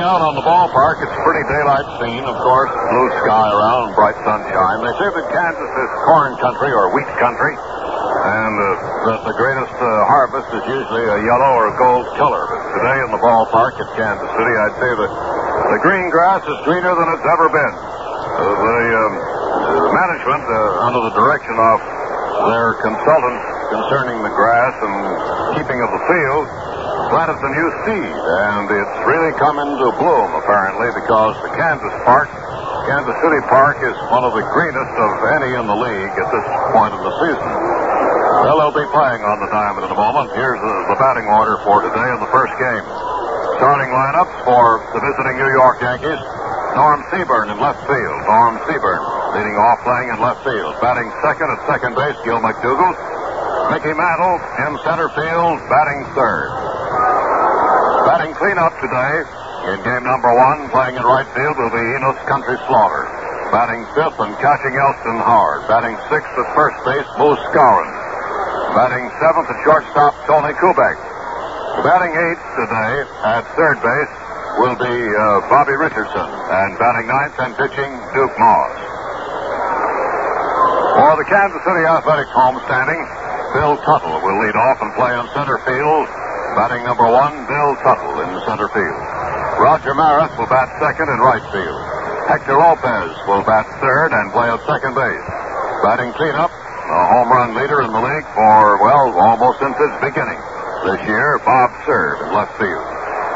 Looking out on the ballpark, it's a pretty daylight scene, of course. Blue sky around, bright sunshine. They say that Kansas is corn country or wheat country, and uh, that the greatest uh, harvest is usually a yellow or gold color. But today in the ballpark at Kansas City, I'd say that the green grass is greener than it's ever been. Uh, the, um, management, uh, under the direction of their consultants concerning the grass and keeping of the field, planted the new seed, and it's really come into bloom, apparently, because the Kansas Park, Kansas City Park, is one of the greenest of any in the league at this point in the season. Well, they'll be playing on the diamond in a moment. Here's the, batting order for today in the first game. Starting lineups for the visiting New York Yankees. Norm Siebern in left field. Norm Siebern leading off playing in left field. Batting second at second base, Gil McDougald. Mickey Mantle in center field, batting third. Cleanup today in game number one, playing in right field will be Enos Country Slaughter. Batting fifth and catching Elston Howard. Batting sixth at first base, Moose Skowron. Batting seventh at shortstop, Tony Kubek. Batting eighth today at third base will be uh, Bobby Richardson. And batting ninth and pitching, Duke Maas. For the Kansas City Athletics homestanding, Bill Tuttle will lead off and play in center field. Batting number one, Bill Tuttle in the center field. Roger Maris will bat second in right field. Hector Lopez will bat third and play at second base. Batting cleanup, a home run leader in the league for, well, almost since its beginning. This year, Bob Cerv in left field.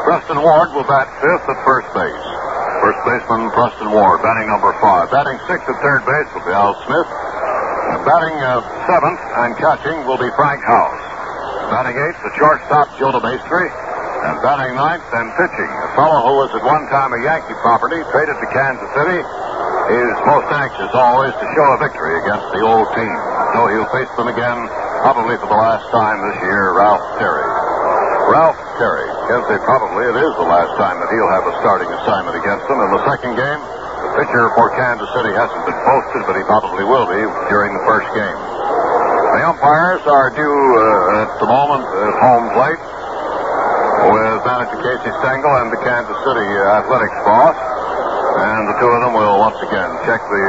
Preston Ward will bat fifth at first base. First baseman Preston Ward, batting number five. Batting sixth at third base will be Al Smith. And batting uh, seventh and catching will be Frank House. Batting eighth, the shortstop Joe DeMaestri. And batting ninth and pitching, a fellow who was at one time a Yankee property, traded to Kansas City, is most anxious always to show a victory against the old team. So he'll face them again, probably for the last time this year, Ralph Terry. Ralph Terry. Can't say probably it is the last time that he'll have a starting assignment against them. In the second game, the pitcher for Kansas City hasn't been posted, but he probably will be during the first game. The umpires are due uh, at the moment at home plate with manager Casey Stengel and the Kansas City athletics boss. And the two of them will once again check the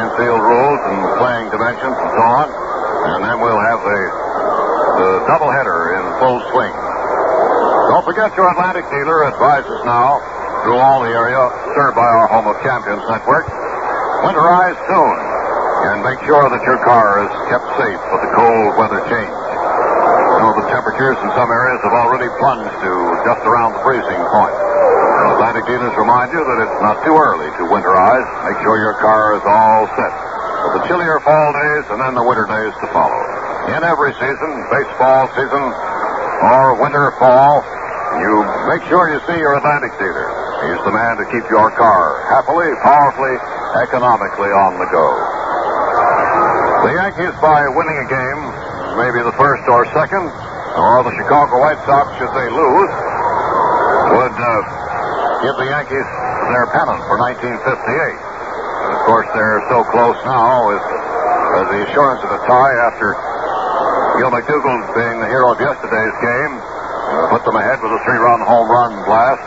infield rules and playing dimensions and so on. And then we'll have the, the doubleheader in full swing. Don't forget your Atlantic dealer advises now through all the area served by our Home of Champions network. Winterize soon and make sure that your car is kept safe for the cold weather change. Know, the temperatures in some areas have already plunged to just around the freezing point. Atlantic dealers remind you that it's not too early to winterize. Make sure your car is all set for the chillier fall days and then the winter days to follow. In every season, baseball season or winter, fall, you make sure you see your Atlantic dealer. He's the man to keep your car happily, powerfully, economically on the go. The Yankees, by winning a game, maybe the first or second, or the Chicago White Sox, should they lose, would uh, give the Yankees their pennant for 1958. And of course, they're so close now with uh, the assurance of a tie after Gil McDougald being the hero of yesterday's game. Put them ahead with a three-run home run blast.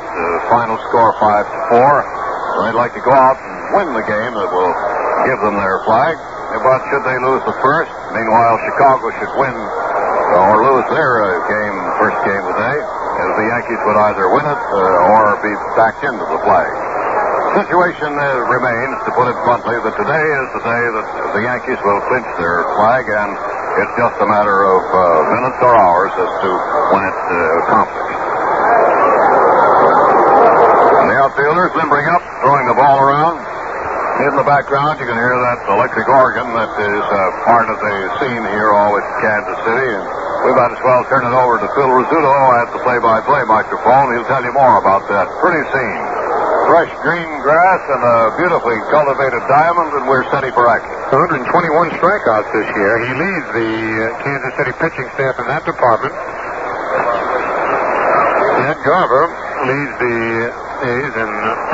Final score five to four. They'd like to go out and win the game that will give them their flag. But should they lose the first, meanwhile Chicago should win or lose their uh, game, first game of the day, as the Yankees would either win it uh, or be backed into the flag. Situation uh, remains, to put it bluntly, that today is the day that the Yankees will clinch their flag, and it's just a matter of minutes or hours as to when it's accomplished. And the outfielders limbering up, throwing the ball around. In the background, you can hear that electric organ that is uh, part of the scene here always in Kansas City. And we might as well turn it over to Phil Rizzuto at the play-by-play microphone. He'll tell you more about that pretty scene. Fresh green grass and a beautifully cultivated diamond, and we're steady for action. 121 strikeouts this year. He leads the uh, Kansas City pitching staff in that department. Ed Garver leads the A's in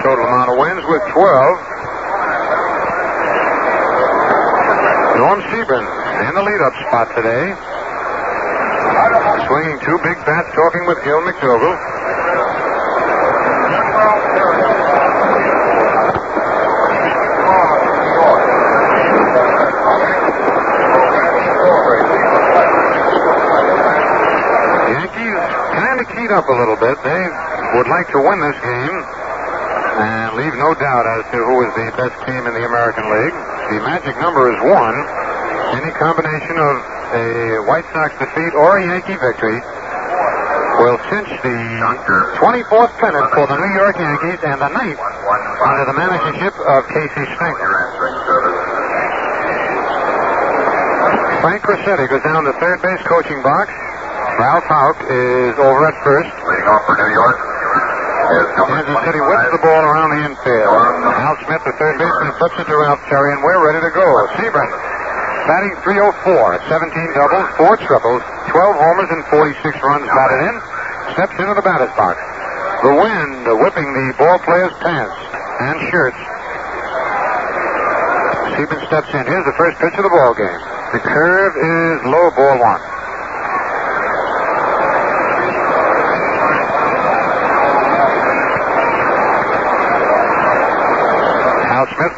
total amount of wins with 12. Norm Siebern in the lead-up spot today. Swinging two big bats, talking with Gil McDougald. Yankees kind of keyed up a little bit. They would like to win this game and leave no doubt as to who is the best team in the American League. The magic number is one. Any combination of a White Sox defeat or a Yankee victory will cinch the 24th pennant for the New York Yankees and the ninth under the managership of Casey Stengel. Frank Crosetti goes down the third base coaching box. Ralph Houk is over at first. Leading off for New York. Kansas City whips the ball around the infield. Al Smith, the third baseman, flips it to Ralph Terry, and we're ready to go. Siebern batting 304, 17 doubles, 4 triples, 12 homers, and 46 runs batted in. Steps into the batter's box. The wind whipping the ball players' pants and shirts. Siebern steps in. Here's the first pitch of the ball game. The curve is low, ball one. Al Smith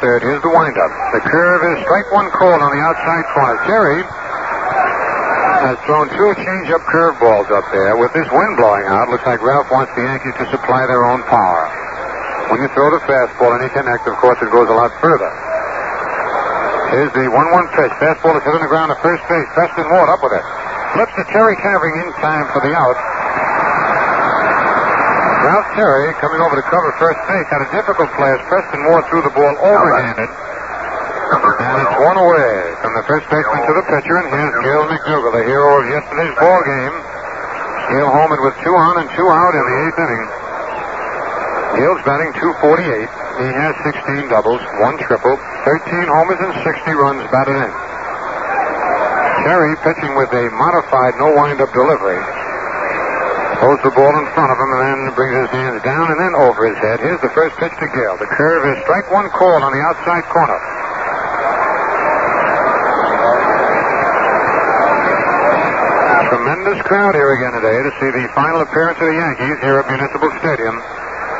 third. Here's the windup. The curve is strike one called on the outside corner. Jerry has thrown two change-up curveballs up there. With this wind blowing out, looks like Ralph wants the Yankees to supply their own power. When you throw the fastball and you connect, of course, it goes a lot further. Here's the 1-1 pitch. Fastball is hit on the ground at first base. Preston Ward up with it. Flips to Terry Cavering in time for the out. Ralph Terry, coming over to cover first base, had a difficult play as Preston Ward threw the ball overhanded. And it's one away from the first baseman to the pitcher, and here's Gil McDougald, the hero of yesterday's ball game. Gil homered with two on and two out in the eighth inning. Gil's batting 248. He has 16 doubles, one triple, 13 homers, and 60 runs batted in. Terry pitching with a modified no wind-up delivery. Holds the ball in front of him and then brings his hands down and then over his head. Here's the first pitch to Gil. The curve is strike one call on the outside corner. Tremendous crowd here again today to see the final appearance of the Yankees here at Municipal Stadium.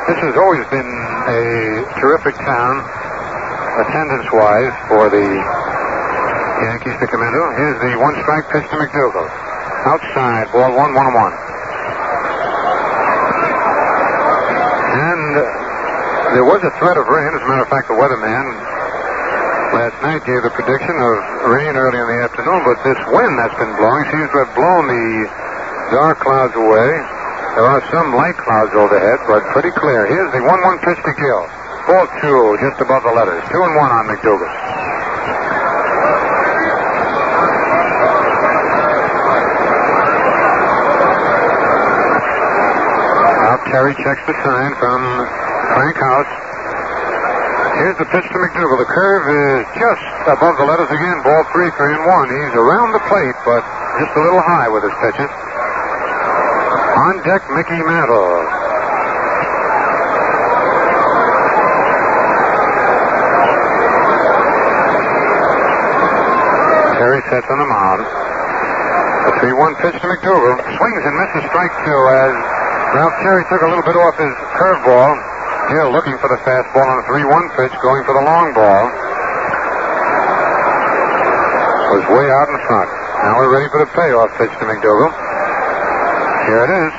This has always been a terrific town, attendance-wise, for the Yankees to come into. Oh, here's the one-strike pitch to McDougald. Outside, ball one, one, one. And uh, there was a threat of rain. As a matter of fact, the weatherman last night gave a prediction of rain early in the afternoon, but this wind that's been blowing seems to have blown the dark clouds away. There are some light clouds overhead, but pretty clear. Here's the 1-1 pitch to Gil. Ball two, just above the letters. Two and one on McDougald. Now Terry checks the sign from Frank House. Here's the pitch to McDougald. The curve is just above the letters again. Ball three, three and one. He's around the plate, but just a little high with his pitches. On deck, Mickey Mantle. Terry sets on the mound. The 3-1 pitch to McDougald. Swings and misses strike two as Ralph Terry took a little bit off his curveball. Hill looking for the fastball on a 3-1 pitch, going for the long ball. Was way out in front. Now we're ready for the payoff pitch to McDougald. Here it is.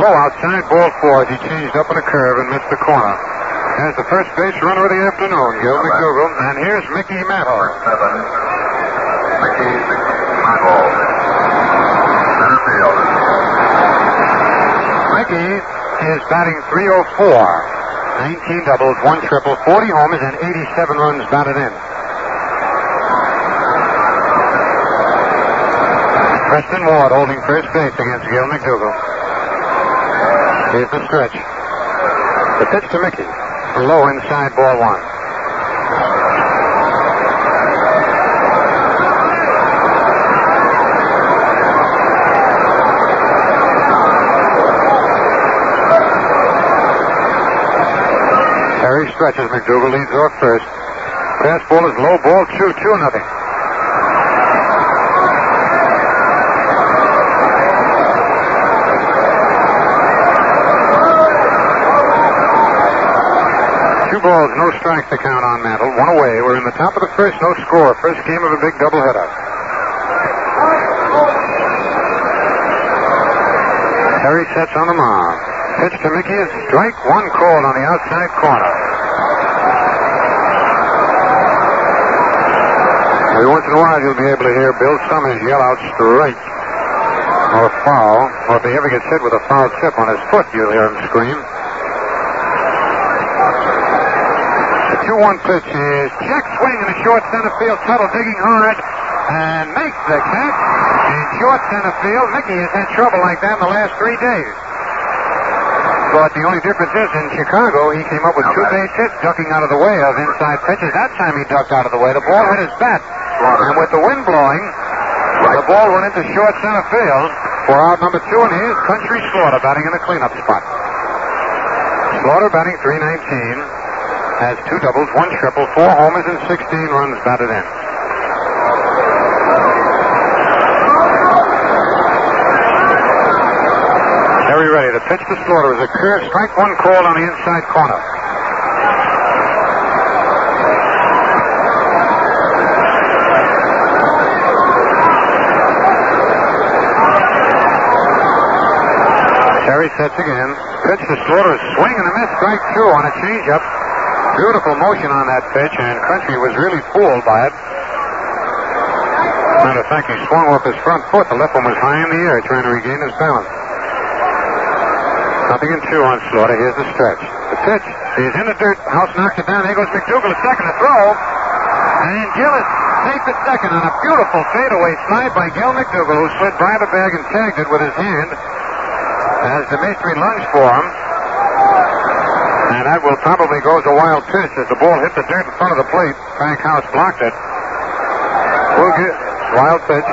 Low outside, ball four. He changed up on a curve and missed the corner. As the first base runner of the afternoon, Gil McDougald, And here's Mickey Mantle. Seven. Mickey Mantle. Center field. Mickey is batting 304. 19 doubles, one triple, 40 homers, and 87 runs batted in. Preston Ward holding first base against Gil McDougald. Here's the stretch. The pitch to Mickey. Low inside ball one. Terry stretches. McDougald leads off first. Fastball is low ball two, two nothing. Two balls, no strikes to count on Mantle. One away. We're in the top of the first, no score. First game of a big doubleheader. Terry sets on the mound. Pitch to Mickey is strike one called on the outside corner. Every once in a while you'll be able to hear Bill Summers yell out strike or foul, or if he ever gets hit with a foul tip on his foot, you'll hear him scream. The 2-1 pitch is check swing in the short center field. Tuttle digging hard and makes the catch in short center field. Mickey has had trouble like that in the last three days. But the only difference is in Chicago, he came up with two base hits, ducking out of the way of inside pitches. That time he ducked out of the way. The ball hit his bat. And with the wind blowing, the ball went into short center field for out number two, and here's Country Slaughter batting in the cleanup spot. Slaughter batting 319, has two doubles, one triple, four homers, and 16 runs batted in. Very ready. The pitch to Slaughter is a curve strike one call on the inside corner. Terry sets again. Pitch to Slaughter. Swing and a Two on a changeup. Beautiful motion on that pitch, and Country was really fooled by it. Matter of fact, he swung off his front foot. The left one was high in the air, trying to regain his balance. Nothing in two on Slaughter. Here's the stretch. The pitch is in the dirt. House knocks it down. There goes McDougald, a second to throw. And Gillis takes it second on a beautiful fadeaway slide by Gil McDougald, who slid by the bag and tagged it with his hand as Dimitri lunged for him. And that will probably go as a wild pitch as the ball hit the dirt in front of the plate. Frank House blocked it. We'll get wild pitch.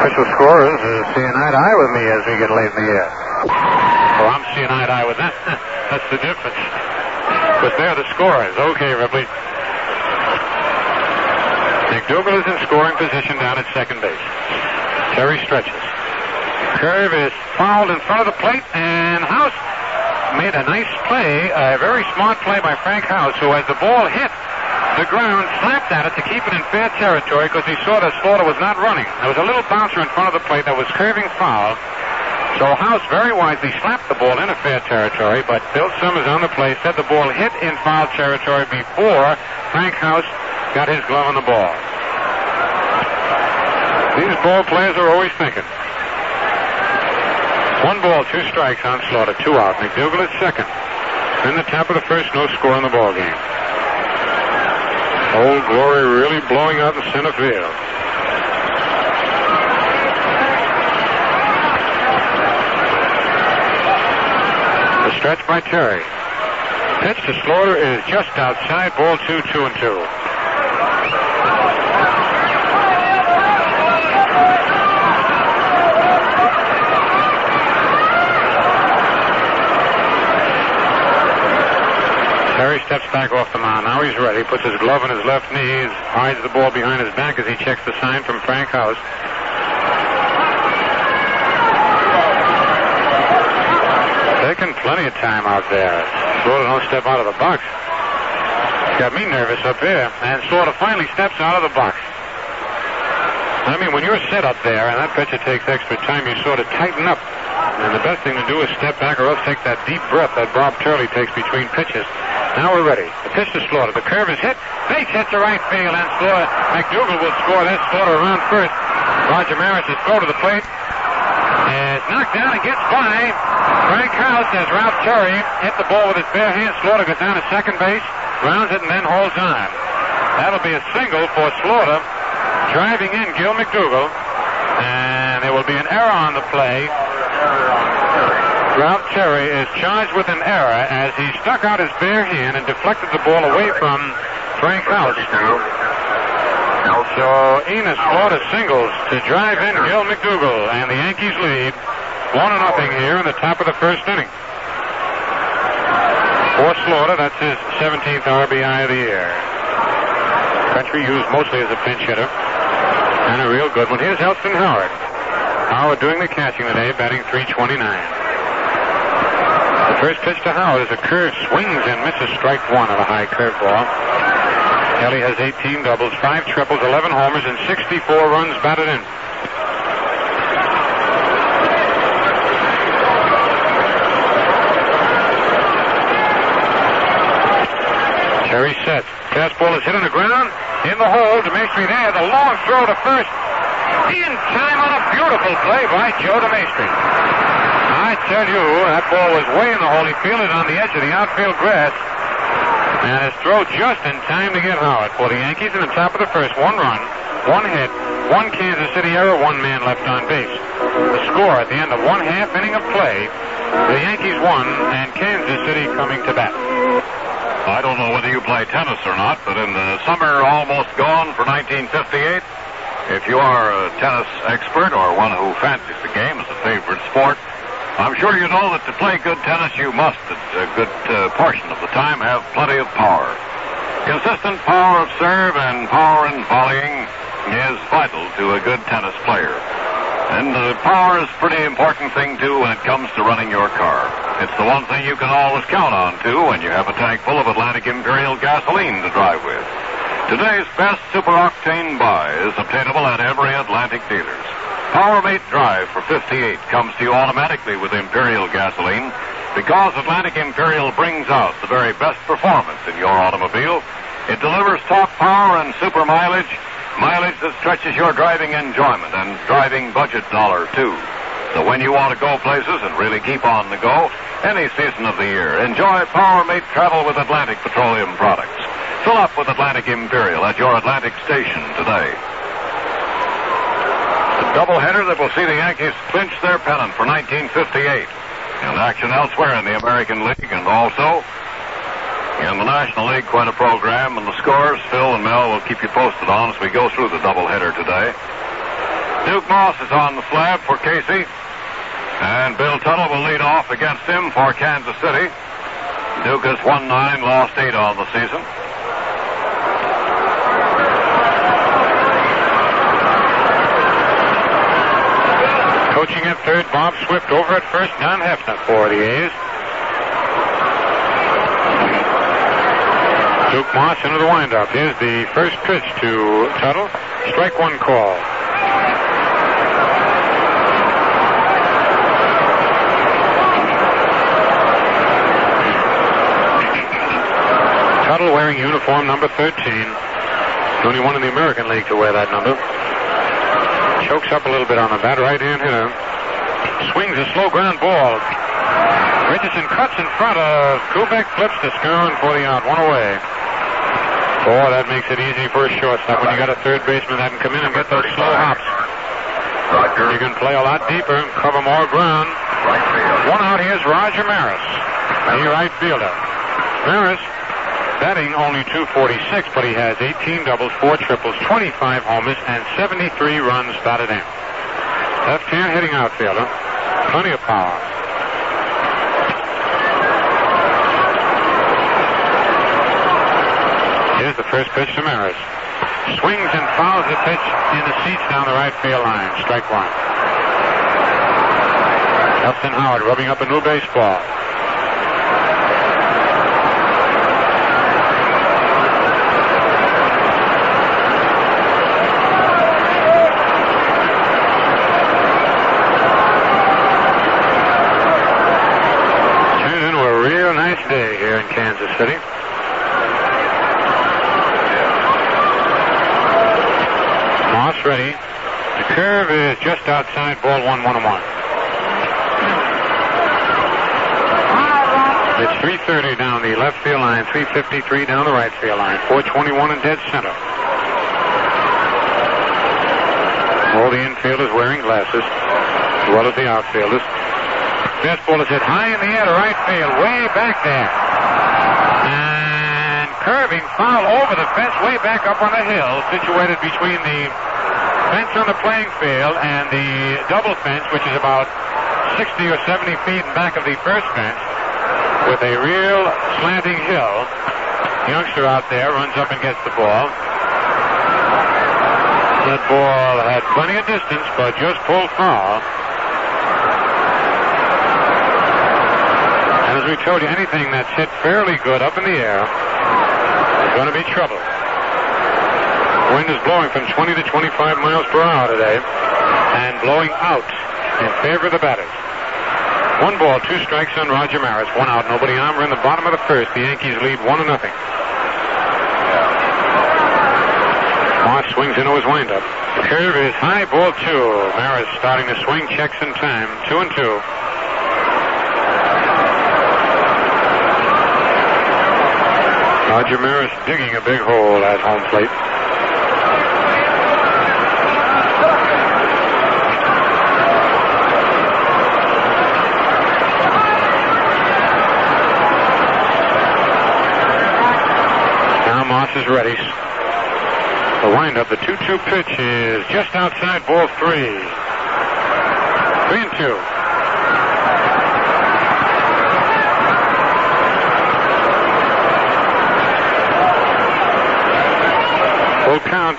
Official scorers is seeing eye to eye with me as we get late in the year. Well, I'm seeing eye to eye with that. That's the difference. But they're the scorers. Okay, Ripley. McDougald is in scoring position down at second base. Terry stretches. Curve is fouled in front of the plate, and House made a nice play, a very smart play by Frank House, who, as the ball hit the ground, slapped at it to keep it in fair territory because he saw that Slaughter was not running. There was a little bouncer in front of the plate that was curving foul. So House very wisely slapped the ball into fair territory, but Bill Summers on the play said the ball hit in foul territory before Frank House got his glove on the ball. These ball players are always thinking. One ball, two strikes on Slaughter, two out. McDougald is second. In the top of the first, no score in the ball game. Old Glory really blowing out in center field. The stretch by Terry. Pitch to Slaughter is just outside. Ball two, two and two. Steps back off the mound. Now he's ready. Puts his glove on his left knee. Hides the ball behind his back as he checks the sign from Frank House. Taking plenty of time out there. Slaughter don't step out of the box. Got me nervous up here. And Slaughter finally steps out of the box. I mean, when you're set up there and that pitcher takes extra time, you sort of tighten up. And the best thing to do is step back or else take that deep breath that Bob Turley takes between pitches. Now we're ready. The pitch to Slaughter. The curve is hit. Base hit to right field, and Slaughter. McDougald will score. That's Slaughter around first. Roger Maris is throw to the plate. Is knocked down and gets by. Frank House as Ralph Terry hit the ball with his bare hand. Slaughter goes down to second base, rounds it, and then holds on. That'll be a single for Slaughter. Driving in Gil McDougald. And there will be an error on the play. Ralph Terry is charged with an error as he stuck out his bare hand and deflected the ball away from Frank House. So Enos Slaughter singles to drive in Gil McDougald, and the Yankees lead one to nothing here in the top of the first inning. For Slaughter, that's his 17th RBI of the year. Country used mostly as a pinch hitter, and a real good one. Here's Elston Howard. Howard doing the catching today, batting 329. The first pitch to Howard is a curve, swings and misses strike one on a high curve ball. Kelly has 18 doubles, 5 triples, 11 homers, and 64 runs batted in. Terry set. Fastball is hit on the ground, in the hole. DeMaestri there. The long throw to first. In time on a beautiful play by Joe DeMaestri. I tell you, that ball was way in the hole. He fielded on the edge of the outfield grass. And his throw just in time to get Howard for the Yankees in the top of the first. One run, one hit, one Kansas City error, one man left on base. The score at the end of one half inning of play, the Yankees won and Kansas City coming to bat. I don't know whether you play tennis or not, but in the summer almost gone for 1958, if you are a tennis expert or one who fancies the game as a favorite sport, I'm sure you know that to play good tennis, you must, a good uh, portion of the time, have plenty of power. Consistent power of serve and power in volleying is vital to a good tennis player. And uh, power is a pretty important thing, too, when it comes to running your car. It's the one thing you can always count on, too, when you have a tank full of Atlantic Imperial gasoline to drive with. Today's best super octane buy is obtainable at every Atlantic dealer's. PowerMate Drive for 58 comes to you automatically with Imperial gasoline because Atlantic Imperial brings out the very best performance in your automobile. It delivers top power and super mileage, mileage that stretches your driving enjoyment and driving budget dollar, too. So when you want to go places and really keep on the go, any season of the year, enjoy PowerMate travel with Atlantic Petroleum products. Fill up with Atlantic Imperial at your Atlantic station today. A doubleheader that will see the Yankees clinch their pennant for 1958. And action elsewhere in the American League and also in the National League, quite a program. And the scores, Phil and Mel will keep you posted on as we go through the doubleheader today. Duke Maas is on the slab for Casey. And Bill Tuttle will lead off against him for Kansas City. Duke has won nine, lost eight on the season. Coaching at third, Bob Swift over at first, Don Heffner for the A's. Duke Maas into the windup. Here's the first pitch to Tuttle. Strike one call. Tuttle wearing uniform number 13. The only one in the American League to wear that number. Chokes up a little bit on the bat, right hand hitter. Swings a slow ground ball. Richardson cuts in front of Kubek, flips the Skowron for the out, one away. Boy, that makes it easy for a shortstop when you got a third baseman that can come in and get those slow hops. You can play a lot deeper and cover more ground. One out here's Roger Maris, the right fielder. Maris batting only 246, but he has 18 doubles, 4 triples, 25 homers, and 73 runs batted in. Left-hand hitting outfielder. Plenty of power. Here's the first pitch to Maris. Swings and fouls the pitch in the seats down the right field line. Strike one. Elston Howard rubbing up a new baseball. In Kansas City. Maas ready. The curve is just outside ball one, one and one. It's 330 down the left field line, 353 down the right field line, 421 in dead center. All the infielders wearing glasses, as well as the outfielders. Fastball is hit high in the air to right field, way back there. And curving foul over the fence, way back up on the hill, situated between the fence on the playing field and the double fence, which is about 60 or 70 feet in back of the first fence, with a real slanting hill. Youngster out there runs up and gets the ball. That ball had plenty of distance, but just pulled foul. As we told you, anything that's hit fairly good up in the air is going to be trouble. Wind is blowing from 20 to 25 miles per hour today and blowing out in favor of the batters. One ball, two strikes on Roger Maris, one out, nobody on. We're in the bottom of the first. The Yankees lead one to nothing. Maas swings into his windup. Curve is high, ball two. Maris starting to swing, checks in time. Two and two. Roger Maris digging a big hole at home plate. Now Maas is ready. The windup, the 2-2 pitch is just outside ball three. Three and two. Full count.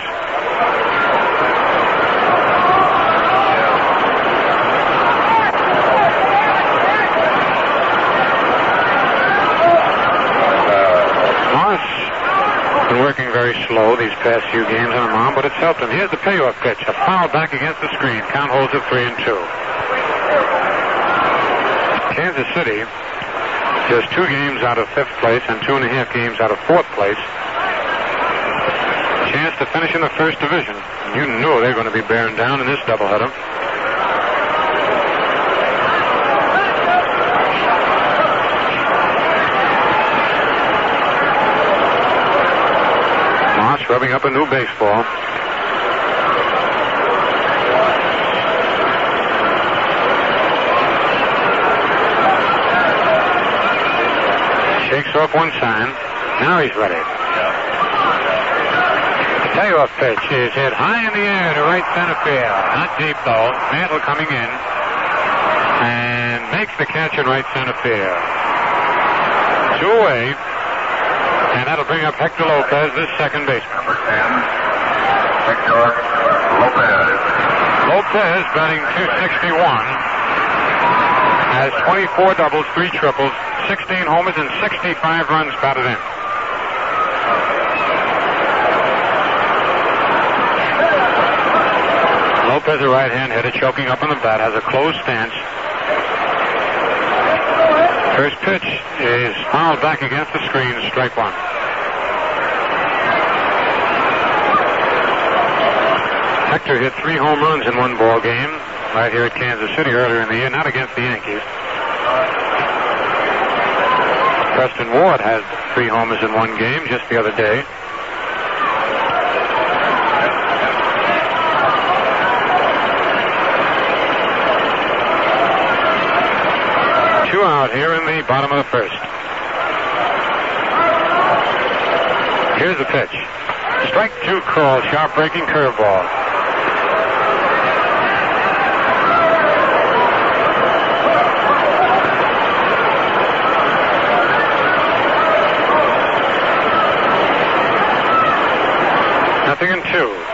Working very slow these past few games on the mound, but it's helped him. Here's the payoff pitch. A foul back against the screen. Count holds at three and two. Kansas City just two games out of fifth place and two and a half games out of fourth place. Chance to finish in the first division. You know they're going to be bearing down in this doubleheader. Maas rubbing up a new baseball. Shakes off one sign. Now he's ready. Payoff pitch is hit high in the air to right center field. Not deep though. Mantle coming in and makes the catch in right center field. Two away. And that'll bring up Hector Lopez, this second baseman. Number 10, Hector Lopez. Lopez batting 261. Has 24 doubles, 3 triples, 16 homers, and 65 runs batted in. Lopez, a right hand hitter, choking up on the bat, has a closed stance. First pitch is fouled back against the screen, strike one. Hector hit three home runs in one ball game right here at Kansas City earlier in the year, not against the Yankees. Preston Ward had three homers in one game just the other day. Two out here in the bottom of the first. Here's the pitch. Strike two call, sharp breaking curveball. Nothing in two.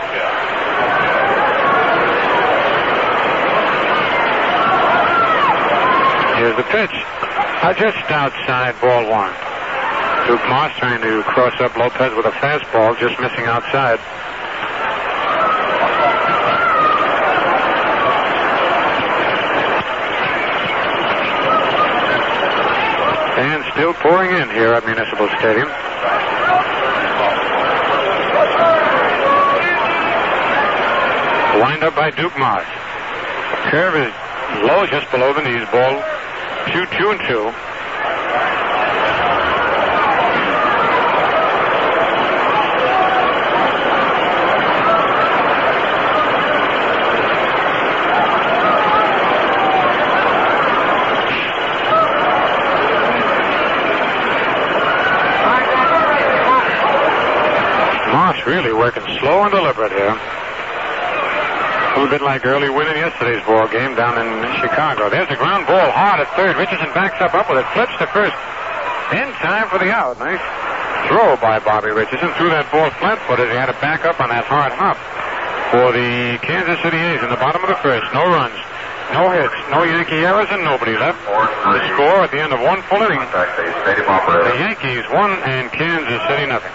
Here's the pitch. Uh, just outside ball one. Duke Maas trying to cross up Lopez with a fastball, just missing outside. And still pouring in here at Municipal Stadium. Wind up by Duke Maas. Curve is low just below the knees. Ball two, two, and two. Really working slow and deliberate here. A little bit like early win in yesterday's ball game down in Chicago. There's a ground ball hard at third. Richardson backs up up with it, flips to first. In time for the out. Nice throw by Bobby Richardson. Threw that ball flat-footed. He had to back up on that hard hop for the Kansas City A's in the bottom of the first. No runs, no hits, no Yankee errors, and nobody left. The score at the end of one full inning. The Yankees one and Kansas City nothing.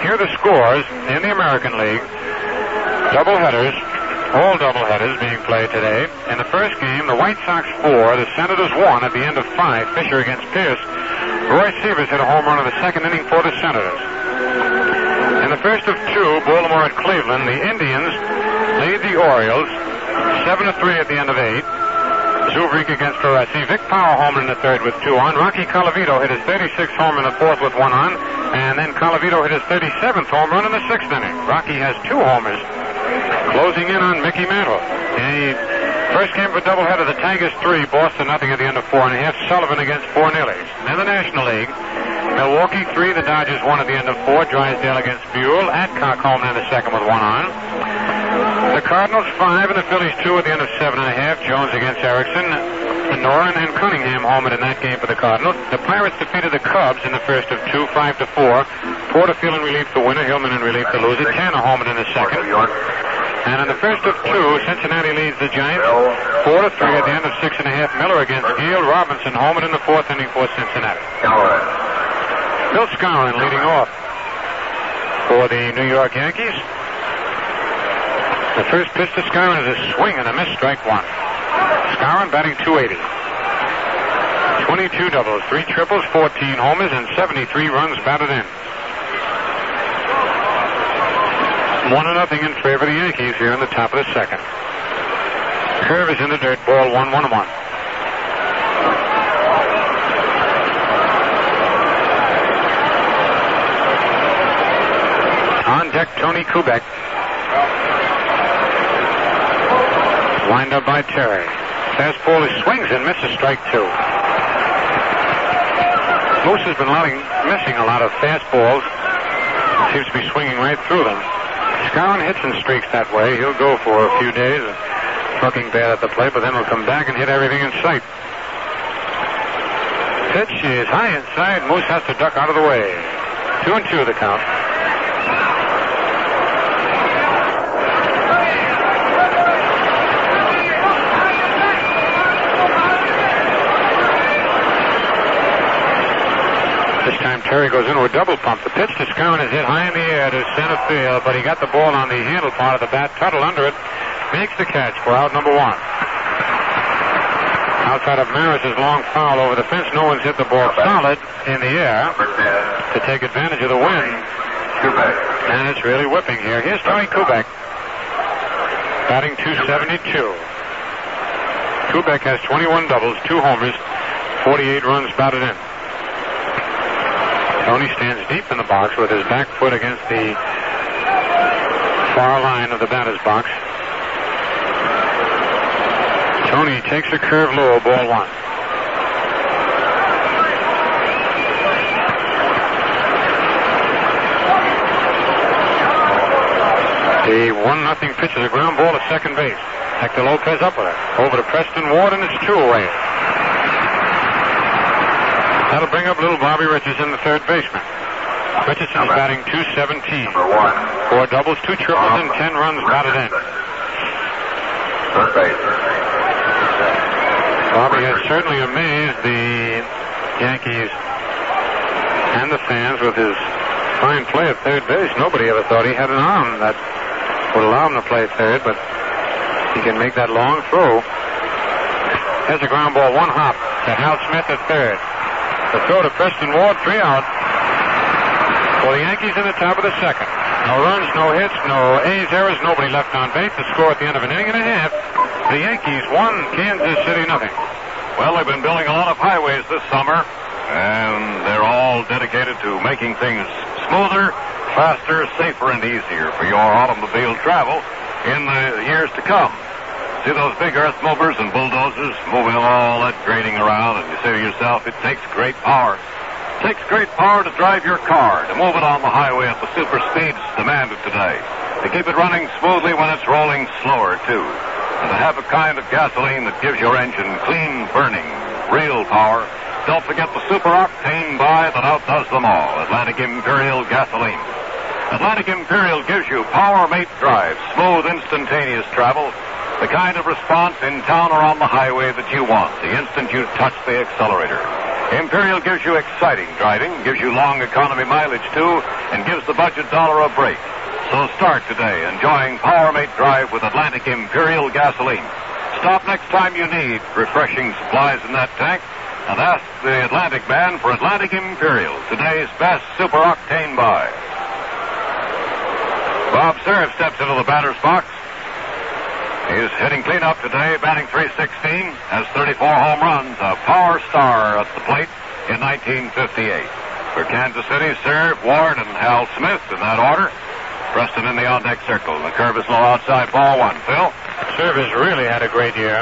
Here are the scores in the American League. Double headers, all doubleheaders being played today. In the first game, the White Sox four, the Senators one at the end of five. Fisher against Pierce. Roy Sievers hit a home run in the second inning for the Senators. In the first of two, Baltimore at Cleveland, the Indians lead the Orioles 7 to 3 at the end of eight. Zubrik against Ferretti. Vic Power home in the third with two on. Rocky Colavito hit his 36th home in the fourth with one on. And then Colavito hit his 37th home run in the sixth inning. Rocky has two homers. Closing in on Mickey Mantle. And first game of a doubleheader, the Tigers three, Boston nothing at the end of four and a half. Sullivan against Fornieles. In the National League, Milwaukee three, the Dodgers one at the end of four. Drysdale against Buhl. Adcock home in the second with one on. The Cardinals five and the Phillies two at the end of seven and a half. Jones against Erickson. Noren and Cunningham home in that game for the Cardinals. The Pirates defeated the Cubs in the first of two, five to four. Porterfield in relief the winner, Hillman in relief the loser. Tanner home in the second. And in the first of two, Cincinnati leads the Giants four to three at the end of six and a half. Miller against Gale Robinson home in the fourth inning for Cincinnati. Bill Skowron leading off for the New York Yankees. The first pitch to Skowron is a swing and a miss, strike one. Skowron batting 280. 22 doubles, 3 triples, 14 homers, and 73 runs batted in. One to nothing in favor of the Yankees here in the top of the second. Curve is in the dirt, ball one, one, one. On deck, Tony Kubek. Lined up by Terry. Fastball he swings and misses strike two. Moose has been letting, missing a lot of fastballs. Seems to be swinging right through them. Skowron hits and streaks that way. He'll go for a few days, trucking bad at the plate, but then he'll come back and hit everything in sight. Pitch is high inside. Moose has to duck out of the way. Two and two the count. This time Terry goes into a double pump. The pitch to Skowron is hit high in the air to center field, but he got the ball on the handle part of the bat. Tuttle under it makes the catch for out number one. Outside of Maris's long foul over the fence, no one's hit the ball solid in the air to take advantage of the wind. And it's really whipping here. Here's Tony Kubek. Batting 272. Kubek has 21 doubles, two homers, 48 runs batted in. Tony stands deep in the box with his back foot against the far line of the batter's box. Tony takes a curve low, ball one. The one nothing pitch is a ground ball to second base. Hector Lopez up with it. Over to Preston Ward and it's two away. That'll bring up little Bobby Richardson, the third baseman. Richardson's batting 217. Four doubles, two triples, and ten runs batted in. Third base. Bobby has certainly amazed the Yankees and the fans with his fine play at third base. Nobody ever thought he had an arm that would allow him to play third, but he can make that long throw. There's a ground ball, one hop to Hal Smith at third. The throw to Preston Ward, three out. For the Yankees in the top of the second. No runs, no hits, no A's errors, nobody left on base. The score at the end of an inning and a half. The Yankees won, Kansas City nothing. Well, they've been building a lot of highways this summer, and they're all dedicated to making things smoother, faster, safer, and easier for your automobile travel in the years to come. See those big earth movers and bulldozers moving all that grading around, and you say to yourself, it takes great power. It takes great power to drive your car, to move it on the highway at the super speeds demanded today, to keep it running smoothly when it's rolling slower, too, and to have a kind of gasoline that gives your engine clean burning, real power. Don't forget the super octane buy that outdoes them all, Atlantic Imperial gasoline. Atlantic Imperial gives you power mate drive, smooth, instantaneous travel, the kind of response in town or on the highway that you want the instant you touch the accelerator. Imperial gives you exciting driving, gives you long economy mileage too, and gives the budget dollar a break. So start today enjoying Power Mate Drive with Atlantic Imperial gasoline. Stop next time you need refreshing supplies in that tank and ask the Atlantic man for Atlantic Imperial, today's best super octane buy. Bob Cerv steps into the batter's box. He's hitting cleanup today, batting 316, has 34 home runs, a power star at the plate in 1958. For Kansas City, Cerv, Ward, and Hal Smith in that order. Preston in the on deck circle. The curve is low outside, ball one. Phil? Cerv has really had a great year.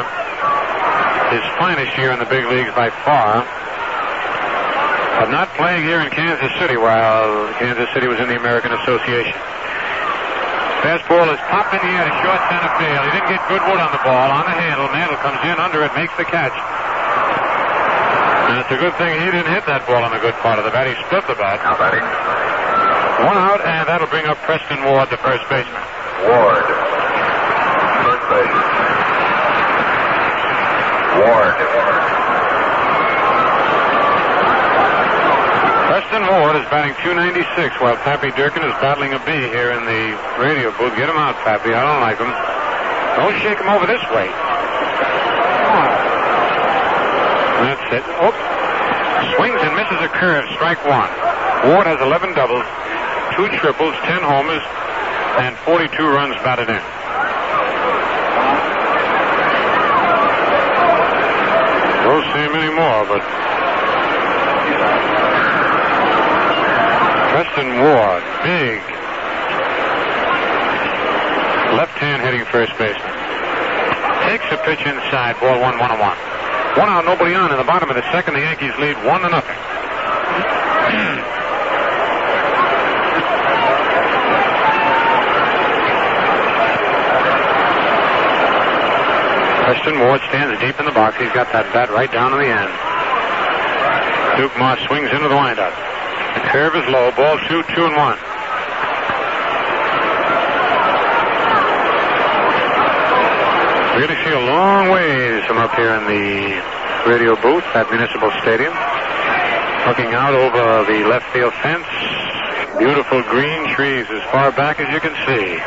His finest year in the big leagues by far. But not playing here in Kansas City while Kansas City was in the American Association. Fastball is popped in the air to short center field. He didn't get good wood on the ball. On the handle. Mantle comes in under it, makes the catch. And it's a good thing he didn't hit that ball on the good part of the bat. He split the bat. Now batting. One out, and that'll bring up Preston Ward, the first baseman. Ward. First base. Ward. Preston Ward is batting 296 while Pappy Durkin is battling a bee here in the radio booth. Get him out, Pappy. I don't like him. Don't shake him over this way. That's it. Oh. Swings and misses a curve. Strike one. Ward has 11 doubles, two triples, 10 homers, and 42 runs batted in. Don't see him anymore, but Preston Ward, big. Left hand hitting first baseman. Takes a pitch inside, ball one, one and one. One out, nobody on. In the bottom of the second, the Yankees lead one to nothing. Preston Ward stands deep in the box. He's got that bat right down to the end. Duke Maas swings into the windup. The curve is low. Ball two, two and one. Really see a long ways from up here in the radio booth at Municipal Stadium. Looking out over the left field fence. Beautiful green trees as far back as you can see.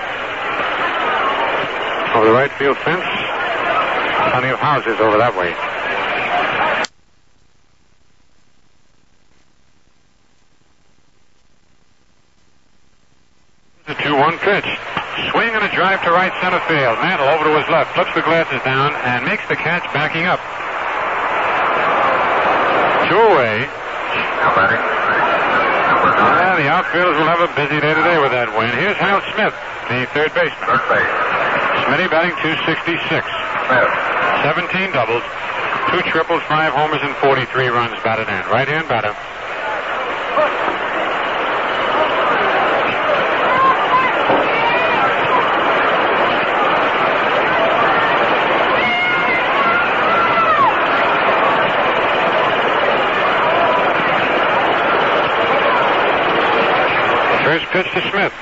Over the right field fence. Plenty of houses over that way. The 2-1 pitch. Swing and a drive to right center field. Mantle over to his left, flips the glasses down, and makes the catch backing up. Two away. Now batting. Number nine. Yeah, the outfielders will have a busy day today with that win. Here's Hal Smith, the third baseman. Third base. Smitty batting 266. Smith. 17 doubles, two triples, five homers, and 43 runs batted in. Right hand batter. First pitch to Smith.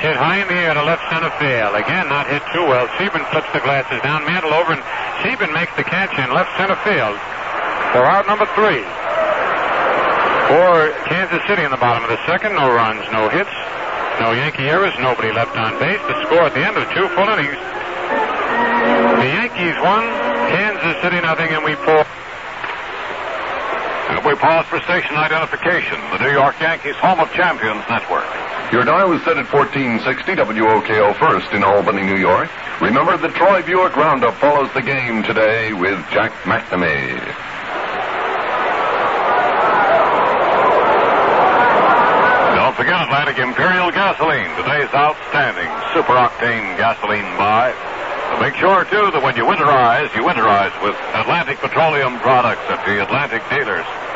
Hit high in the air to left center field. Again, not hit too well. Siebern flips the glasses down, Mantle over, and Siebern makes the catch in left center field. For out number three. For Kansas City in the bottom of the second, no runs, no hits, no Yankee errors, nobody left on base. The score at the end of two full innings. The Yankees won, Kansas City nothing, and we pull. And we pause for station identification. The New York Yankees Home of Champions Network. Your dial is set at 1460 WOKO first in Albany, New York. Remember, the Troy Buick Roundup follows the game today with Jack McNamee. Don't forget Atlantic Imperial Gasoline, today's outstanding super octane gasoline buy. Make sure, too, that when you winterize, you winterize with Atlantic Petroleum products at the Atlantic dealers.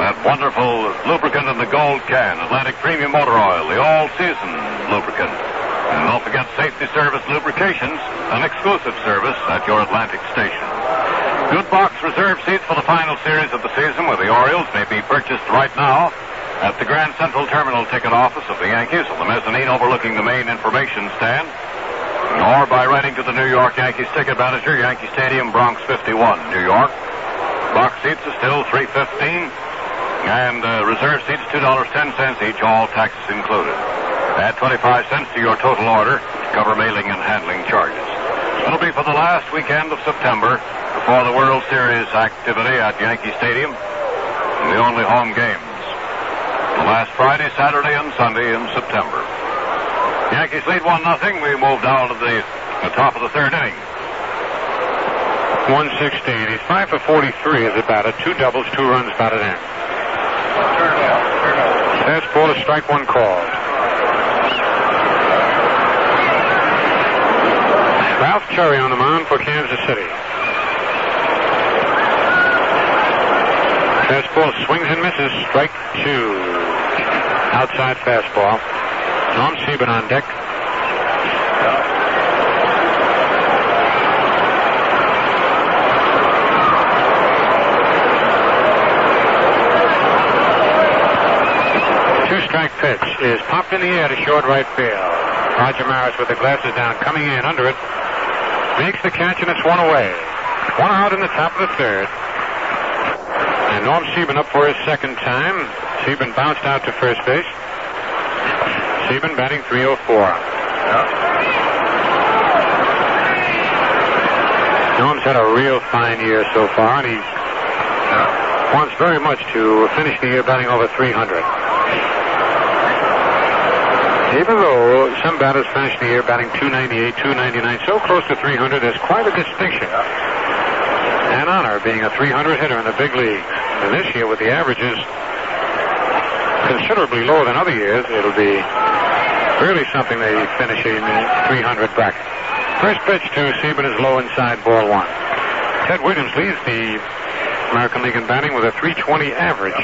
That wonderful lubricant in the gold can, Atlantic Premium Motor Oil, the all-season lubricant. And don't forget Safety Service Lubrications, an exclusive service at your Atlantic station. Good box reserve seats for the final series of the season with the Orioles may be purchased right now at the Grand Central Terminal ticket office of the Yankees on the mezzanine overlooking the main information stand, or by writing to the New York Yankees ticket manager, Yankee Stadium, Bronx 51, New York. Box seats are still 315 and uh, reserve seats $2.10 each, all taxes included. Add 25 cents to your total order to cover mailing and handling charges. It'll be for the last weekend of September before the World Series activity at Yankee Stadium, and the only home games. The last Friday, Saturday, and Sunday in September. Yankees lead 1 nothing. We move down to the, the top of the third inning. 116. He's 5 for 43 as a batter. Two doubles, two runs batted in. Fastball to strike one call. Ralph Terry on the mound for Kansas City. Fastball swings and misses. Strike two. Outside fastball. Norm Siebern on deck. Strike pitch is popped in the air to short right field. Roger Maris with the glasses down, coming in under it, makes the catch and it's one away. One out in the top of the third. And Norm Siebern up for his second time. Siebern bounced out to first base. Siebern batting 304. Norm's had a real fine year so far, and he wants very much to finish the year batting over 300. Even though some batters finish the year batting 298, 299, so close to 300, there's quite a distinction. and honor being a 300 hitter in the big leagues. And this year, with the averages considerably lower than other years, it'll be really something they finish in the 300 bracket. First pitch to Siebern is low inside ball one. Ted Williams leads the American League in batting with a 320 average.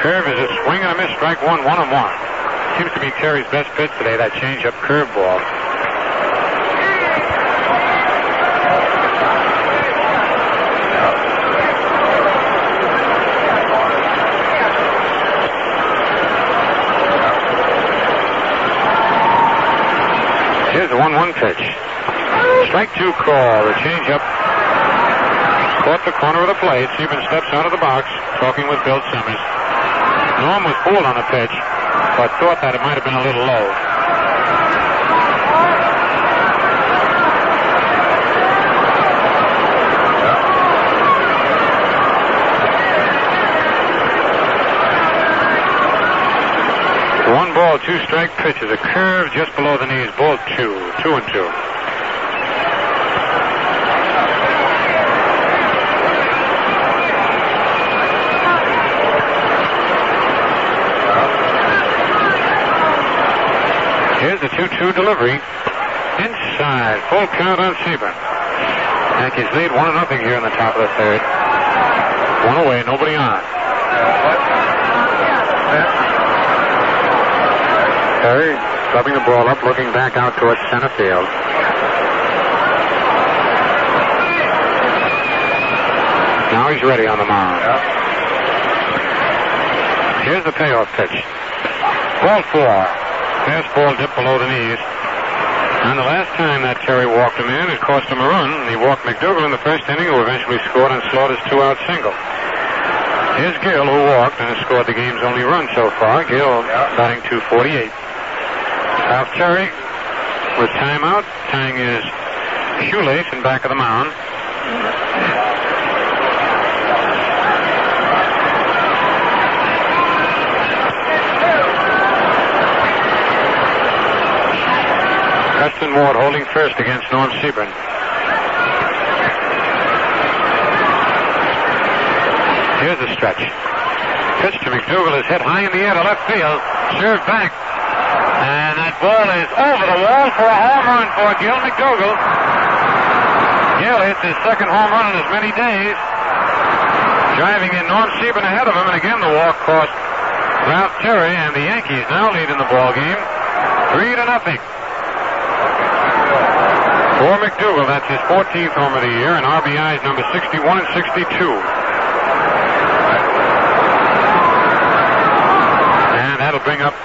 Curve is a swing and a miss, strike one, one and one. Seems to be Terry's best pitch today, that change-up curveball. Here's the 1-1 pitch. Strike two call. The changeup caught the corner of the plate. Siebern steps out of the box, talking with Bill Summers. Norm was fooled on the pitch, but thought that it might have been a little low. One ball, two strike pitches. A curve just below the knees. Ball two. Two and two. The 2-2 delivery. Inside. Full count on Siebern. Yankees lead 1 nothing here in the top of the third. One away, nobody on. Terry rubbing the ball up, looking back out towards center field. Now he's ready on the mound. Here's the payoff pitch. Ball four. Fastball dipped below the knees. And the last time that Terry walked him in, it cost him a run. He walked McDougald in the first inning, who eventually scored on Slaughter's two-out single. Here's Gil, who walked and has scored the game's only run so far. Gil batting 248. Ralph Terry with timeout, tying his shoelace in back of the mound. Preston Ward holding first against Norm Siebern. Here's the stretch. Pitch to McDougald is hit high in the air to left field. Served back. And that ball is over the wall for a home run for Gil McDougald. Gil hits his second home run in as many days. Driving in Norm Siebern ahead of him, and again the walk cost Ralph Terry, and the Yankees now lead in the ball game. Three to nothing. For McDougald, that's his 14th home of the year, and RBIs number 61 and 62. And that'll bring up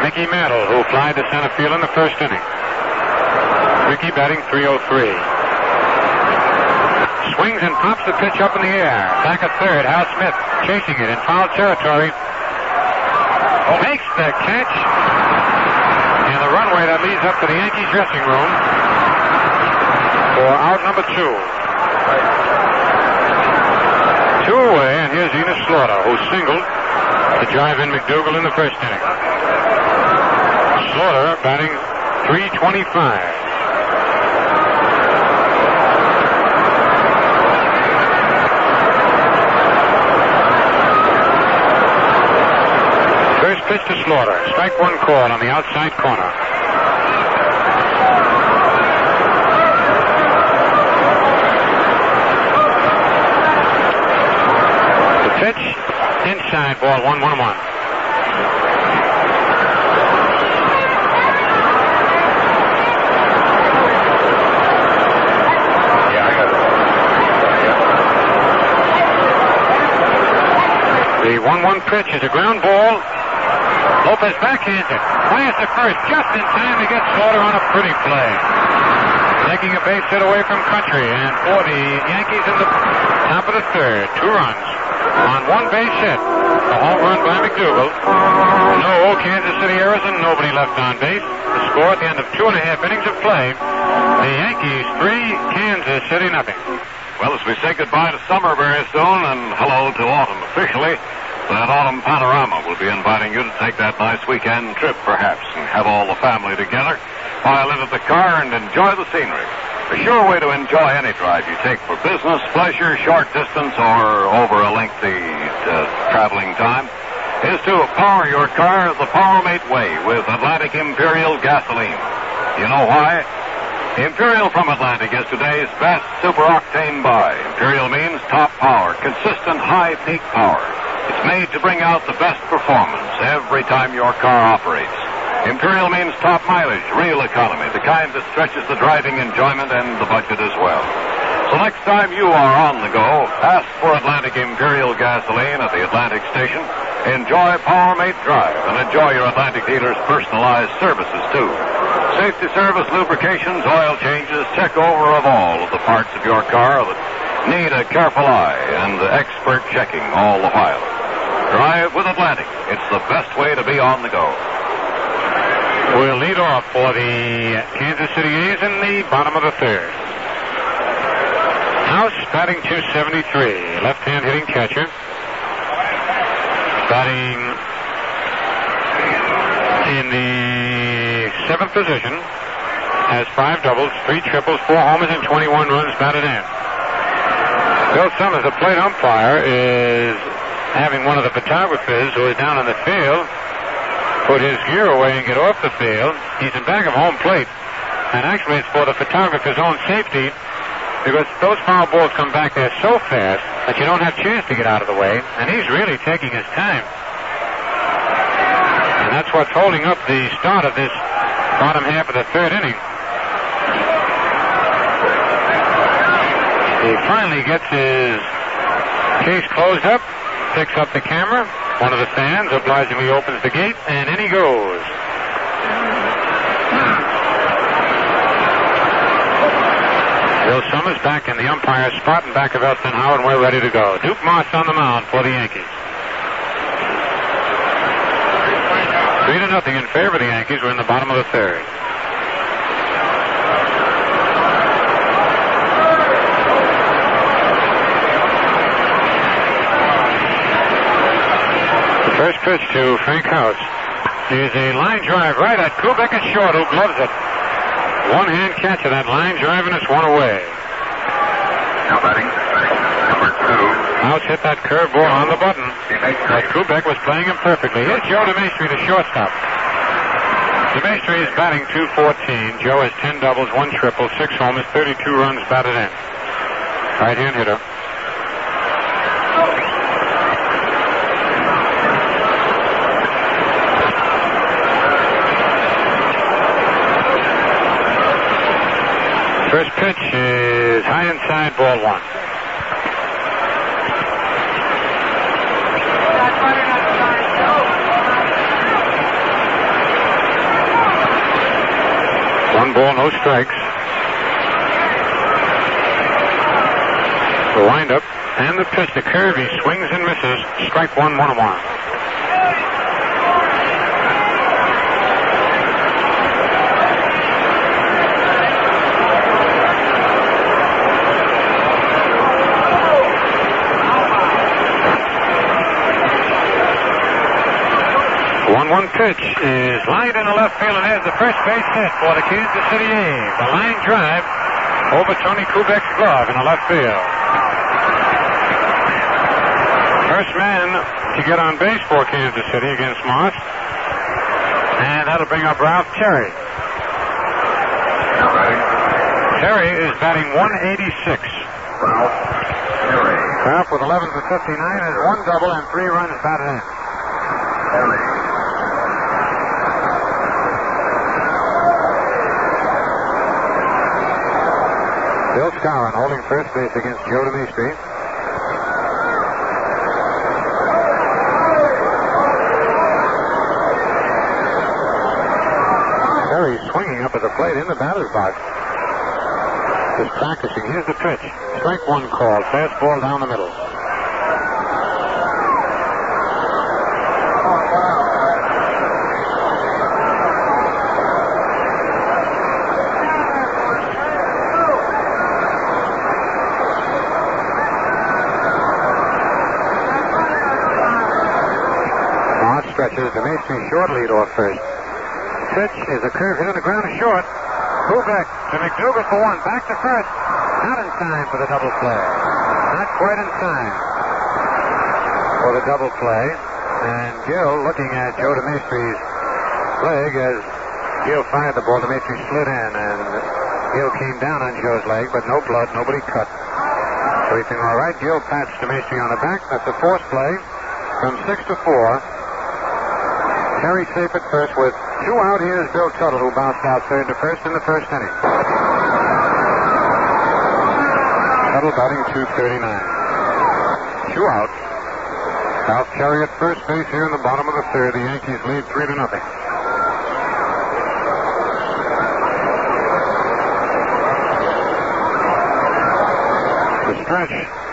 Mickey Mantle, who flied to center field in the first inning. Mickey batting 303. Swings and pops the pitch up in the air. Back at third, Hal Smith chasing it in foul territory. Makes the catch. And the runway that leads up to the Yankees dressing room for out number two. Two away, and here's Enos Slaughter, who singled to drive in McDougald in the first inning. Slaughter batting 325. First pitch to Slaughter. Strike one call on the outside corner. Pitch inside ball one one one. The 1-1 pitch is a ground ball. Lopez backhands it. Fires to first just in time to get Slaughter on a pretty play. Taking a base hit away from Country. And for the Yankees in the top of the third, two runs on one base hit. A home run by McDougald. No Kansas City errors and nobody left on base. The score at the end of two and a half innings of play. The Yankees three, Kansas City nothing. Well, as we say goodbye to summer very soon and hello to autumn officially, that autumn panorama will be inviting you to take that nice weekend trip, perhaps, and have all the family together, pile into the car and enjoy the scenery. A sure way to enjoy any drive you take for business, pleasure, short distance, or over a lengthy uh, traveling time is to power your car the PowerMate way with Atlantic Imperial gasoline. You know why? Imperial from Atlantic is today's best super octane buy. Imperial means top power, consistent high peak power. It's made to bring out the best performance every time your car operates. Imperial means top mileage, real economy, the kind that stretches the driving enjoyment and the budget as well. So next time you are on the go, ask for Atlantic Imperial gasoline at the Atlantic station. Enjoy PowerMate Drive and enjoy your Atlantic dealer's personalized services too. Safety service, lubrications, oil changes, check over of all of the parts of your car that need a careful eye and expert checking all the while. Drive with Atlantic. It's the best way to be on the go. We'll lead off for the Kansas City A's in the bottom of the third. House batting 273, left-hand hitting catcher. Batting in the seventh position. Has five doubles, three triples, four homers, and 21 runs batted in. Bill Summers, the plate umpire, is having one of the photographers who is down on the field put his gear away and get off the field. He's in back of home plate. And actually, it's for the photographer's own safety because those foul balls come back there so fast that you don't have a chance to get out of the way. And he's really taking his time. And that's what's holding up the start of this bottom half of the third inning. He finally gets his case closed up, picks up the camera. One of the fans obligingly opens the gate, and in he goes. Bill Summers back in the umpire spot in back of Elston Howard, and we're ready to go. Duke Maas on the mound for the Yankees. Three to nothing in favor of the Yankees. We're in the bottom of the third. First pitch to Frank House is a line drive right at Kubek and short, who gloves it. One hand catch of that line drive, and it's one away. Now batting, number two. House hit that curveball on the button. But Kubek was playing him perfectly. Here's Joe DeMaestri, the shortstop. DeMaestri is batting 214. Joe has 10 doubles, one triple, six homers, 32 runs batted in. Right-hand hitter. First pitch is high inside, ball one. One ball, no strikes. The windup and the pitch, the curve, he swings and misses. Strike one, one and one. 1-1 pitch is lined in the left field, and there's the first base hit for the Kansas City A's. A line drive over Tony Kubek's glove in the left field. First man to get on base for Kansas City against Maas. And that'll bring up Ralph Terry. Terry is batting 186. Ralph Terry. Ralph with 11 for 59 has one double and three runs batted in. Terry. Skowron holding first base against Joe DeMaestri. Terry swinging up at the plate in the batter's box. Just practicing. Here's the pitch. Strike one call. Fastball down the middle. March stretches. DeMaestri short lead off first. Pitch is a curve hit on the ground to short. Kubek to McDougald for one. Back to first. Not in time for the double play. Not quite in time for the double play. And Gil looking at Joe DeMaestri's leg as Gil fired the ball. DeMaestri slid in and Gil came down on Joe's leg, but no blood, nobody cut. Everything all right. Gil pats DeMaestri on the back. That's a force play from six to four. Terry safe at first with two out. Here's Bill Tuttle, who bounced out third to first in the first inning. Tuttle batting 239. Two out. Ralph Terry at first base here in the bottom of the third. The Yankees lead three to nothing. The stretch.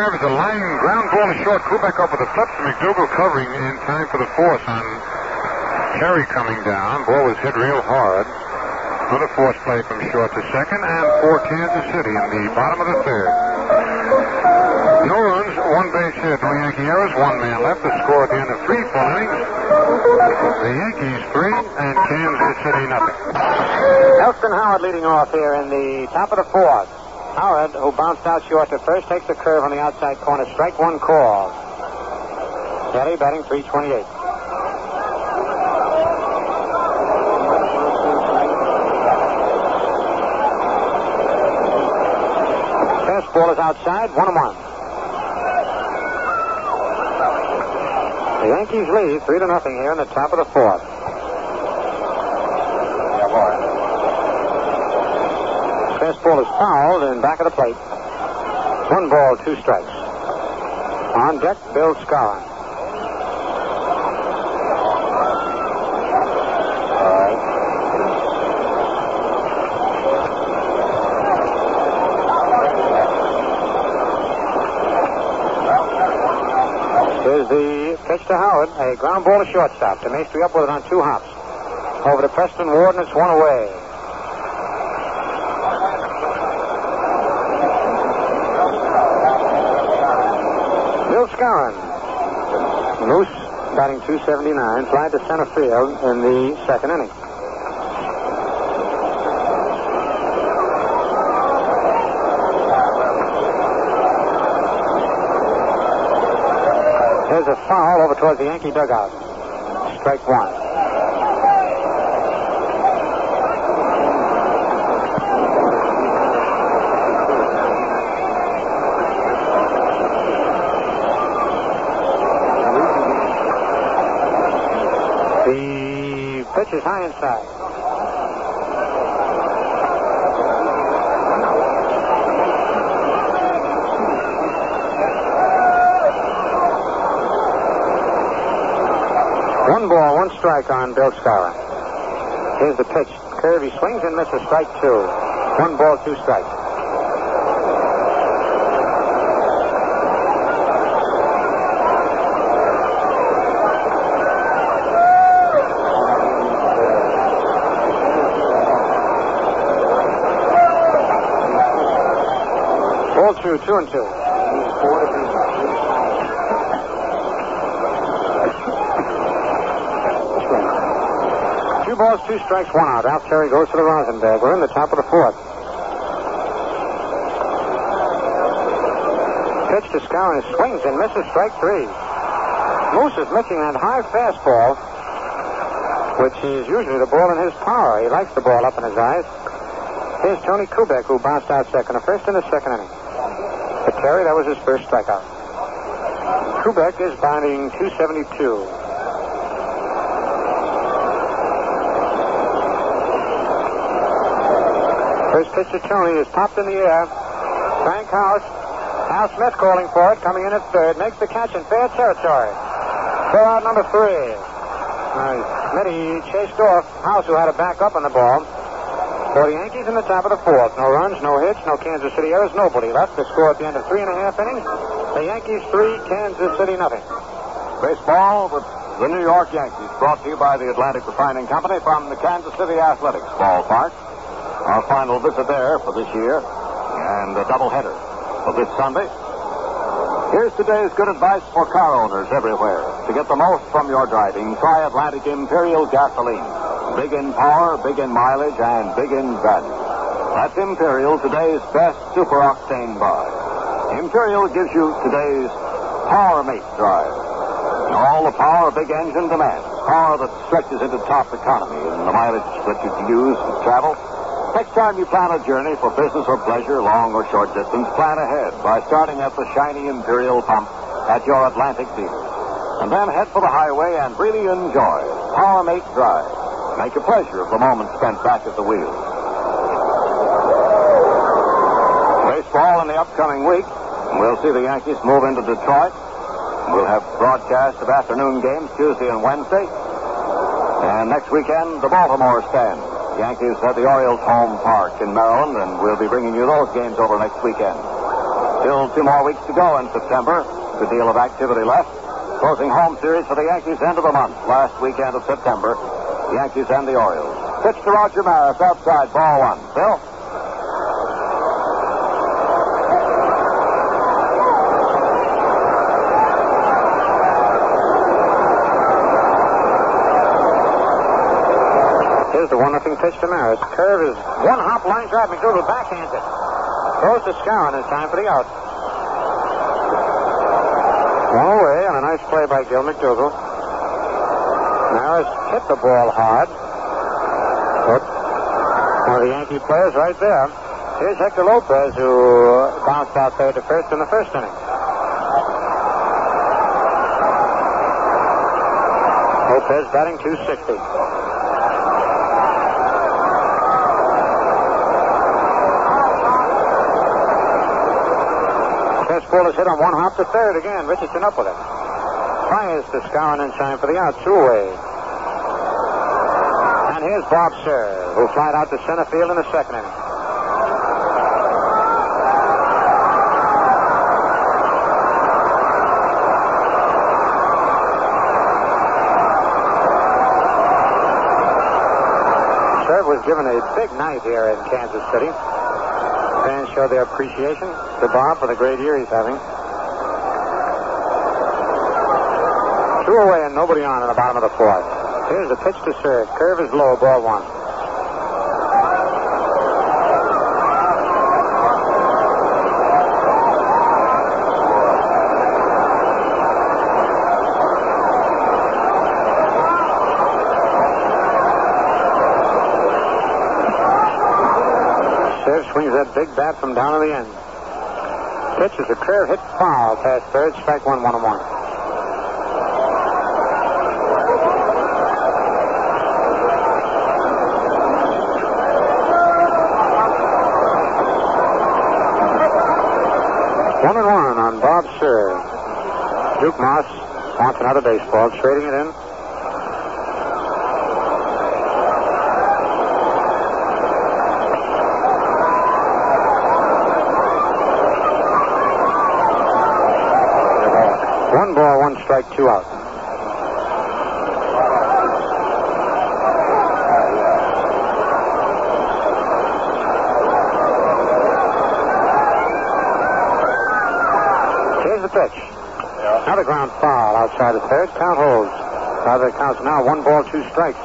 Curves a line ground ball to short. Kubek up with a flip. McDougald covering in time for the force on Terry coming down. Ball was hit real hard. Another force play from short to second and for Kansas City in the bottom of the third. No runs, one base hit, no Yankee errors, one man left. The score at the end of three innings. The Yankees three and Kansas City nothing. Elston Howard leading off here in the top of the fourth. Howard, who bounced out short to first, takes the curve on the outside corner. Strike one call. Kelly batting 328. Fastball is outside, one and one. The Yankees lead three to nothing here in the top of the fourth. Fastball is fouled and back of the plate. One ball, two strikes. On deck, Bill Skowron. Here's the pitch to Howard. A ground ball to shortstop. DeMaestri up with it on two hops. Over to Preston Ward, and it's one away. Skowron. Moose batting 279, fly to center field in the second inning. There's a foul over towards the Yankee dugout. Strike one. One ball, one strike on Bill Skowron. Here's the pitch. Curve, he swings and misses. Strike two. One ball, two strikes. Ball two, two and two. balls, two strikes, one out. Ralph Terry goes to the rosin bag. We're in the top of the fourth. Pitch to Skowron swings and misses strike three. Moose is mixing that high fastball, which is usually the ball in his power. He likes the ball up in his eyes. Here's Tony Kubek, who bounced out second, the first in the second inning. Terry, that was his first strikeout. Kubek is batting 272. First pitch to Tony is popped in the air. Frank House. Hal Smith calling for it, coming in at third. Makes the catch in fair territory. Throw out number three. Uh, Smitty chased off House, who had a back up on the ball. For the Yankees in the top of the fourth. No runs, no hits, no Kansas City errors, nobody left. The score at the end of three and a half innings. The Yankees three, Kansas City nothing. Baseball with the New York Yankees, brought to you by the Atlantic Refining Company from the Kansas City Athletics Ballpark. Our final visit there for this year, and a doubleheader for this Sunday. Here's today's good advice for car owners everywhere. To get the most from your driving, try Atlantic Imperial Gasoline. Big in power, big in mileage, and big in value. That's Imperial, today's best super octane buy. Imperial gives you today's power mate drive. All the power a big engine demands. Power that stretches into top economy and the mileage that you can use to travel. Next time you plan a journey for business or pleasure, long or short distance, plan ahead by starting at the shiny Imperial pump at your Atlantic dealer. And then head for the highway and really enjoy Power Mate Drive. Make a pleasure of the moment spent back at the wheel. Baseball in the upcoming week. We'll see the Yankees move into Detroit. We'll have broadcast of afternoon games Tuesday and Wednesday. And next weekend, the Baltimore stand. Yankees have the Orioles home park in Maryland, and we'll be bringing you those games over next weekend. Still two more weeks to go in September. Good deal of activity left. Closing home series for the Yankees end of the month, last weekend of September. Yankees and the Orioles. Pitch to Roger Maris outside, ball one. Bill? Here's the one nothing pitch to Maris. Curve is one hop line drive. McDougald backhands it. Throws to Skowron in time for the out. One away on a nice play by Gil McDougald. Hit the ball hard. But one of the Yankee players right there. Here's Hector Lopez, who bounced out there to first in the first inning. Lopez batting 260. Fastball is hit on one hop to third again. Richardson up with it. Fires to Skowron in time for the out. Two away. And here's Bob Cerv, who flied out to center field in the second inning. Cerv was given a big night here in Kansas City. Fans show their appreciation to Bob for the great year he's having. Two away and nobody on in the bottom of the fourth. Here's the pitch to Cerv. Curve is low, ball one. Cerv swings that big bat from down to the end. Pitch is a curve hit foul past third, strike one, one and one. One and one on Bob Cerv. Duke Maas wants another baseball, trading it in. side of third. Count holds. Rather, counts now one ball, two strikes.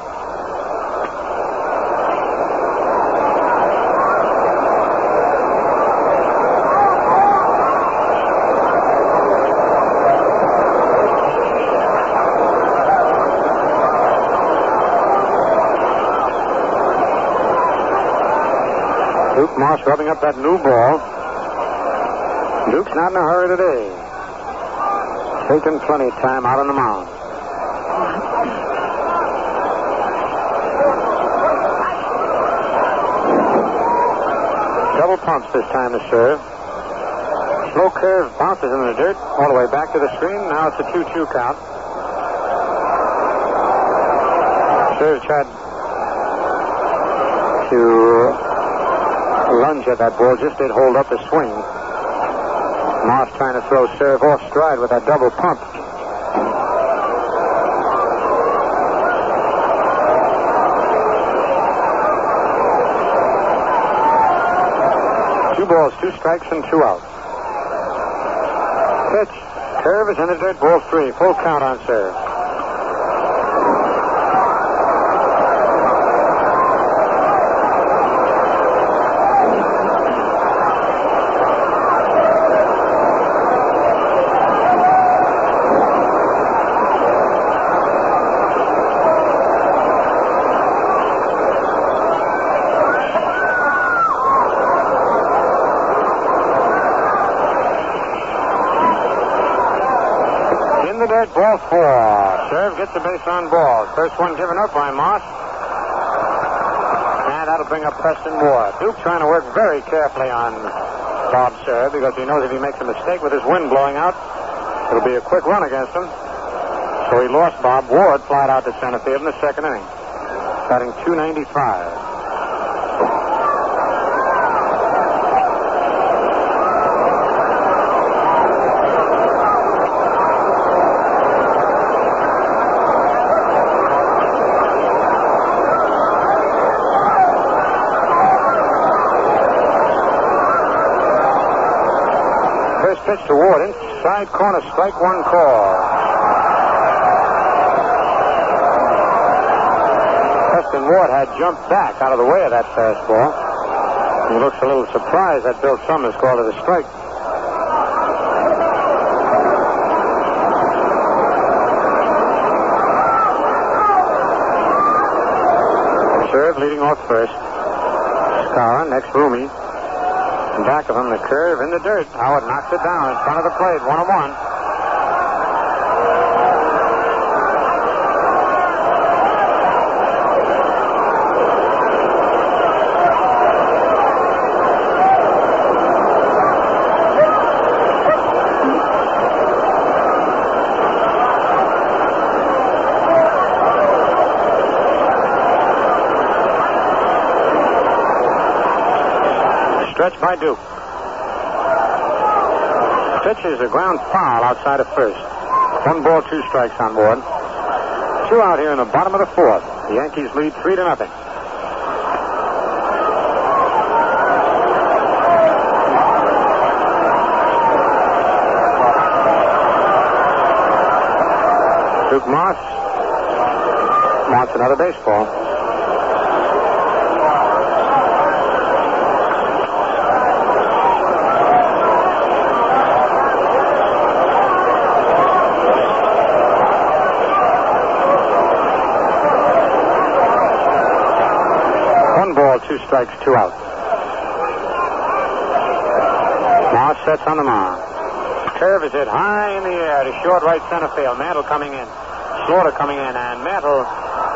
Duke Maas rubbing up that new ball. Duke's not in a hurry today. Taking plenty of time out on the mound. Double pumps this time to Cerv. Slow curve bounces in the dirt all the way back to the screen. Now it's a 2-2 count. Cerv tried to lunge at that ball, just did hold up the swing. Maas trying to throw Cerv off stride with that double pump. Two balls, two strikes, and two outs. Pitch. Curve is in the dirt. Ball three. Full count on Cerv. In the dirt, ball four. Gets the base on ball. First one given up by Maas. And that'll bring up Preston Moore. Duke trying to work very carefully on Bob Cerv because he knows if he makes a mistake with his wind blowing out, it'll be a quick run against him. So he lost Bob. Ward flied out to center field in the second inning, batting 295. First pitch to Inside corner, strike one call. Preston Ward had jumped back out of the way of that fastball. He looks a little surprised that Bill Summers called it a strike. Cerv leading off first. Scar, next Roomy. Back of him, the curve in the dirt. Howard knocks it down in front of the plate, one on one. By Duke. Pitch is a ground foul outside of first. One ball, two strikes on board. Two out here in the bottom of the fourth. The Yankees lead three to nothing. Duke Maas wants another baseball. One ball, two strikes, two outs. Maas sets on the mound. Curve is hit high in the air to short right center field. Mantle coming in. Slaughter coming in, and Mantle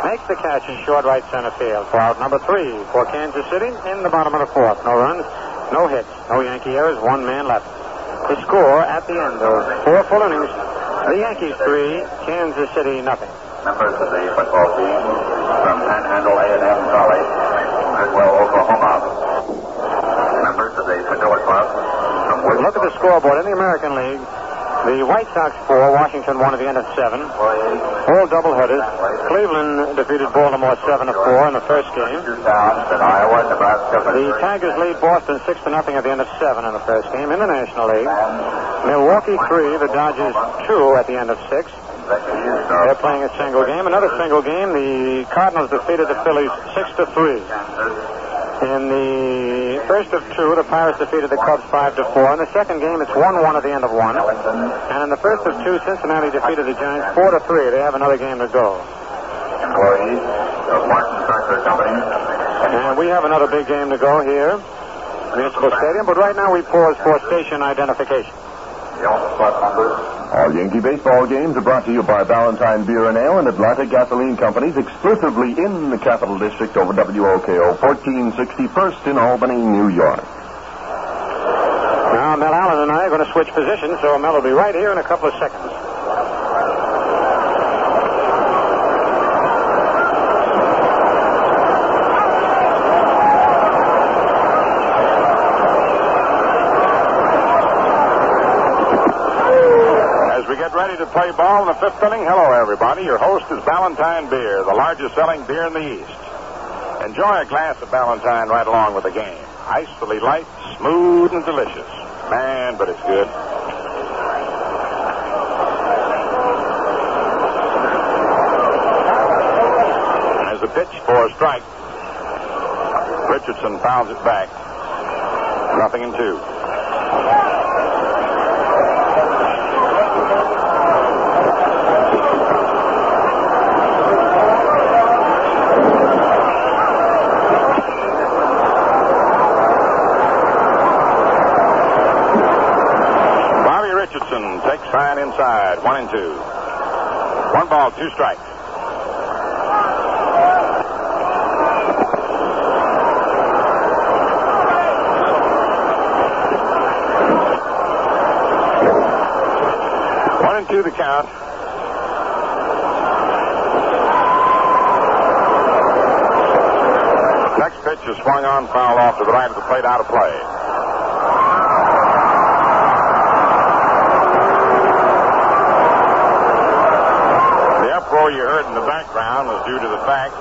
makes the catch in short right center field for out number three for Kansas City in the bottom of the fourth. No runs, no hits, no Yankee errors, one man left. The score at the end of four full innings, the Yankees three, Kansas City nothing. members of the football team from Panhandle A&M College, Griswold, Oklahoma. Members of the Padilla Club Look at the scoreboard in the American League. The White Sox four, Washington one at the end of seven. All doubleheaders. Cleveland defeated Baltimore seven to four in the first game. The Tigers lead Boston six to nothing at the end of seven in the first game. In the National League, Milwaukee three, the Dodgers two at the end of six. They're playing a single game. Another single game. The Cardinals defeated the Phillies six to three. In the first of two, the Pirates defeated the Cubs five to four. In the second game, it's one-one at the end of one. And in the first of two, Cincinnati defeated the Giants four to three. They have another game to go. employees of Martin Tractor Company. And we have another big game to go here Municipal Stadium, but right now we pause for station identification. All Yankee baseball games are brought to you by Ballantine Beer and Ale and Atlantic Gasoline Companies exclusively in the Capital District over WOKO 1460 First in Albany, New York. Now, Mel Allen and I are going to switch positions, so Mel will be right here in a couple of seconds. As we get ready to play ball in the fifth inning, hello everybody. Your host is Ballantine Beer, the largest selling beer in the East. Enjoy a glass of Ballantine right along with the game. Icily light, smooth, and delicious. Man, but it's good. As a pitch for a strike, Richardson fouls it back. Nothing in two. Bobby Richardson takes fine One and two. One ball, two strikes. One and two the count. Next pitch is swung on, foul off to the right of the plate, out of play. Uproar you heard in the background was due to the fact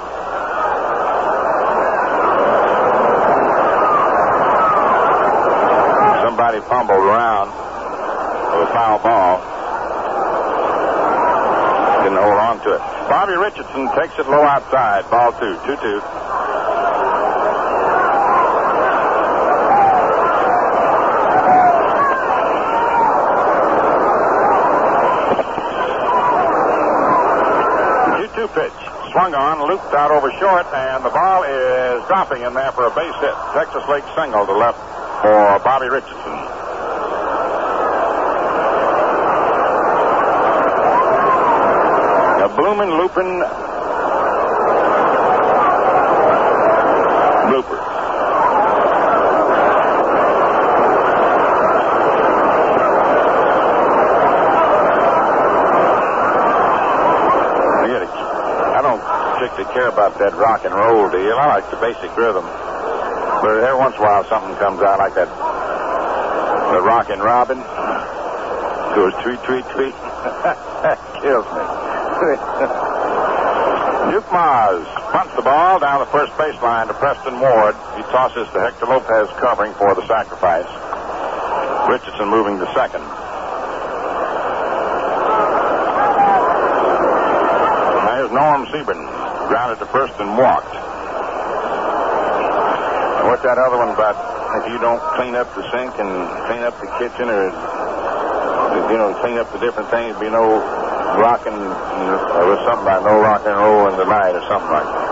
somebody fumbled around with a foul ball. Didn't hold on to it. Bobby Richardson takes it low outside. Ball two. Two two. Two-two pitch. Swung on, looped out over short, and the ball is dropping in there for a base hit. Texas League single to left for Bobby Richardson. A bloomin' loopin' blooper. Forget it. I don't that rock and roll deal. I like the basic rhythm. But every once in a while something comes out like that. The rockin' robin goes tweet, tweet, tweet. kills me. Duke Maas punts the ball down the first baseline to Preston Ward. He tosses to Hector Lopez covering for the sacrifice. Richardson moving to second. Now here's Norm Siebern. Grounded to first and walked. What's that other one about if you don't clean up the sink and clean up the kitchen or, you know, clean up the different things, be no rocking, uh, there was something about no rock and roll in the night or something like that.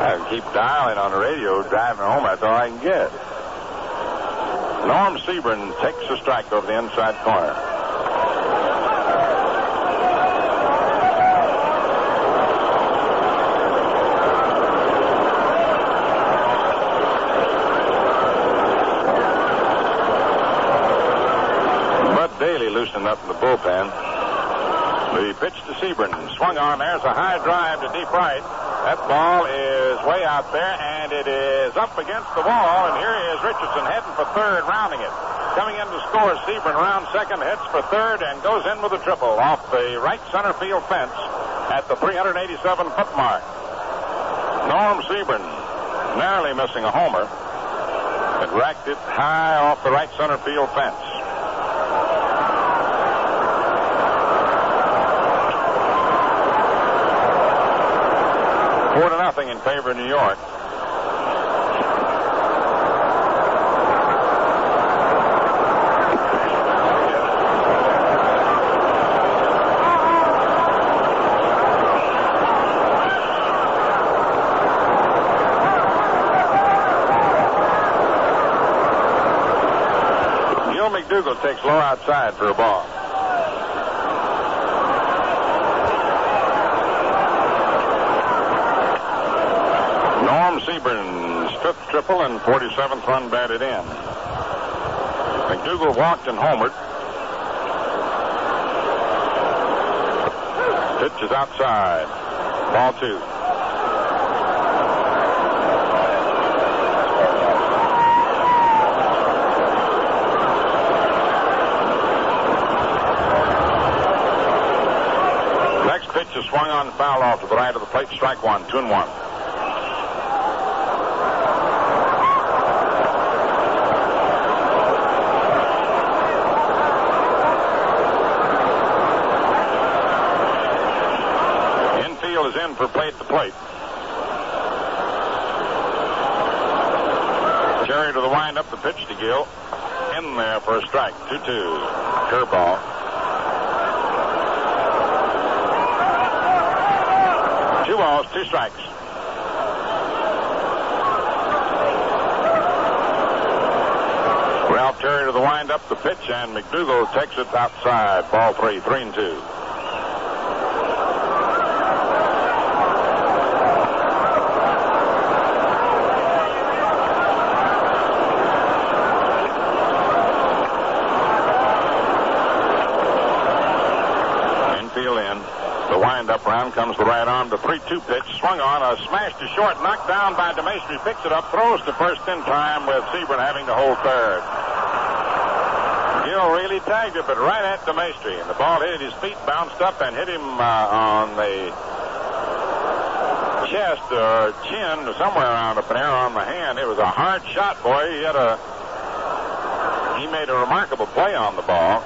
Huh? Keep dialing on the radio, driving home. That's all I can get. Norm Siebern takes a strike over the inside corner. Bud Up in the bullpen. The pitch to Siebern. Swung on. There's a high drive to deep right. That ball is way out there, and it is up against the wall. And here is Richardson heading for third, rounding it. Coming in to score, Siebern round second, hits for third, and goes in with a triple off the right center field fence at the 387 foot mark. Norm Siebern narrowly missing a homer, but racked it high off the right center field fence. nothing in favor of New York. McDougald takes low outside for a ball. Triple and 47th run batted in. McDougald walked and homered. Pitch is outside. Ball two. Next pitch is swung on foul off to the right of the plate. Strike one. Two and one. For plate to plate. Terry to the wind up the pitch to Gil. In there for a strike. 2 2. Curveball. Two balls, two strikes. Ralph Terry to the wind up the pitch, and McDougald takes it outside. Ball three, three and two. Infield in. The round comes the right arm. The 3 2 pitch swung on. A smash to short. Knocked down by DeMaestri. Picks it up. Throws to first in time with Siebern having to hold third. Gil really tagged it, but right at DeMaestri. And the ball hit his feet, bounced up, and hit him uh, on the chest or chin, somewhere around up there on the hand. It was a hard shot, boy. He had a. He made a remarkable play on the ball.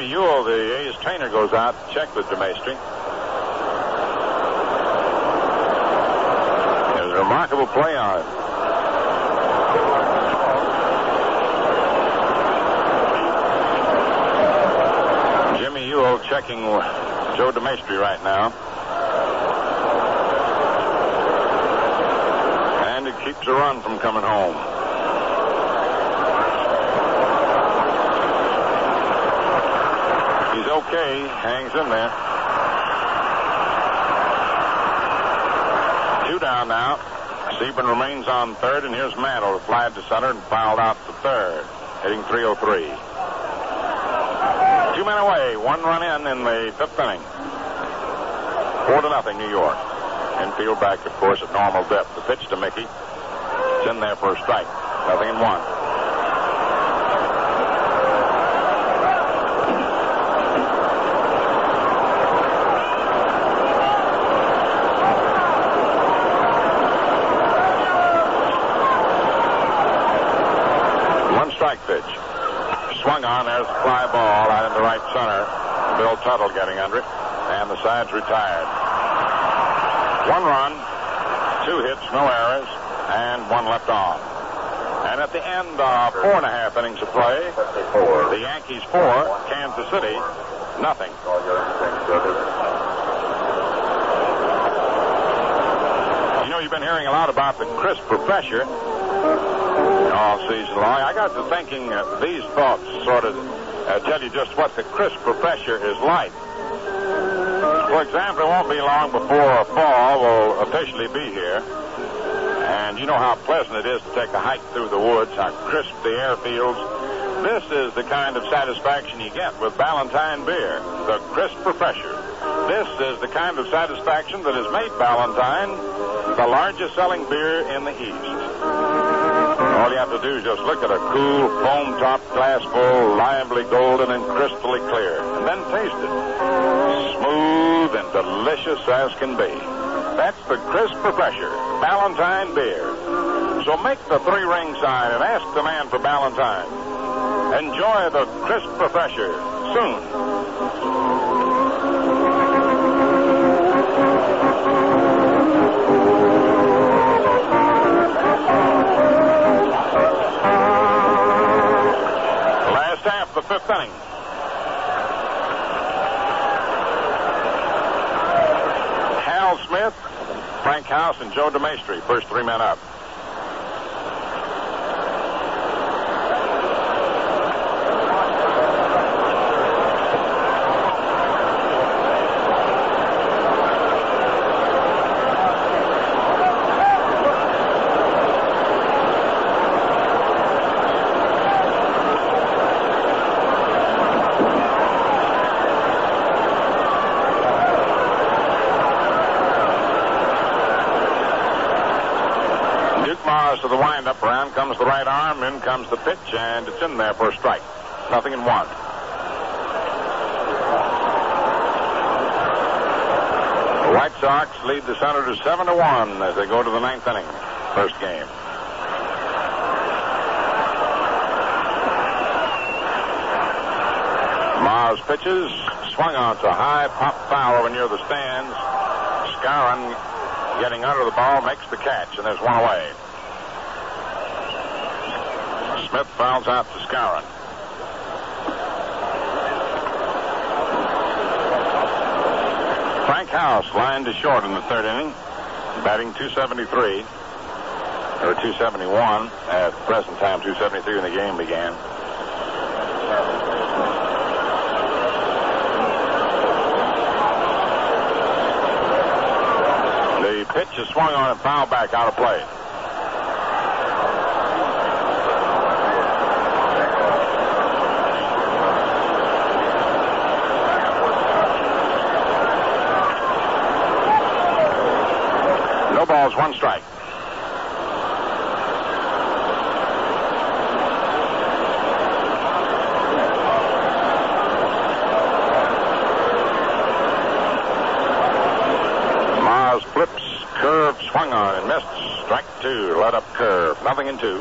Jimmy Ewell, the A's trainer, goes out to check with DeMaestri. It was a remarkable play on. Jimmy Ewell checking Joe DeMaestri right now. And it keeps a run from coming home. Okay. Hangs in there. Two down now. Siebern remains on third, and here's Mantle flied to center and fouled out to third, hitting 303. Two men away, one run in in the fifth inning. Four to nothing, New York. Infield back, of course, at normal depth. The pitch to Mickey. It's in there for a strike. Nothing in. One strike pitch. Swung on. There's a fly ball out into right center. Bill Tuttle getting under it. And the side's retired. One run, two hits, no errors, and one left on. And at the end of four and a half innings of play, the Yankees four, Kansas City nothing. You know, you've been hearing a lot about the crisper professor all season long. I got to thinking these thoughts sort of tell you just what the crisp professor is like. For example, it won't be long before fall will officially be here. And you know how pleasant it is to take a hike through the woods, how crisp the air feels. This is the kind of satisfaction you get with Ballantine beer, the crisp professor. This is the kind of satisfaction that has made Ballantine the largest selling beer in the East. All you have to do is just look at a cool, foam-topped glass full, lively golden and crystally clear, and then taste it. Smooth and delicious as can be. That's the crisp professor, Ballantine beer. So make the three-ring sign and ask the man for Ballantine. Enjoy the crisp professor soon. Fifth inning. Hal Smith, Frank House, and Joe DeMaestri, first three men up. Duke Maas to the windup. Around comes the right arm. Comes the pitch, and it's in there for a strike. Nothing in one. The White Sox lead the Senators 7 to 1 as they go to the ninth inning. First game. Maas pitches, swung on to high, pop foul over near the stands. Skowron getting under the ball makes the catch, and there's one away. Smith fouls out to Skowron. Frank House lined to short in the third inning, batting 273 or 271 at present time, 273 when the game began. The pitch is swung on and foul back out of play. No balls, one strike. Maas flips, curve, swung on and missed. Strike two, let up curve. Nothing in two.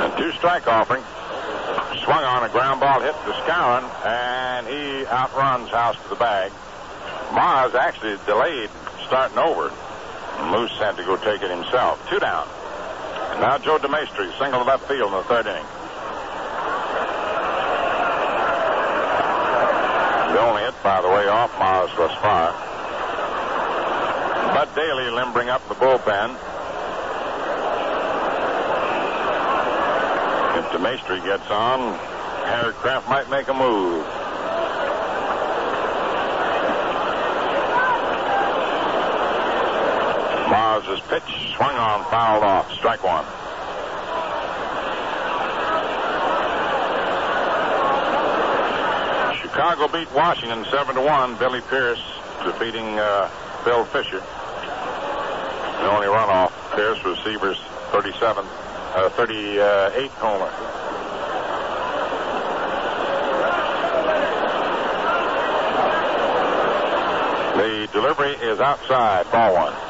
A two strike offering. Swung on a ground ball hit to Skowron, and he outruns House to the bag. Maas actually delayed starting over. Moose had to go take it himself. Two down. And now Joe DeMaestri single to left field in the third inning. The only hit, by the way, off Maas thus far. Bud Daly limbering up the bullpen. If DeMaestri gets on, Harry Craft might make a move. Maas' pitch swung on, fouled off. Strike one. Chicago beat Washington 7 to 1. Billy Pierce defeating uh, Bill Fisher. The only runoff. Pierce was Sievers' 37th, uh, 38th homer. The delivery is outside, ball one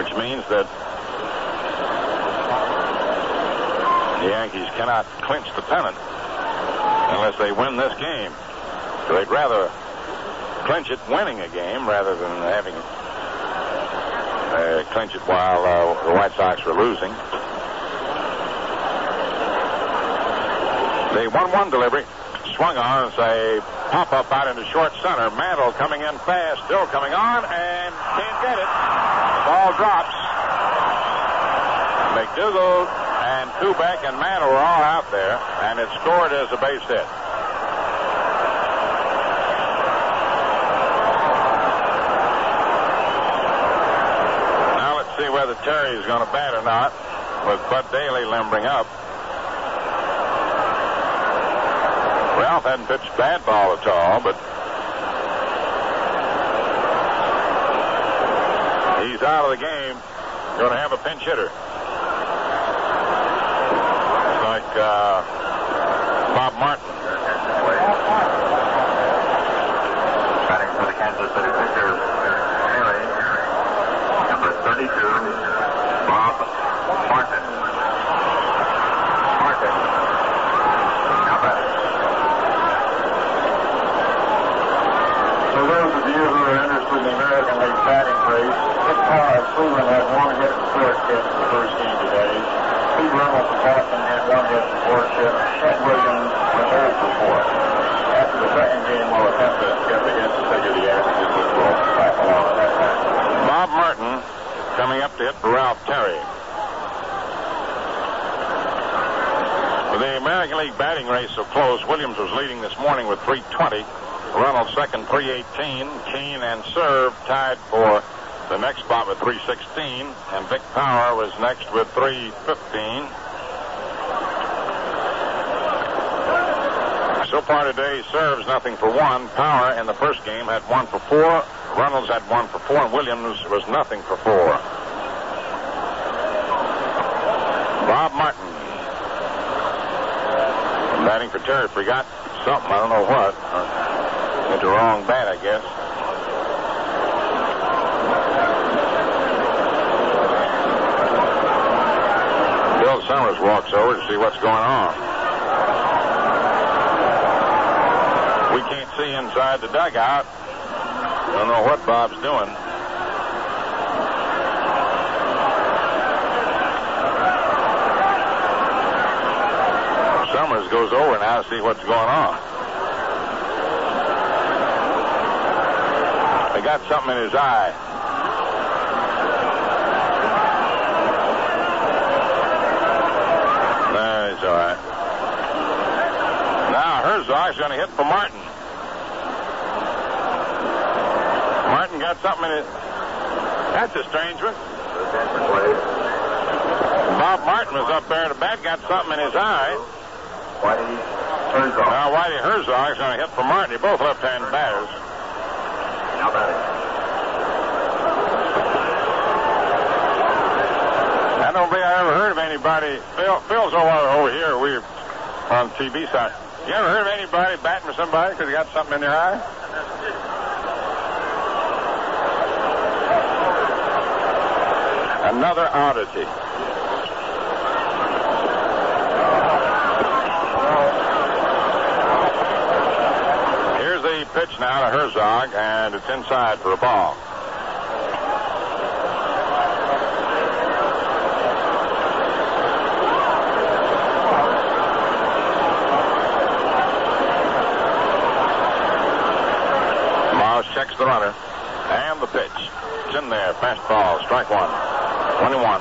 which means that the Yankees cannot clinch the pennant unless they win this game. So they'd rather clinch it winning a game rather than having uh, clinch it while uh, the White Sox were losing. The 1-1 delivery swung on as a pop-up out into short center. Mantle coming in fast, still coming on, and can't get it. Ball drops. McDougald and Kubek and Mantle were all out there, and it's scored as a base hit. Now let's see whether Terry is going to bat or not, with Bud Daly limbering up. Ralph hadn't pitched bad ball at all, but he's out of the game. Going to have a pinch hitter. Like uh, Bob Martin. Batting for the Kansas City pitcher, Harry, number 32, Bob Martin. Martin. Now batting. For those of you who are interested in the American League batting race, Vic Power of Cleveland had one hit and four hits in the first game today. Pete Runnels of Boston had one hit and four 0 for 4. After the second game, we'll attempt to get the figure the averages, which will track along at that time. Bob Martin coming up to hit for Ralph Terry. With the American League batting race so close, Williams was leading this morning with 320. Runnels second, 318. Kuenn and Cerv tied for the next spot with 316. And Vic Power was next with 315. So far today, Cerv's nothing for one. Power in the first game had one for four. Runnels had one for four, and Williams was nothing for four. Bob Martin. Batting for Terry. Forgot something. I don't know what. Uh, Went the wrong bat, I guess. Bill Summers walks over to see what's going on. We can't see inside the dugout. Don't know what Bob's doing. Summers goes over now to see what's going on. They got something in his eye. No, he's all right. Now Herzog's going to hit for Martin. Martin got something in it. That's a strange one. Bob Martin was up there. The bat got something in his eye. Whitey Herzog. Now Whitey Herzog's going to hit for Martin. They're both left-hand batters. Now batting. I don't think I ever heard of anybody. Phil, Phil's over, over here. We're on TV side. You ever heard of anybody batting for somebody because they got something in their eye? Another oddity. Here's the pitch now to Herzog, and it's inside for a ball. Checks the runner. And the pitch. It's in there. Fastball. Strike one. 21.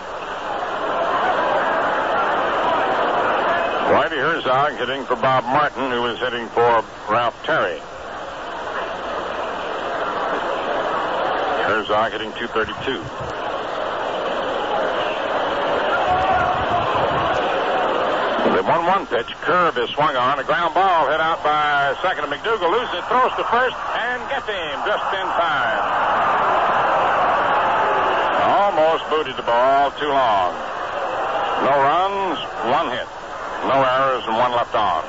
Whitey Herzog hitting for Bob Martin, who is hitting for Ralph Terry. Herzog hitting 232. The 1 1 pitch, curve is swung on. A ground ball hit out by second to McDougald. Loses it, throws to first, and gets him just in time. Almost booted the ball too long. No runs, one hit. No errors, and one left on.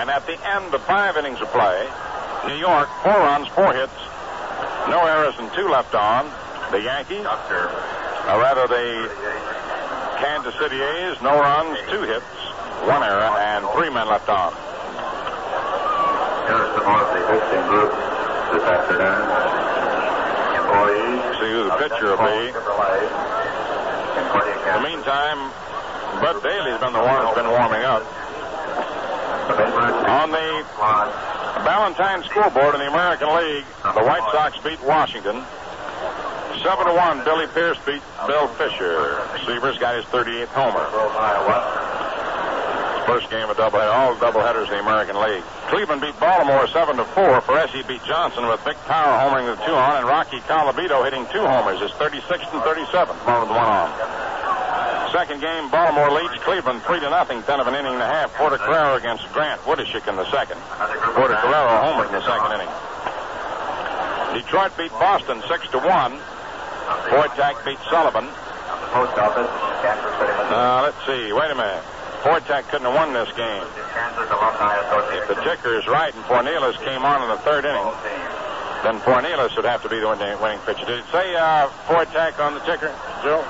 And at the end of five innings of play, New York, four runs, four hits, no errors, and two left on. The Yankees, or rather the Kansas City A's, no runs, two hits, one error, and three men left on. Here's the hosting group this afternoon. See who the pitcher will be. In the meantime, Bud Daly's been the one that's been warming up. On the Ballantine scoreboard in the American League, the White Sox beat Washington. 7 to 1, Billy Pierce beat Bill Fisher. Sievers got his 38th homer. First game of doubleheader, all doubleheaders in the American League. Cleveland beat Baltimore 7 to 4. Ferrarese beat Johnson with Vic Power homering the two on, and Rocky Colavito hitting two homers. His 36th and 37th, one with one on. Second game, Baltimore leads Cleveland 3 to nothing, 10 of an inning and a half. Portocarrero against Grant Woodeshick in the second. Portocarrero homered in the second inning. Detroit beat Boston 6 to 1. Foytack beat Sullivan. Post office, let's see. Wait a minute. Foytack couldn't have won this game. If the ticker is right and Fornieles came on in the third inning, then Fornieles would have to be the winning pitcher. Did it say uh, Foytack on the ticker, Joe?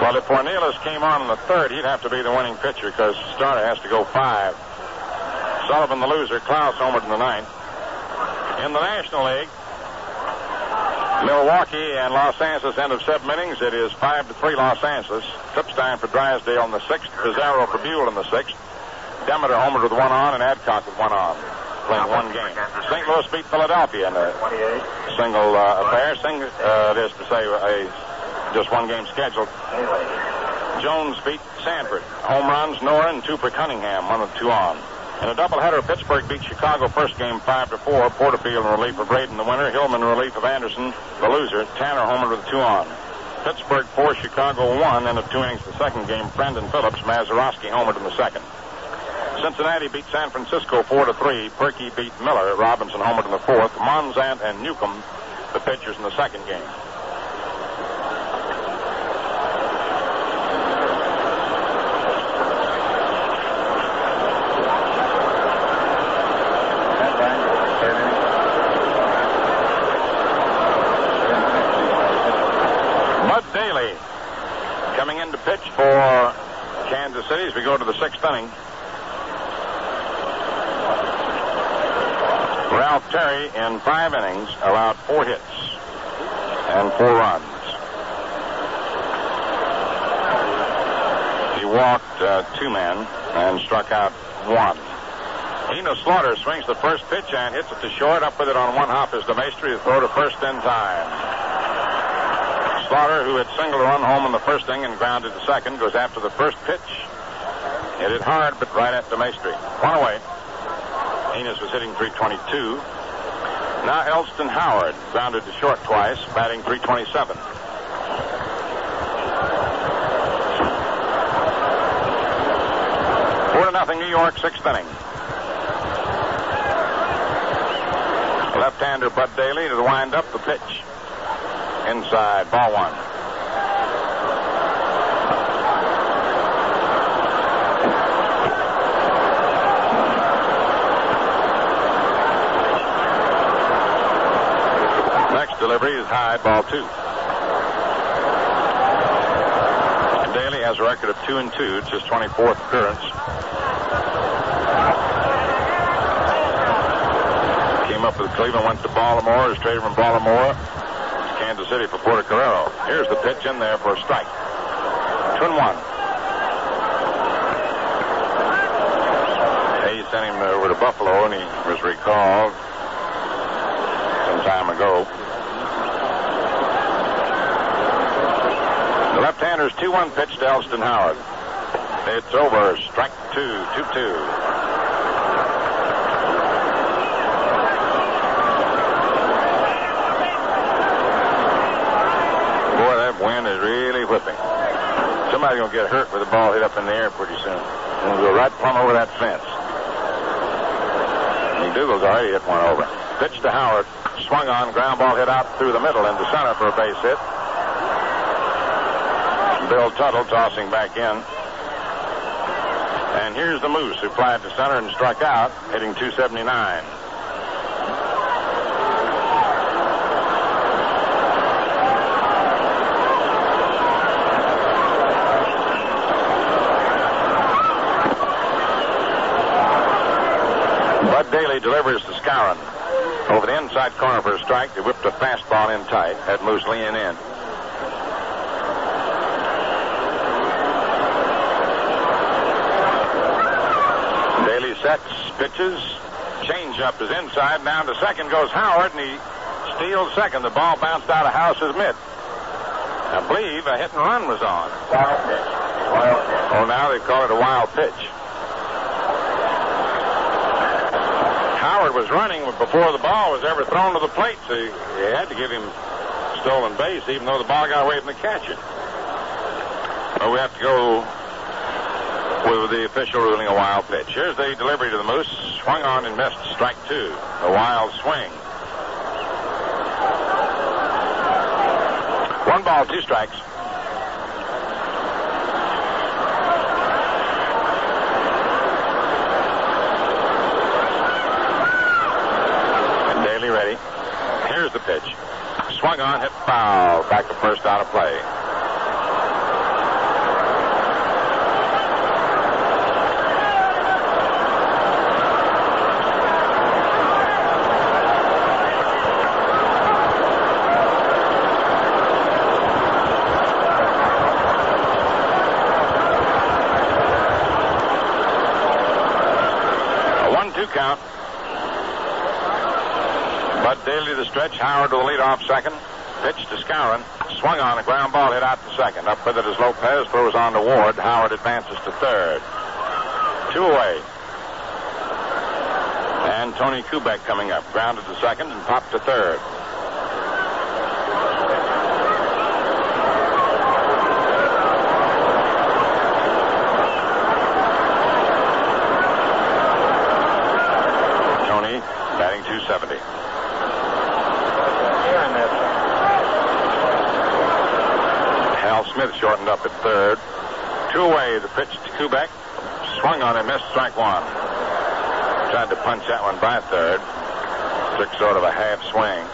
Well, if Fornieles came on in the third, he'd have to be the winning pitcher because starter has to go five. Sullivan the loser. Klaus homered in the ninth. In the National League, Milwaukee and Los Angeles end of seven innings. It is five to three Los Angeles. Tripstein for Drysdale in the sixth. Pizarro for Buhl in the sixth. Demeter homered with one on and Adcock with one on. Playing one game. St. Louis beat Philadelphia in a single uh, affair. Sing, uh, that is to say, a just one game scheduled. Jones beat Sanford. Home runs, Nora, and two for Cunningham, one with two on. In a doubleheader, Pittsburgh beat Chicago first game five to four. Porterfield in relief of Braden the winner. Hillman in relief of Anderson, the loser. Tanner homered with two on. Pittsburgh four, Chicago one. End of two innings the second game. Brendan Phillips, Mazeroski homered in the second. Cincinnati beat San Francisco 4 to 3. Purkey beat Miller. Robinson homered in the fourth. Monzant and Newcombe, the pitchers in the second game. Bud Daly coming in to pitch for Kansas City as we go to the sixth inning. Ralph Terry in five innings allowed four hits and four runs. He walked uh, two men and struck out one. Enos Slaughter swings the first pitch and hits it to short. Up with it on one hop is DeMaestri to throw to first in time. Slaughter, who had singled run home in the first inning and grounded to second, goes after the first pitch. Hit it hard, but right at DeMaestri. One away. Enos was hitting 322. Now Elston Howard grounded to short twice, batting 327. Four to nothing, New York, sixth inning. Left-hander Bud Daly to the wind-up, the pitch. Inside, ball one. Delivery is high, ball two. And Daly has a record of two and two. It's his 24th appearance. Came up with Cleveland, went to Baltimore, is traded from Baltimore to Kansas City for Portocarrero. Here's the pitch in there for a strike. Two and one. Hayes sent him over to Buffalo, and he was recalled some time ago. The left-hander's 2-1 pitch to Elston Howard. It's over. Strike two, 2-2. Boy, that wind is really whipping. Somebody's going to get hurt with the ball hit up in the air pretty soon. To go right plumb over that fence. McDougald's already hit one over. Pitch to Howard. Swung on. Ground ball hit out through the middle into center for a base hit. Bill Tuttle tossing back in. And here's the Moose who flied to center and struck out, hitting 279. Bud Daly delivers to Skowron. Over the inside corner for a strike. They whipped a fastball in tight. Had Moose leaning in. Daly sets, pitches. Change up is inside. Down to second goes Howard, and he steals second. The ball bounced out of House's mitt. I believe a hit and run was on. Wild pitch. Wild pitch. Oh, now they call it a wild pitch. Howard was running before the ball was ever thrown to the plate, so you had to give him stolen base, even though the ball got away from the catcher. But we have to go with the official ruling a wild pitch. Here's the delivery to the Moose. Swung on and missed. Strike two. A wild swing. One ball, two strikes. And Daly ready. Here's the pitch. Swung on, hit foul. Back to first out of play. A one-two count. Bud Daly to the stretch. Howard to the leadoff second. Pitch to Skowron. Swung on a ground ball hit out to second. Up with it as Lopez throws on to Ward. Howard advances to third. Two away. And Tony Kubek coming up. Grounded to second and popped to third. Shortened up at third. Two away, the pitch to Kubek. Swung on and missed strike one. Tried to punch that one by third. Took sort of a half swing.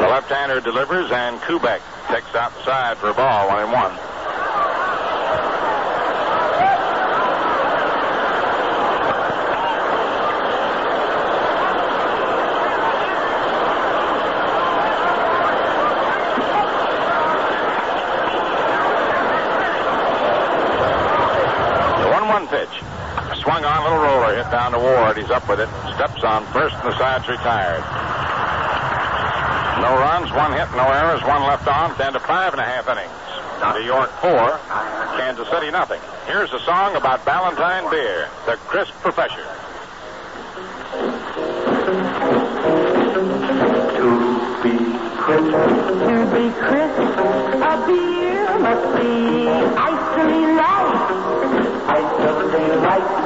The left-hander delivers, and Kubek takes outside for a ball, one and one. The one-one pitch. Swung on, little roller, hit down to Ward. He's up with it. Steps on first, and the side's retired. No runs, one hit, no errors, one left on. Down to five and a half innings. New York four, Kansas City nothing. Here's a song about Ballantine beer, the Crisp Professor. To be crisp, to be crisp, a beer must be icily light. Icily light.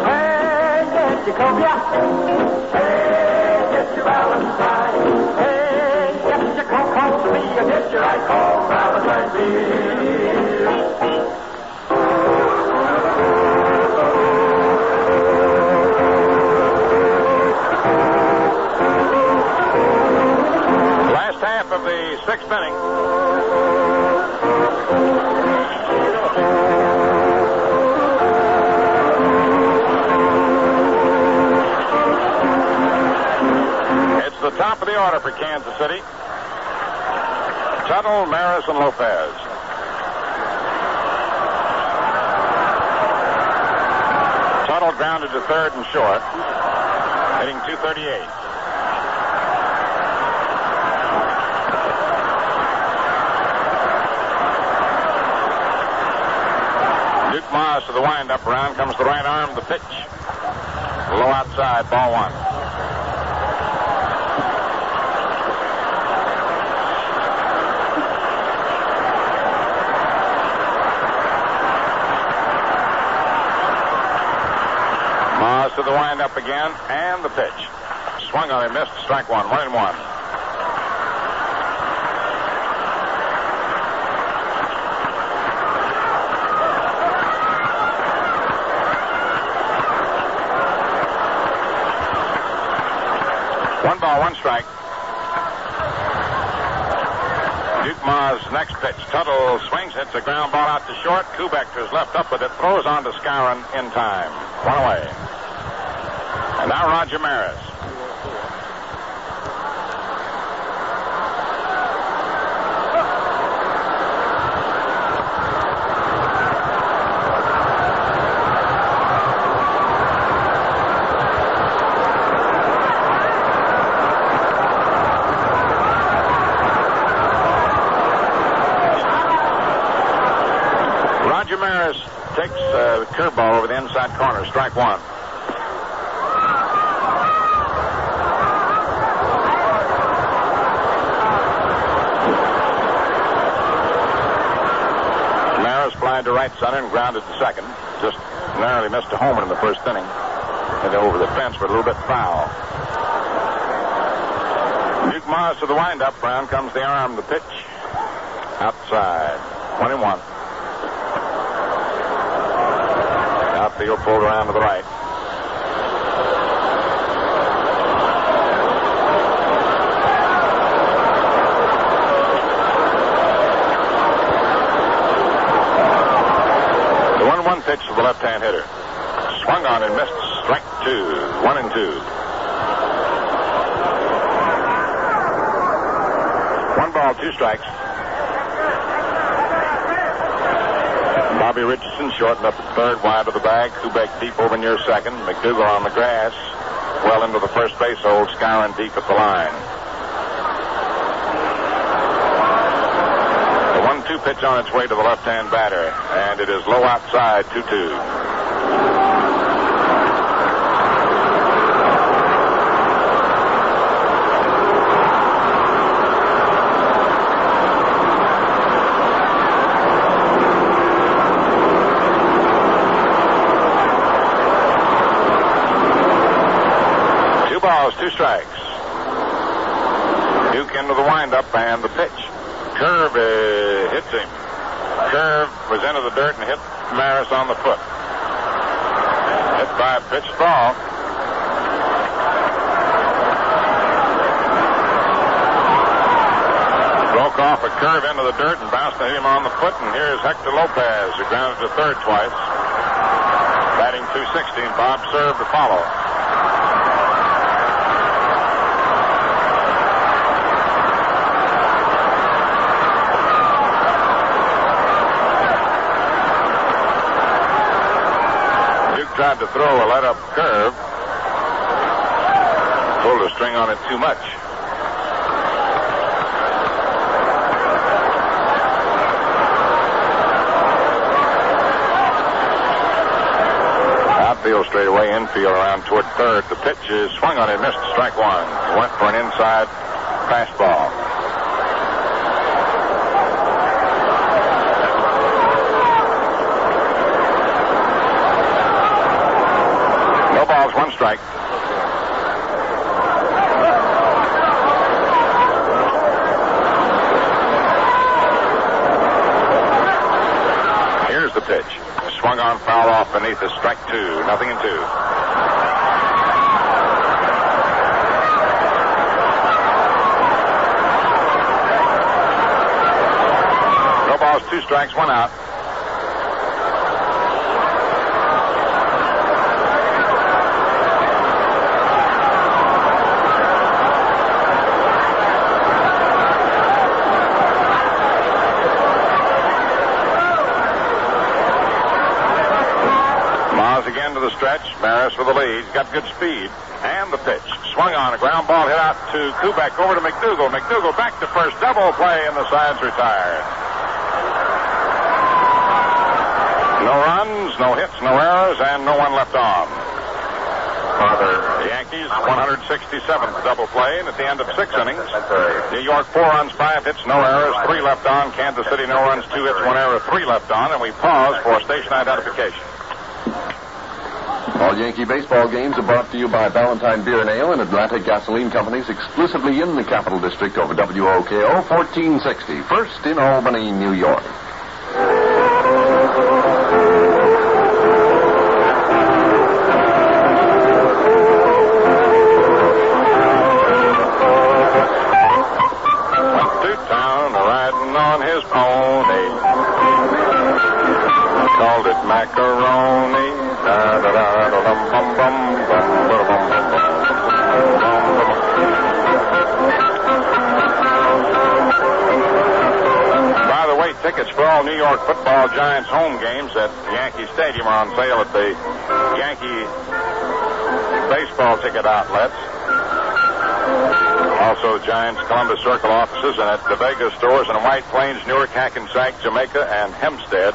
and. Ballantine, Ballantine. Hey, get your cobia. Hey, get your Ballantine. Get your cocoa. Get your Ballantine beer. Last half of the sixth inning. The top of the order for Kansas City. Tuttle, Maris, and Lopez. Tuttle grounded to third and short, hitting 238. Duke Maas to the windup. Around comes the right arm, the pitch. Low outside, ball one. Maas to the windup again, and the pitch. Swung on him, missed, strike one, one and one. One ball, one strike. Duke Maas' next pitch. Tuttle swings, hits a ground ball out to short. Kubek to his left up with it, throws on to Skowron in time. One away. Now Roger Maris. Roger Maris takes uh, the curveball over the inside corner. Strike one. Maris flying to right center and grounded to second. Just narrowly missed a homer in the first inning. Hit over the fence, but a little bit foul. Duke Maas to the windup. Brown comes the arm, the pitch. Outside. One and one. Outfield pulled around to the right. The 1 1 pitch to the left hand hitter. Swung on and missed. Strike two. One and two. One ball, two strikes. Bobby Richardson shortened up at third, wide of the bag. Kubek deep over near second. McDougald on the grass. well into the first base hole, Skowron deep at the line. The one-two pitch on its way to the left-hand batter, and it is low outside, two-two. Two strikes. Duke into the windup and the pitch. Curve uh, hits him. Curve was into the dirt and hit Maris on the foot. Hit by a pitched ball. Broke off a curve into the dirt and bounced and hit him on the foot. And here's Hector Lopez, who grounded to third twice. Batting 260, and Bob Cerv to follow. Tried to throw a let up curve. Pulled a string on it too much. Outfield straight away, infield around toward third. The pitch is swung on it, missed strike one. Went for an inside fastball. No balls, one strike. Here's the pitch. Swung on, foul off. Strike two. Nothing in two. No balls, two strikes, one out. Maas again to the stretch. Maris with the lead. Got good speed. And the pitch. Swung on. A ground ball hit out to Kubek. Over to McDougald. McDougald back to first. Double play, and the side's retired. No runs, no hits, no errors, and no one left on. The Yankees 167th double play, and at the end of six innings, New York four runs, five hits, no errors, three left on. Kansas City no runs, two hits, one error, three left on, and we pause for station identification. Yankee baseball games are brought to you by Ballantine Beer and Ale and Atlantic Gasoline Companies exclusively in the Capital District over WOKO 1460, first in Albany, New York. Football Giants home games at Yankee Stadium are on sale at the Yankee baseball ticket outlets. Also, Giants Columbus Circle offices and at the Vegas stores in White Plains, Newark, Hackensack, Jamaica, and Hempstead.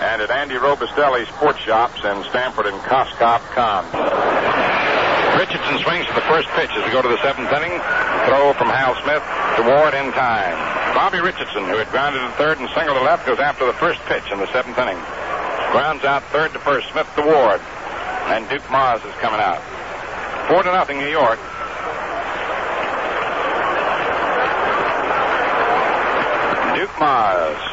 And at Andy Robustelli Sports Shops in Stamford and Cos Cob, Con. Richardson swings to the first pitch as we go to the seventh inning. Throw from Hal Smith to Ward in time. Bobby Richardson, who had grounded to third and singled to left, goes after the first pitch in the seventh inning. Grounds out third to first, Smith to Ward. And Duke Maas is coming out. Four to nothing, New York. Duke Maas.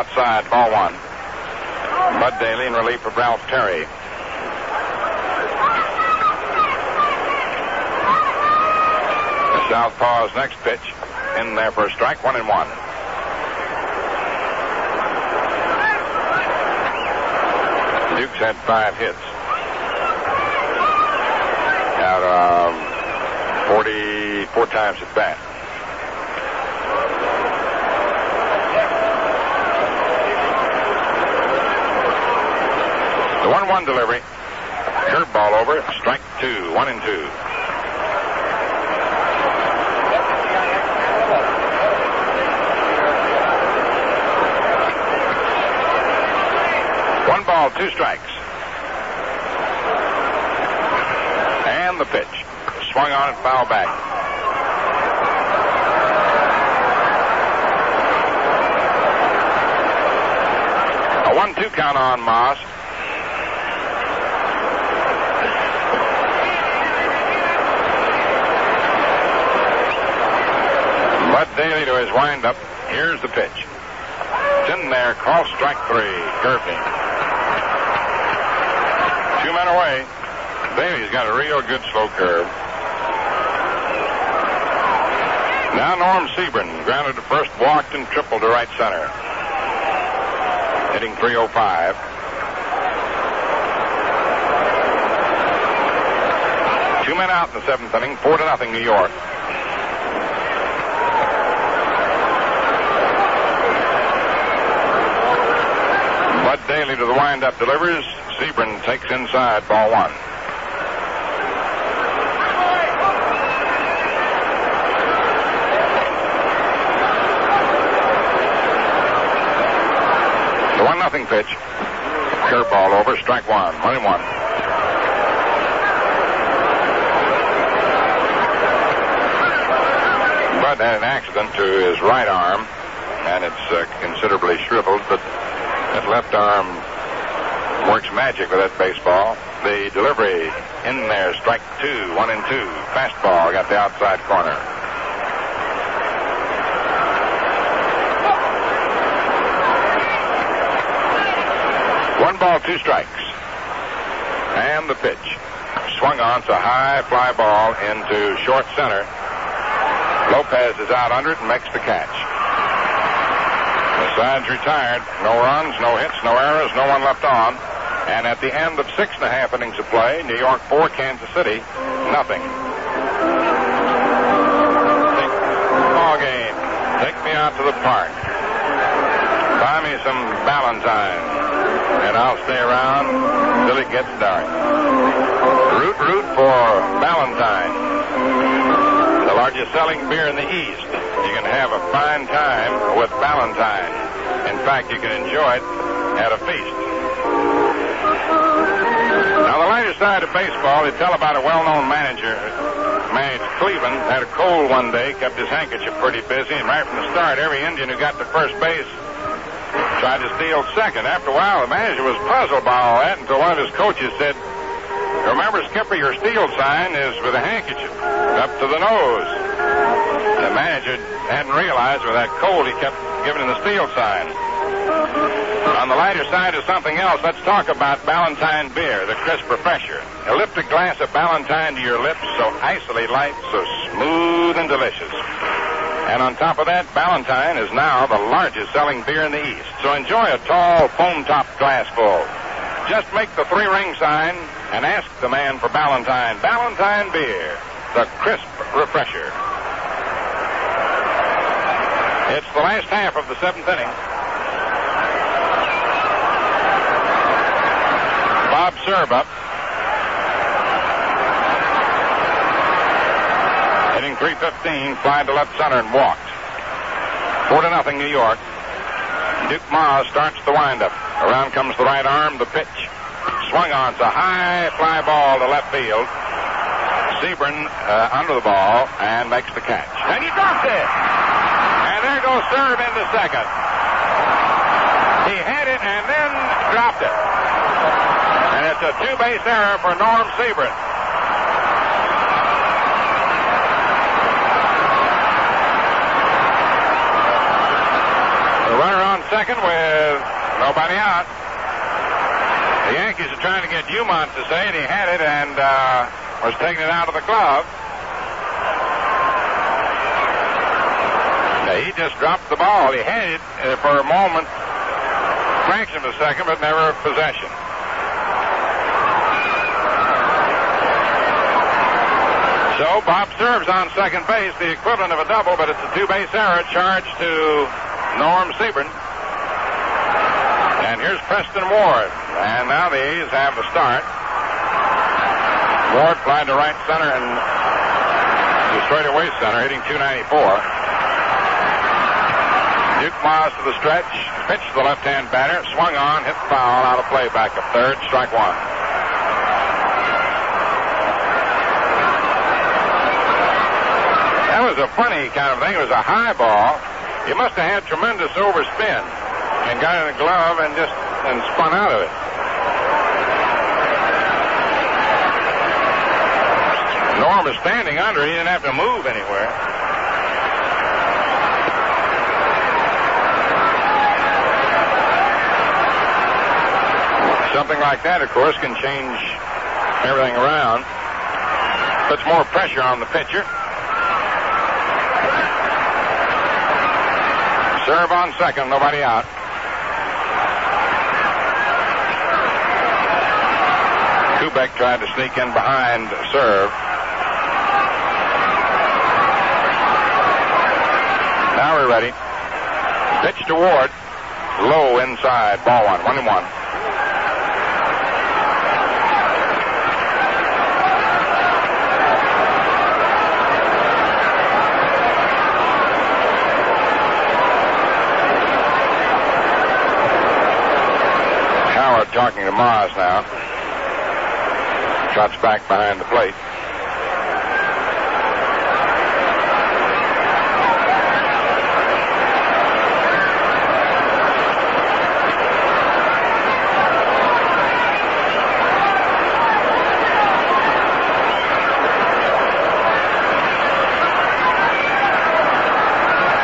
outside, ball one. Bud Daley in relief of Ralph Terry. The Southpaw's next pitch in there for a strike, one and one. Duke's had five hits. Out of 44 times at bat. The 1 1 delivery. Curveball over. Strike two. One and two. One ball, two strikes. And the pitch. Swung on and foul back. A one-two count on Maas. Bud Daley to his windup. Here's the pitch. It's in there. Call strike three. Curved. Two men away. Daley's got a real good slow curve. Now Norm Siebern grounded to first, walked and tripled to right center. Hitting 305. Two men out in the seventh inning, four to nothing New York. Bud Daley to the windup delivers. Siebern takes inside, ball one. The one nothing pitch. Curveball over, strike one, one and one. Bud had an accident to his right arm, and it's uh, considerably shriveled, but that left arm works magic with that baseball. The delivery in there, strike two, one and two. Fastball got the outside corner. One ball, two strikes. And the pitch. Swung on, a high fly ball into short center. Lopez is out under it and makes the catch. The side's retired. No runs, no hits, no errors, no one left on. And at the end of six and a half innings of play, New York four, Kansas City nothing. Ball game. Take me out to the park. Buy me some Ballantine, and I'll stay around till it gets dark. Root, root for Ballantine, the largest selling beer in the East. You can have a fine time with Ballantine. In fact, you can enjoy it at a feast. Now, the lighter side of baseball, they tell about a well-known manager, managed Cleveland, had a cold one day, kept his handkerchief pretty busy, and right from the start, every Indian who got to first base tried to steal second. After a while, the manager was puzzled by all that until one of his coaches said, Remember, Skipper, your steal sign is with a handkerchief up to the nose. The manager hadn't realized with that cold he kept giving him the steal sign. On the lighter side of something else, let's talk about Ballantine beer, the crisp refresher. A glass of Ballantine to your lips, so icily light, so smooth and delicious. And on top of that, Ballantine is now the largest selling beer in the East. So enjoy a tall, foam-topped glass full. Just make the three-ring sign and ask the man for Ballantine. Ballantine beer, the crisp refresher. It's the last half of the seventh inning. Bob Cerv up. Hitting 315, flied to left center and walked. Four to nothing, New York. Duke Maas starts the windup. Around comes the right arm, the pitch. Swung on, it's a high fly ball to left field. Siebern uh, under the ball and makes the catch. And he dropped it. And there goes Cerv into second. He had it and then dropped it. And it's a two-base error for Norm Siebern. The runner on second with nobody out. The Yankees are trying to get Umont to say it. He had it and uh, was taking it out of the glove. He just dropped the ball. He had it uh, for a moment, fraction of a second, but never possession. Bob Cerv's on second base, the equivalent of a double, but it's a two-base error charged to Norm Siebern. And here's Preston Ward. And now the A's have the start. Ward flying to right center and to straightaway center, hitting 294. Duke Miles to the stretch, pitched to the left-hand batter, swung on, hit foul, out of play, back up third, strike one. Was a funny kind of thing. It was a high ball. You must have had tremendous overspin and got in a glove and just and spun out of it. Norm is standing under. He didn't have to move anywhere. Something like that, of course, can change everything around. Puts more pressure on the pitcher. Cerv on second, nobody out. Kubek tried to sneak in behind Cerv. Now we're ready. Pitch to Ward. Low inside. Ball one. One and one. Howard talking to Maas now. Shots back behind the plate.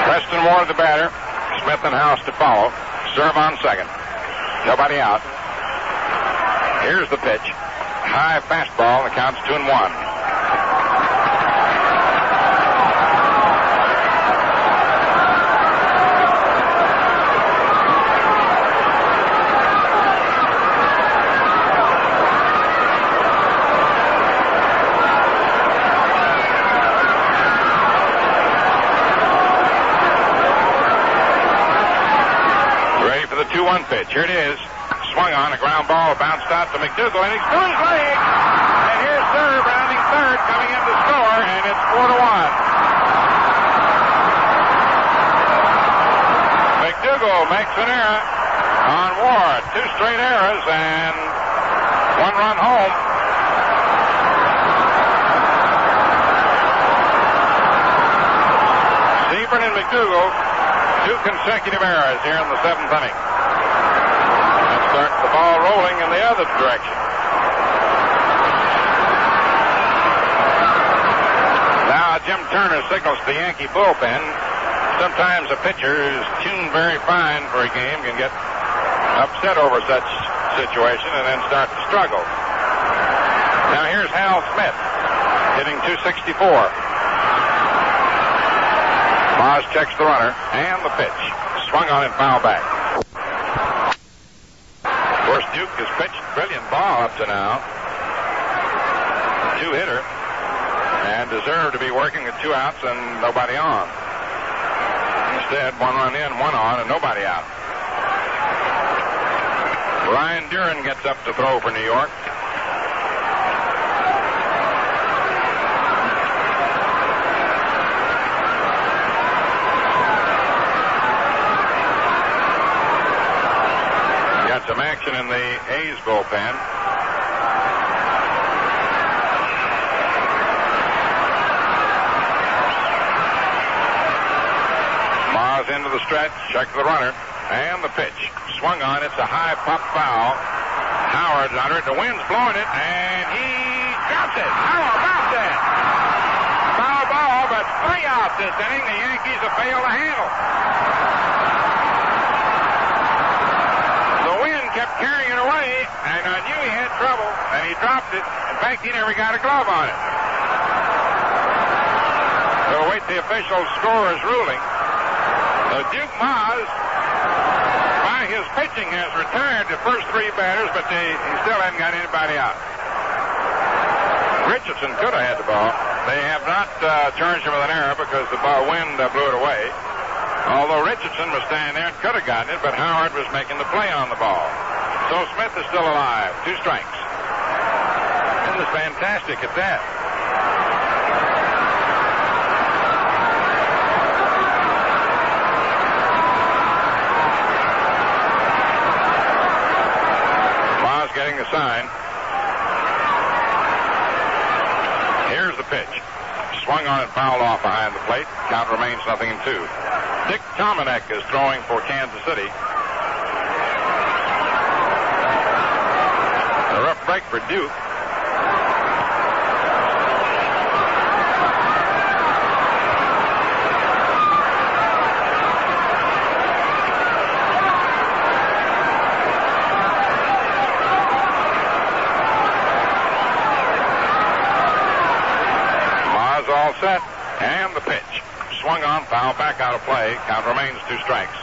Preston Ward, the batter. Smith and House to follow. Cerv on second. Nobody out. Here's the pitch. High fastball. The count's two and one. Ready for the 2-1 pitch. Here it is. On, a ground ball, bounced out to McDougald, and he's through his leg. And here's Cerv rounding third, coming in to score, and it's 4 to 1. McDougald makes an error on Ward. Two straight errors and one run home. Siebern and McDougald, two consecutive errors here in the seventh inning. That starts the ball rolling in the other direction. Now Jim Turner signals the Yankee bullpen. Sometimes a pitcher who's tuned very fine for a game can get upset over such situation and then start to struggle. Now here's Hal Smith hitting 264. Maas checks the runner and the pitch. Swung on and foul back. Duke has pitched brilliant ball up to now. Two hitter and deserved to be working with two outs and nobody on. Instead, one run in, one on, and nobody out. Ryne Duren gets up to throw for New York. Got some action in A's bullpen. Maas into the stretch, check the runner, and the pitch. Swung on, it's a high pop foul. Howard's under it, the wind's blowing it, and he drops it. How about that? Foul ball, but three outs this inning. The Yankees have failed to handle. The wind kept carrying it away, and I knew he had trouble, and he dropped it. In fact, he never got a glove on it. We'll wait the official scorer's ruling. Duke Maas, by his pitching, has retired the first three batters, but they, he still hasn't got anybody out. Richardson could have had the ball. They have not uh, charged him with an error because the ball wind uh, blew it away. Although Richardson was standing there and could have gotten it, but Howard was making the play on the ball. So Smith is still alive. Two strikes. This is fantastic at that. Ma's getting the sign. Here's the pitch. Swung on and fouled off behind the plate. Count remains nothing in two. Dick Tomanek is throwing for Kansas City. A rough break for Duke. Maas all set. And the pitch. Swung on, foul, back out of play. Count remains two strikes.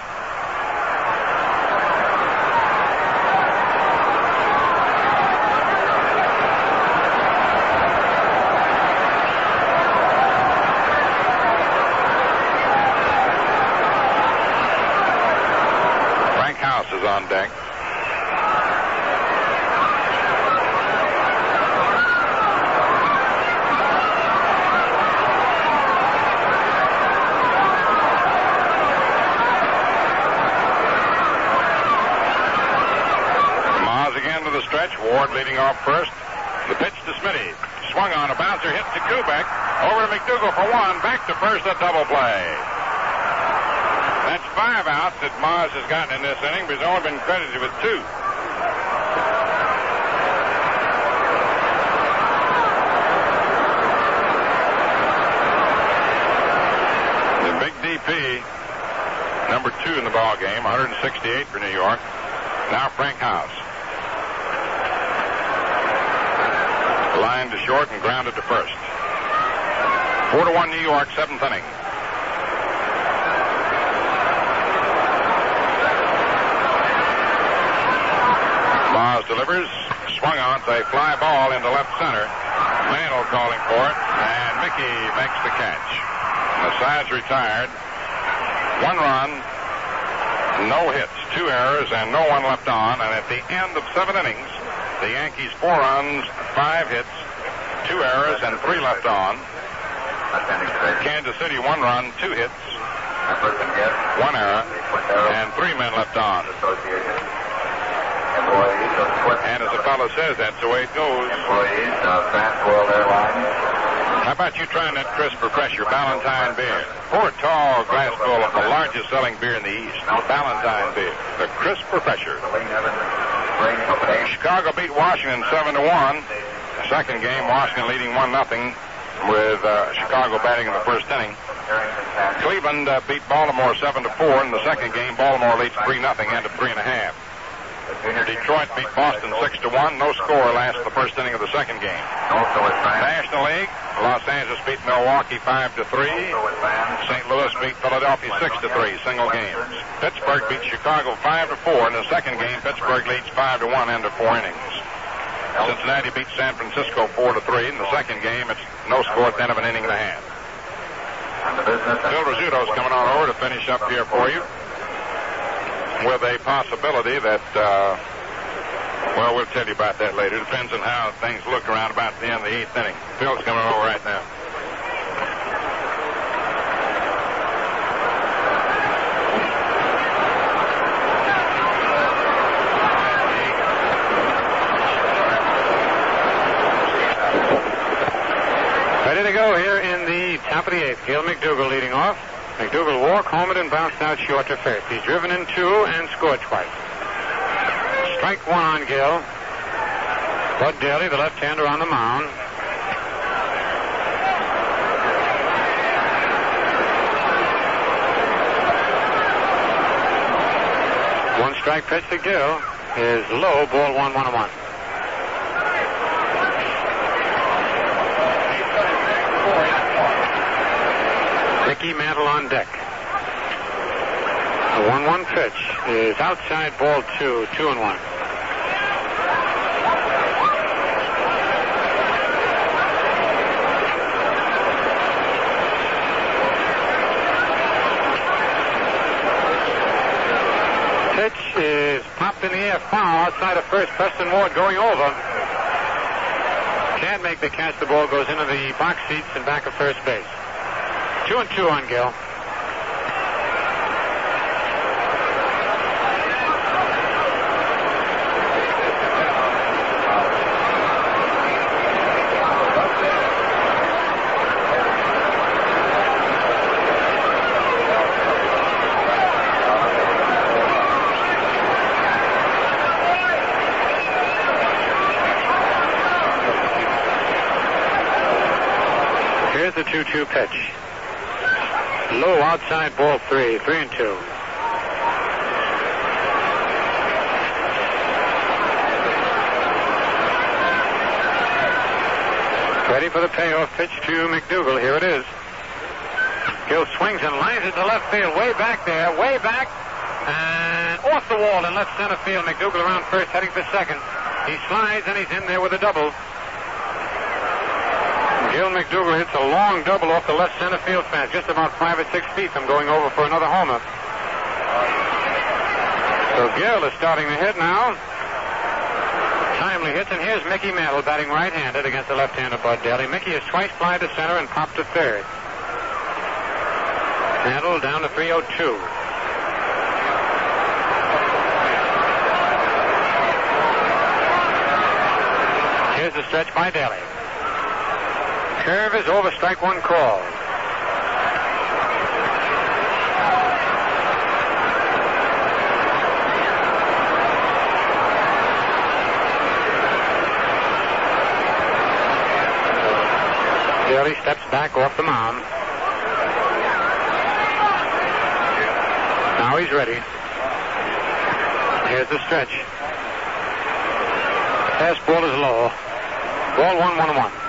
Frank House is on deck. Maas again to the stretch. Ward leading off first. The pitch to Smitty. Swung on a bouncer, hit to Kubek. Over to McDougald for one. Back to first, a double play. Five outs that Maas has gotten in this inning, but he's only been credited with two. The big DP, number two in the ball game, 168 for New York. Now Frank House. Line to short and grounded to first. Four to one New York, seventh inning. Maas delivers. Swung on. It's a fly ball into left center. Mantle calling for it. And Mickey makes the catch. The side's retired. One run, no hits, two errors, and no one left on. And at the end of seven innings, the Yankees four runs, five hits, two errors, and three left on. Kansas City one run, two hits, one error, and three men left on. And as the fellow says, that's the way it goes. Employees of Airlines. How about you trying that crisp pressure Ballantine beer? Pour a tall glass full of the largest selling beer in the East, Ballantine beer, the crisper pressure. Chicago beat Washington seven to one. The second game, Washington leading one nothing with uh, Chicago batting in the first inning. Cleveland uh, beat Baltimore seven to four in the second game. Baltimore leads three nothing and to three and a half. Detroit beat Boston six to one. No score last the first inning of the second game. National League, Los Angeles beat Milwaukee five to three. St. Louis beat Philadelphia six to three, single games. Pittsburgh beat Chicago five to four. In the second game, Pittsburgh leads five to one end of four innings. Cincinnati beat San Francisco four to three. In the second game, it's no score at the end of an inning and a half. Phil Rizzuto's coming on over to finish up here for you with a possibility that, uh, well, we'll tell you about that later. Depends on how things look around about the end of the eighth inning. Phil's coming over right now. Ready to go here in the top of the eighth. Gil McDougald leading off. McDougald walked, homered, and bounced out short to first. He's driven in two and scored twice. Strike one on Gil. Bud Daley, the left-hander on the mound. One strike pitch to Gil is low, ball one, one, one. Key Mantle on deck. A 1 1 pitch is outside ball two, two and one. Pitch is popped in the air, foul outside of first. Preston Ward going over. Can't make the catch. The ball goes into the box seats and back of first base. Two and two on. Here's the 2-2 pitch. Low outside ball three, three and two. Ready for the payoff pitch to McDougald. Here it is. Gil swings and lines it to left field, way back there, way back, and off the wall in left center field. McDougald around first, heading for second. He slides and he's in there with a double. McDougald hits a long double off the left center field fence, just about five or six feet from going over for another homer. So Gil is starting to hit now. Timely hits, and here's Mickey Mantle batting right-handed against the left-hander Bud Daley. Mickey has twice fly to center and popped to third. Mantle down to 302. Here's the stretch by Daley. Curve is over, strike one call. Daley steps back off the mound. Now he's ready. Here's the stretch. Fastball is low. Ball one, one, one.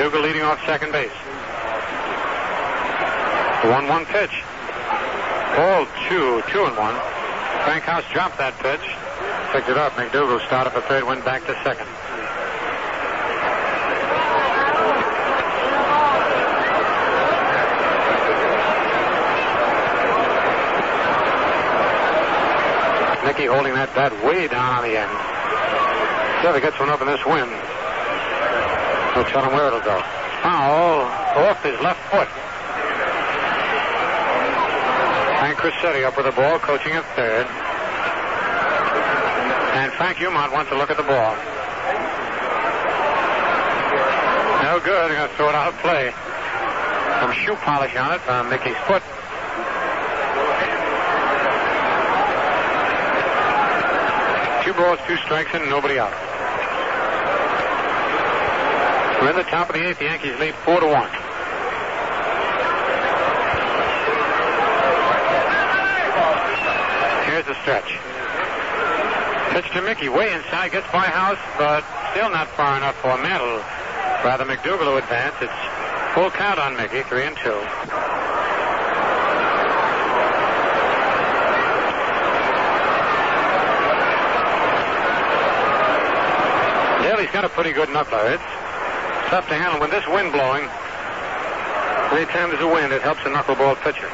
McDougald leading off second base. The One one pitch. Ball two, two and one. Frank House dropped that pitch. Picked it up. McDougald started for third, went back to second. Mickey holding that bat way down on the end. He gets one up in this wind. No him where it'll go. Foul off his left foot. Frank Crosetti up with the ball, coaching at third. And Frank Umont wants to look at the ball. No good. They're going to throw it out of play. Some shoe polish on it on Mickey's foot. Two balls, two strikes, and nobody out. We're in the top of the eighth. The Yankees lead four to one. Here's the stretch. Pitch to Mickey, way inside, gets by House, but still not far enough for Mantle. Rather McDougald to advance. It's full count on Mickey, three and two. Daley's got a pretty good knuckler. Tough to handle. When this wind blowing, anytime there's a wind, it helps a knuckleball pitcher.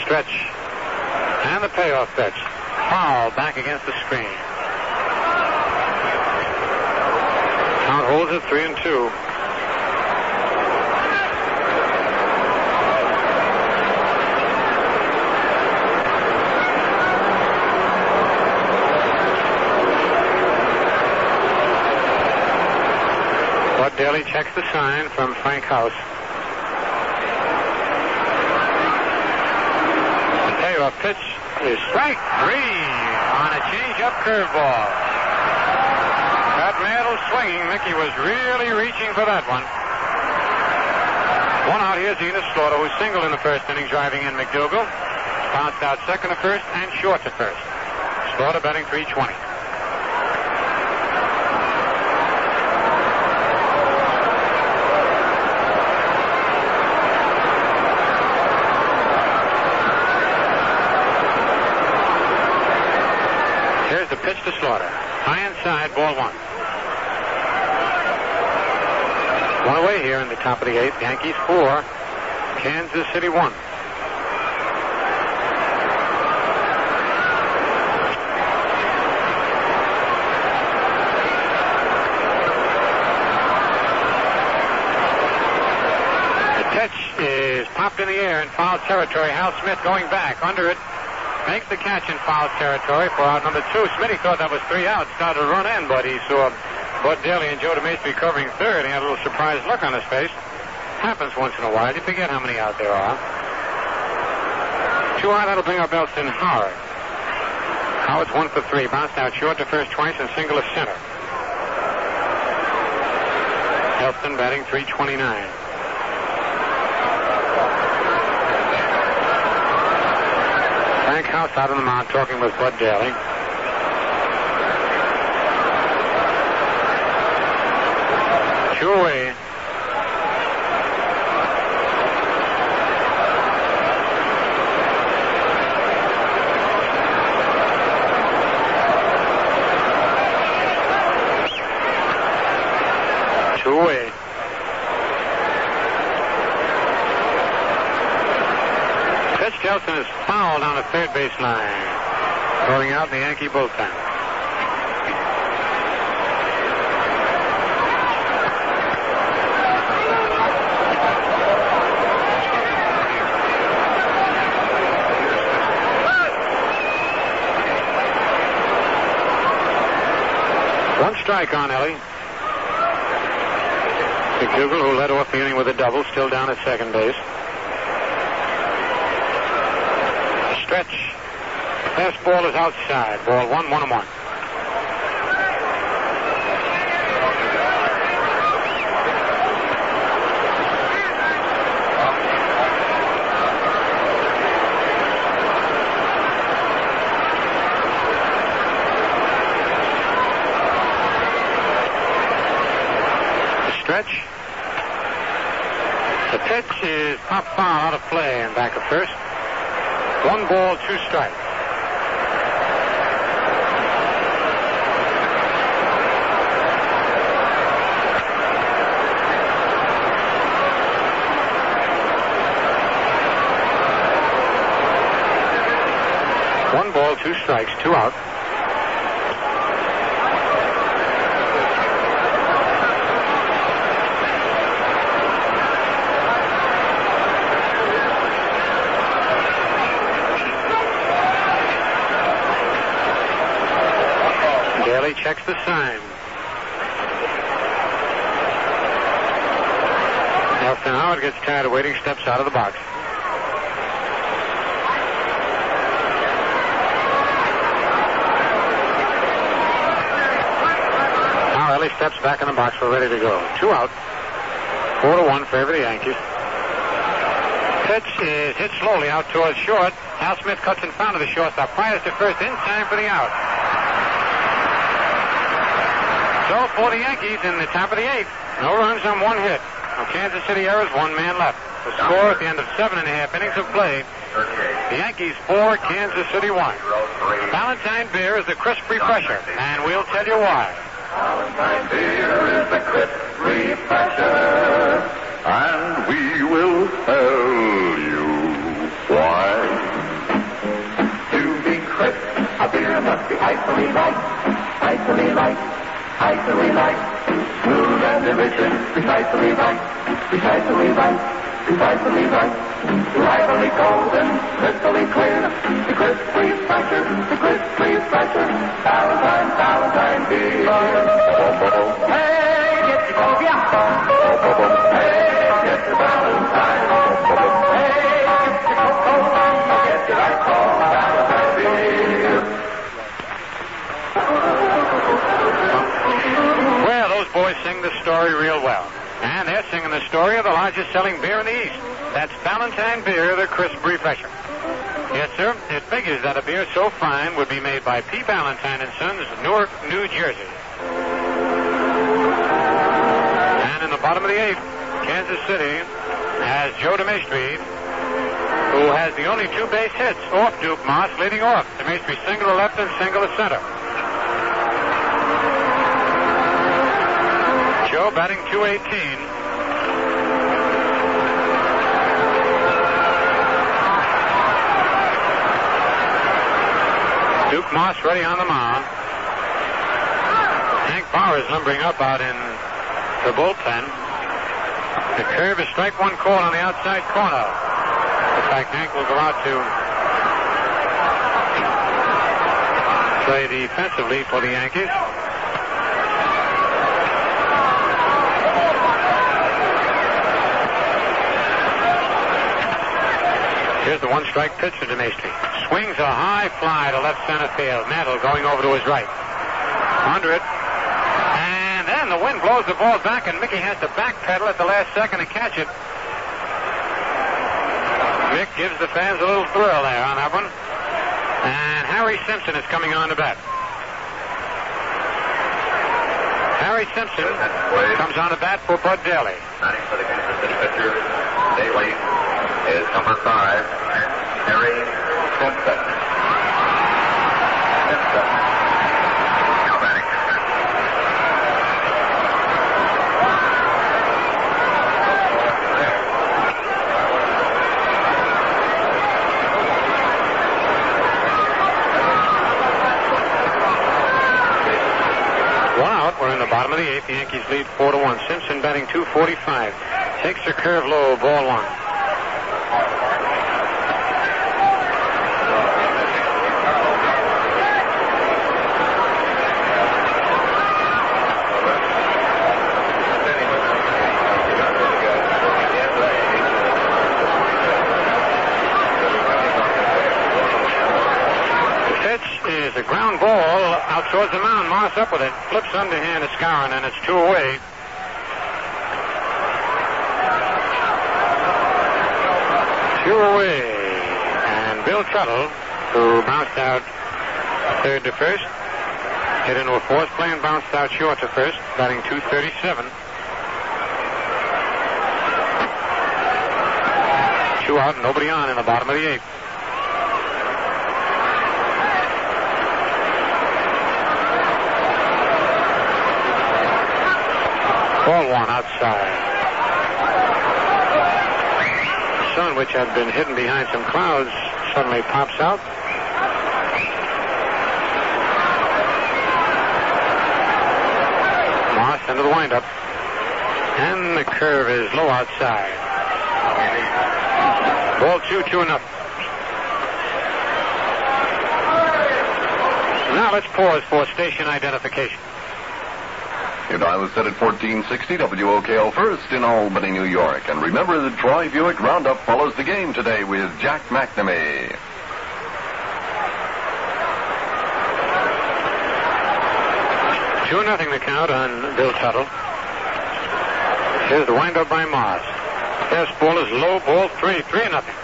Stretch. And the payoff pitch. Foul back against the screen. Count holds it three and two. Daley checks the sign from Frank House. The payoff pitch is strike three on a change-up curveball. Got Mantle swinging. Mickey was really reaching for that one. One out here is Enos Slaughter, who singled in the first inning, driving in McDougald. Bounced out second to first and short to first. Slaughter batting 320. order. High inside, ball one. One away here in the top of the eighth. Yankees four, Kansas City one. The pitch is popped in the air in foul territory. Hal Smith going back under it. Makes the catch in foul territory for out number two. Smitty thought that was three outs. Started to run in, but he saw Bud Daley and Joe DeMaestri covering third. He had a little surprised look on his face. Happens once in a while. You forget how many out there are. Two out, that'll bring up Elston Howard. Howard's one for three. Bounced out short to first twice and single to center. Elston batting 329. Frank House out on the mound talking with Bud Daley. Two away. Two away. Pitch Kelson is fouled on the third base line. Throwing out in the Yankee bullpen. One strike on Ellie. McDougald, who led off the inning with a double, still down at second base. Stretch. Fastball is outside. Ball one, one and one. The stretch. The pitch is pop foul out of play and back at first. One ball, two strikes. One ball, two strikes, two out. Daley checks the sign. Nelson Howard gets tired of waiting, steps out of the box. Now Ellie steps back in the box. We're ready to go. Two out. Four to one favor the Yankees. Pitch is hit slowly out towards short. Al Smith cuts in front of the shortstop. Fires to first in time for the out. So for the Yankees in the top of the eighth, no runs on one hit. No Kansas City errors, one man left. The score at the end of seven and a half innings of play. The Yankees four, Kansas City one. Ballantine beer is a crisp refresher, and we'll tell you why. Ballantine beer is the crisp refresher, and we will tell you why. To be crisp, a beer must be icily light, icily light, icily light, smooth and delicious, precisely right, precisely right, precisely right. Lively golden, crystally clear, the crisp refresher, the crisp refresher, Ballantine, Ballantine beer. Hey, get copia. Hey, get Ballantine. Hey, get your Coca-Cola, get your ice cold Ballantine. Well, those boys sing the story real well. And they're singing the story of the largest selling beer in the East. That's Ballantine Beer, the crisp refresher. Yes, sir. It figures that a beer so fine would be made by P. Ballantine and Sons, Newark, New Jersey. And in the bottom of the eighth, Kansas City has Joe DeMaestri, who has the only two base hits off Duke Maas, leading off. DeMaestri single to left and single to center. Batting 218. Duke Maas ready on the mound. Hank Bauer is lumbering up out in the bullpen. The curve is strike one call on the outside corner. In fact, Hank will go out to play defensively for the Yankees. Here's the one strike pitch to DeMaestri. Swings a high fly to left center field. Mantle going over to his right. Under it. And then the wind blows the ball back, and Mickey has to backpedal at the last second to catch it. Mick gives the fans a little thrill there on that one. And Harry Simpson is coming on to bat. Harry Simpson comes on to bat for Bud Daley. Daley, is number five, Harry Simpson. Simpson. Now. One out. We're in the bottom of the eighth. The Yankees lead four to one. Simpson batting 245. Takes a curve low, ball one. The pitch is a ground ball out towards the mound. Maas up with it. Flips underhand to Skowron, and it's two away. Two away. And Bill Tuttle, who bounced out third to first, hit into a fourth play and bounced out short to first, batting 237. Two out, nobody on in the bottom of the eighth. Ball one outside. The sun, which had been hidden behind some clouds, suddenly pops out. Maas into the windup. And the curve is low outside. Ball two, two and up. Now let's pause for station identification. Your dial is set at 1460 WOKO first in Albany, New York. And remember the Troy Buick Roundup follows the game today with Jack McNamee. Two nothing the count on Bill Tuttle. Here's the windup by Maas. First ball is low, ball three, three nothing.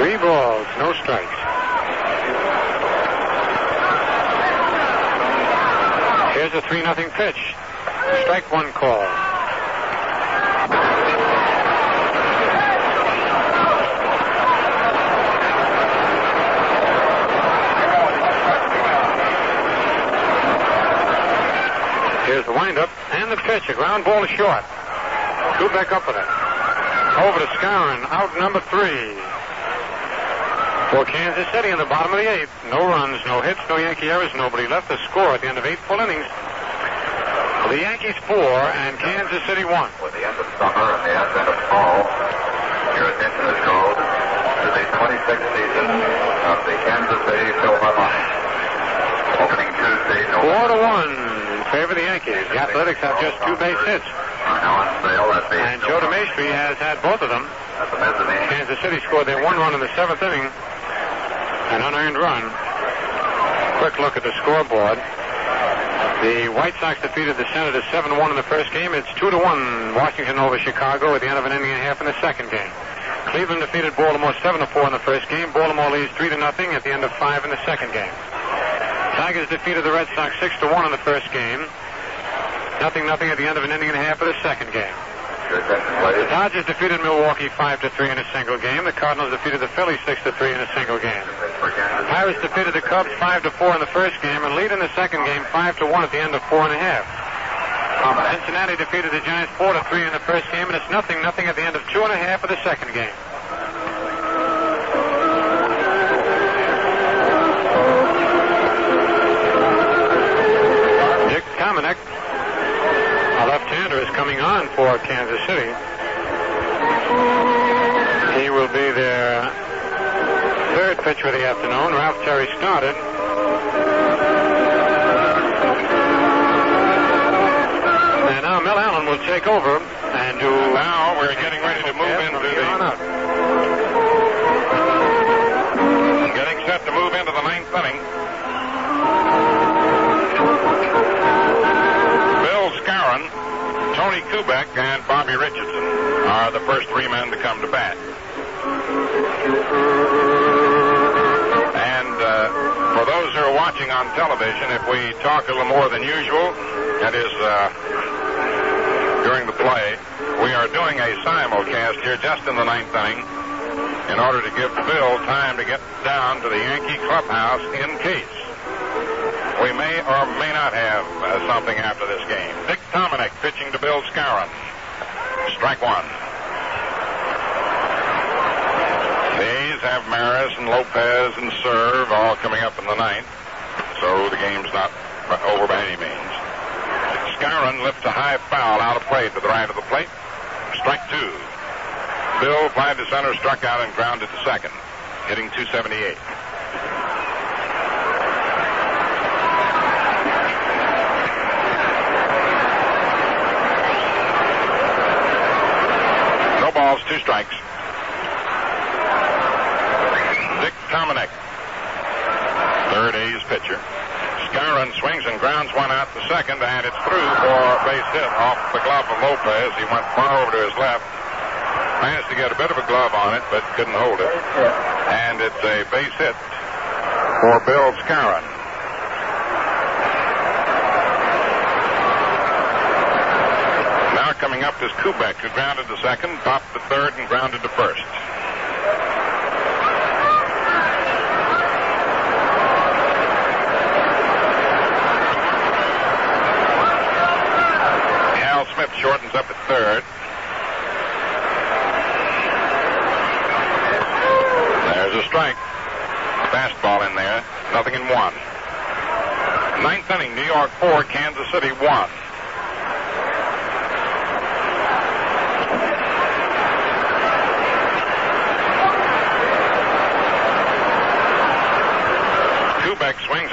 Three balls, no strikes. Here's a 3 nothing pitch. Strike one call. Here's the windup and the pitch. A ground ball to short. Kubek up with it. Over to Skowron. Out number three. For Kansas City in the bottom of the eighth. No runs, no hits, no Yankee errors, nobody left. The score at the end of eight full innings. The Yankees four and Kansas City one. With the end of summer and the advent of fall, your attention is called to the 26th season of the Kansas City Philharmonic. Opening Tuesday, Four to one in favor of the Yankees. The Athletics have just two base hits. are now on sale at the And Joe DeMaestri has had both of them. at the mezzanine. Kansas City scored their one run in the seventh inning. An unearned run. Quick look at the scoreboard. The White Sox defeated the Senators 7-1 in the first game. It's 2-1 Washington over Chicago at the end of an inning and a half in the second game. Cleveland defeated Baltimore 7-4 in the first game. Baltimore leads 3 to nothing at the end of 5 in the second game. Tigers defeated the Red Sox 6 to 1 in the first game. Nothing, nothing at the end of an inning and a half of the second game. The Dodgers defeated Milwaukee 5 to 3 in a single game. The Cardinals defeated the Phillies 6 to 3 in a single game. Pirates defeated the Cubs 5 to 4 in the first game and lead in the second game 5 to 1 at the end of four and a half. Um, Cincinnati defeated the Giants 4 to 3 in the first game, and it's nothing, nothing at the end of two and a half of the second game. Dick Tomanek, a left-hander, is coming on for Kansas City. He will be their pitcher of the afternoon. Ralph Terry started. And now Mel Allen will take over and do. Now we're getting ready to move into from here on the. Getting set to move into the ninth inning. Bill Skowron, Tony Kubek, and Bobby Richardson are the first three men to come to bat. Uh, for those who are watching on television, if we talk a little more than usual, that is uh, during the play, we are doing a simulcast here just in the ninth inning in order to give Bill time to get down to the Yankee clubhouse in case we may or may not have uh, something after this game. Dick Tomanek pitching to Bill Skowron. Strike one. The A's have Maris and Lopez and Cerv all coming up in the ninth, so the game's not over by any means. Skowron lifts a high foul out of play to the right of the plate. Strike two. Bill flied to center, struck out, and grounded to second, hitting 278. No balls, two strikes. Dick Tomanek, third A's pitcher. Skowron swings and grounds one out to second, and it's through for a base hit off the glove of Lopez. He went far over to his left. Managed to get a bit of a glove on it, but couldn't hold it. And it's a base hit for Bill Skowron. Now coming up is Kubek, who grounded to second, popped to third, and grounded to first. to third. There's a strike. Fastball in there. Nothing in one. Ninth inning, New York 4, Kansas City 1.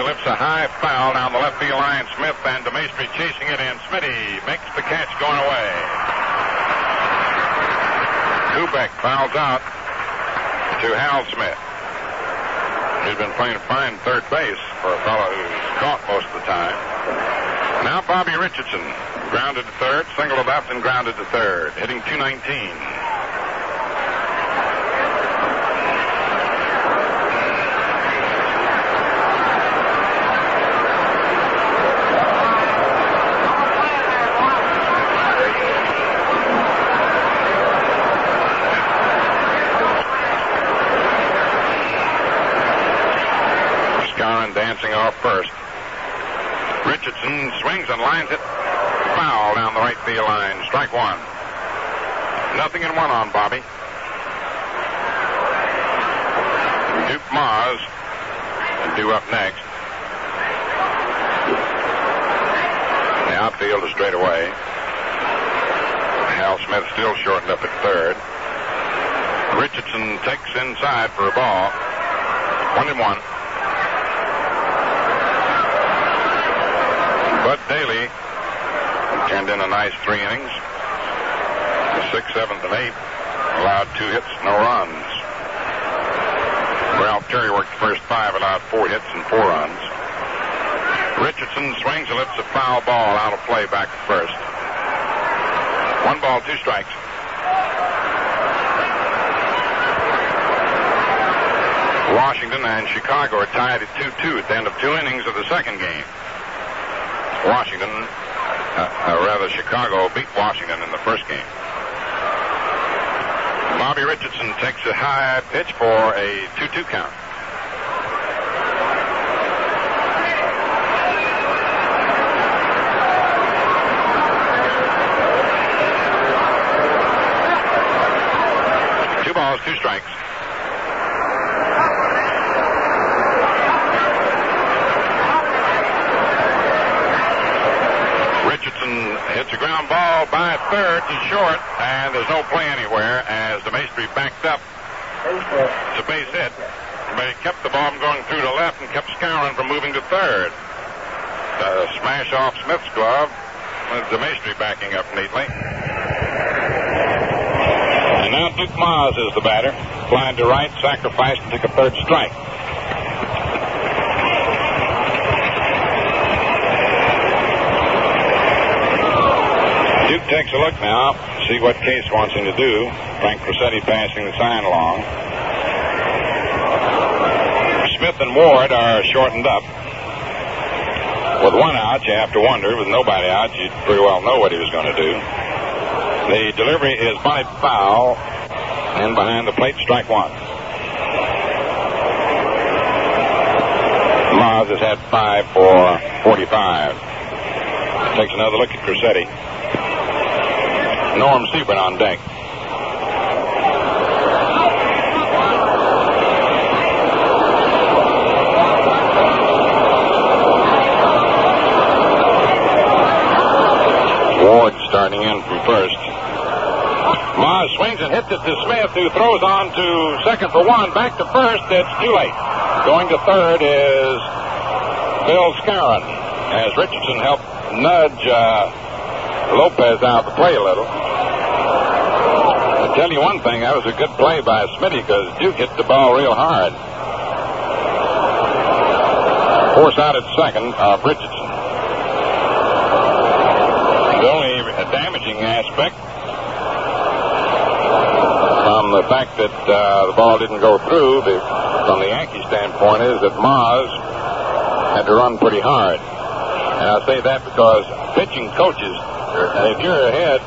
Lifts a high foul down the left field line. Smith and DeMaestri chasing it, and Smitty makes the catch going away. Kubek fouls out to Hal Smith. He's been playing fine third base for a fellow who's caught most of the time. Now Bobby Richardson grounded to third, single to left, and grounded to third, hitting 219. Dancing off first. Richardson swings and lines it foul down the right field line. Strike one. Nothing in one on Bobby. Duke Maas due up next. The outfield is straight away. Hal Smith still shortened up at third. Richardson takes inside for a ball. One and one. Daley turned in a nice three innings. The sixth, seventh, and eighth allowed two hits, no runs. Ralph Terry worked the first five, allowed four hits and four runs. Richardson swings and lifts a foul ball out of play back at first. One ball, two strikes. Washington and Chicago are tied at 2-2 at the end of two innings of the second game. Washington uh, uh, rather, Chicago beat Washington in the first game. Bobby Richardson takes a high pitch for a 2 2 count. Two balls, two strikes. Richardson hits a ground ball by third to short, and there's no play anywhere as DeMaestri backed up. It's a base hit, but he kept the ball going through to left and kept Skowron from moving to third. The smash off Smith's glove with DeMaestri backing up neatly. And now Duke Maas is the batter. Flying to right, sacrificed, and took a third strike. Duke takes a look now, see what Case wants him to do. Frank Crosetti passing the sign along. Smith and Ward are shortened up. With one out, you have to wonder. With nobody out, you pretty well know what he was going to do. The delivery is by foul and behind the plate, strike one. Maas has had five for 45. Takes another look at Crosetti. Norm Siebern on deck. Ward starting in from first. Maas swings and hits it to Smith, who throws on to second for one. Back to first. It's too late. Going to third is Bill Skowron, as Richardson helped nudge uh, Lopez out the play a little. Tell you one thing, that was a good play by Smitty because Duke hit the ball real hard. Force out at second Richardson. The only damaging aspect from the fact that uh, the ball didn't go through, the, from the Yankee standpoint, is that Maas had to run pretty hard. And I say that because pitching coaches, if you're ahead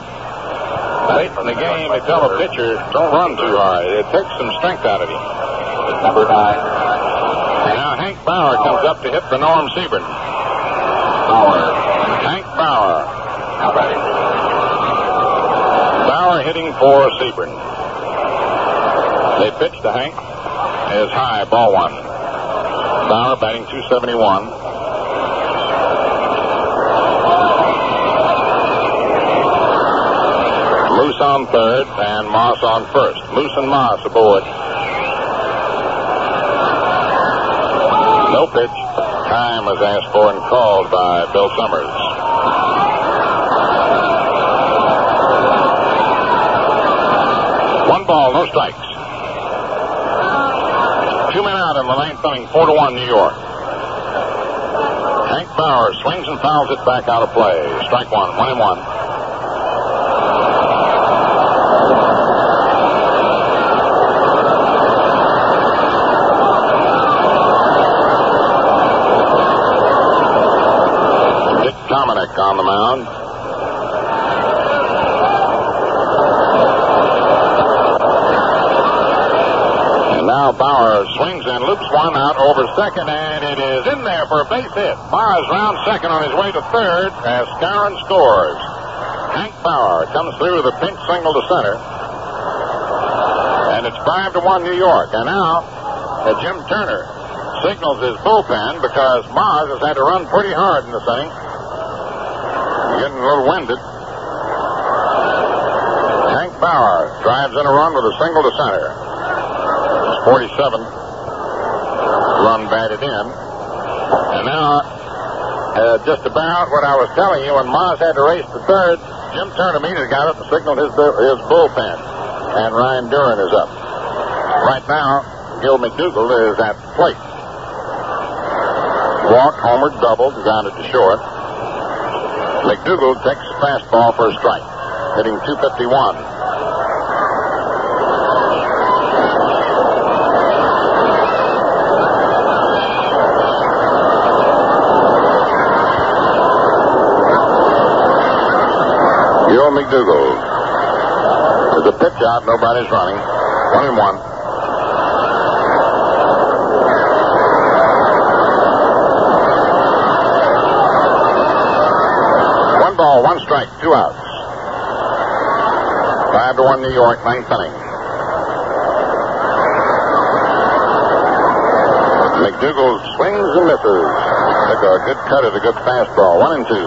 late in the game, they tell a pitcher, don't run too hard. It takes some strength out of you. Number nine. Now Hank Bauer comes up to hit for Norm Siebern. Bauer. Hank Bauer. Now batting. Bauer hitting for Siebern. They pitch to Hank. Is high, ball one. Bauer batting 271. Moose on third and Maas on first. Moose and Maas aboard. No pitch. Time was asked for and called by Bill Summers. One ball, no strikes. Two men out in the ninth inning, four to one, New York. Hank Bauer swings and fouls it back out of play. Strike one, one and one. Dick On the mound. And now Bauer swings and loops one out over second, and it is in there for a base hit. Maas round second on his way to third as Skowron scores. Hank Bauer comes through with a pinch single to center. And it's five to one New York. And now uh, Jim Turner signals his bullpen because Maas has had to run pretty hard in this inning. A little winded. Hank Bauer drives in a run with a single to center. It's 47. Run batted in. And now, uh, just about what I was telling you, when Maas had to race to third, Jim Turner immediately got up and signaled his, his bullpen. And Ryne Duren is up. Right now, Gil McDougald is at the plate. Walk, homered, doubled, grounded to short. McDougald takes fastball for a strike, hitting 251. Gil McDougald. There's a pitch out, nobody's running. One and. One ball, one strike, two outs. Five to one New York, ninth inning. McDougald swings and misses. Took a good cut at a good fastball. One and two.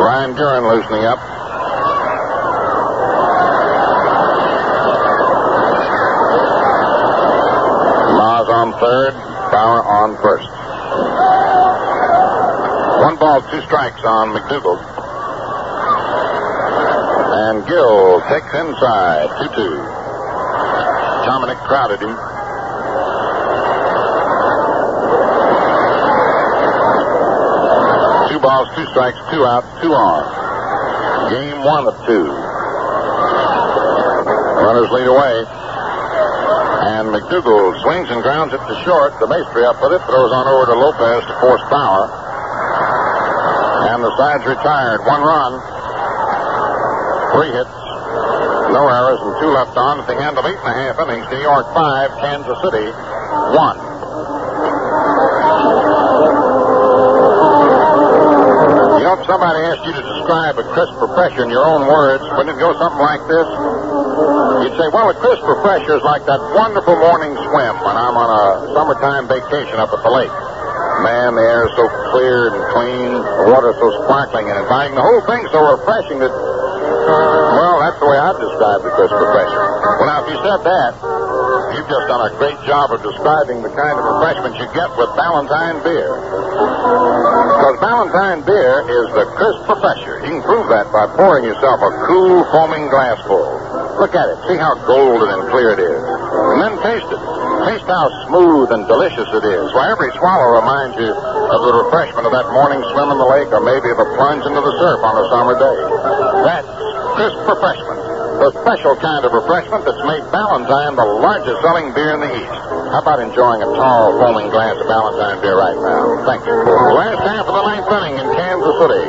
Ryne Duren loosening up. Maas on third, Bauer on first. One ball, two strikes on McDougald. And Gil takes inside, 2 2. Tomanek crowded him. Two balls, two strikes, two outs, two on. Game one of two. Runners lead away. And McDougald swings and grounds it to short. DeMaestri up with it, throws on over to Lopez to force Bauer. The side's retired. One run. Three hits. No errors and two left on at the end of eight and a half innings. New York five, Kansas City one. You know, if somebody asked you to describe a crisp profession in your own words, wouldn't it go something like this? You'd say, well, a crisp profession is like that wonderful morning swim when I'm on a summertime vacation up at the lake. Man, the air is so clear and clean, the water so sparkling and inviting, the whole thing's so refreshing that, well, that's the way I've described the crisp profession. Well, now, if you said that, you've just done a great job of describing the kind of refreshment you get with Ballantine beer. Because Ballantine beer is the crisp professor. You can prove that by pouring yourself a cool, foaming glassful. Look at it. See how golden and clear it is. And then taste it. Taste how smooth and delicious it is. Why, every swallow reminds you of the refreshment of that morning swim in the lake or maybe of a plunge into the surf on a summer day. That's crisp refreshment. The special kind of refreshment that's made Ballantine the largest selling beer in the East. How about enjoying a tall, foaming glass of Ballantine beer right now? Thank you. Last half of the ninth inning in Kansas City.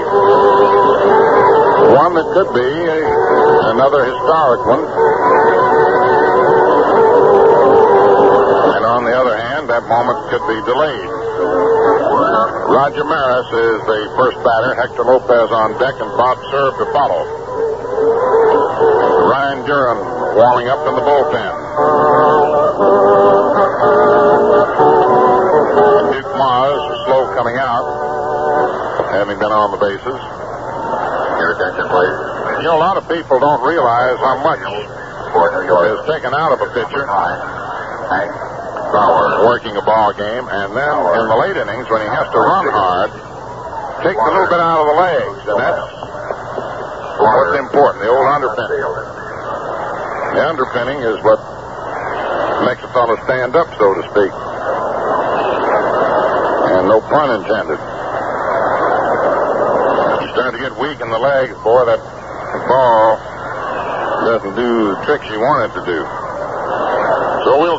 One that could be another historic one. That moment could be delayed. Roger Maris is the first batter. Hector Lopez on deck, and Bob Cerv to follow. Ryne Duren warming up in the bullpen. Duke Maas is slow coming out, having been on the bases. Your attention, please. You know, a lot of people don't realize how much is taken out of a pitcher Bauer. working a ball game, and then in the late innings when he has to run hard, takes a little bit out of the legs, and that's what's important. The old underpinning. The underpinning is what makes a fellow stand up, so to speak. And no pun intended. You start to get weak in the legs, boy, that ball doesn't do the tricks you want it to do.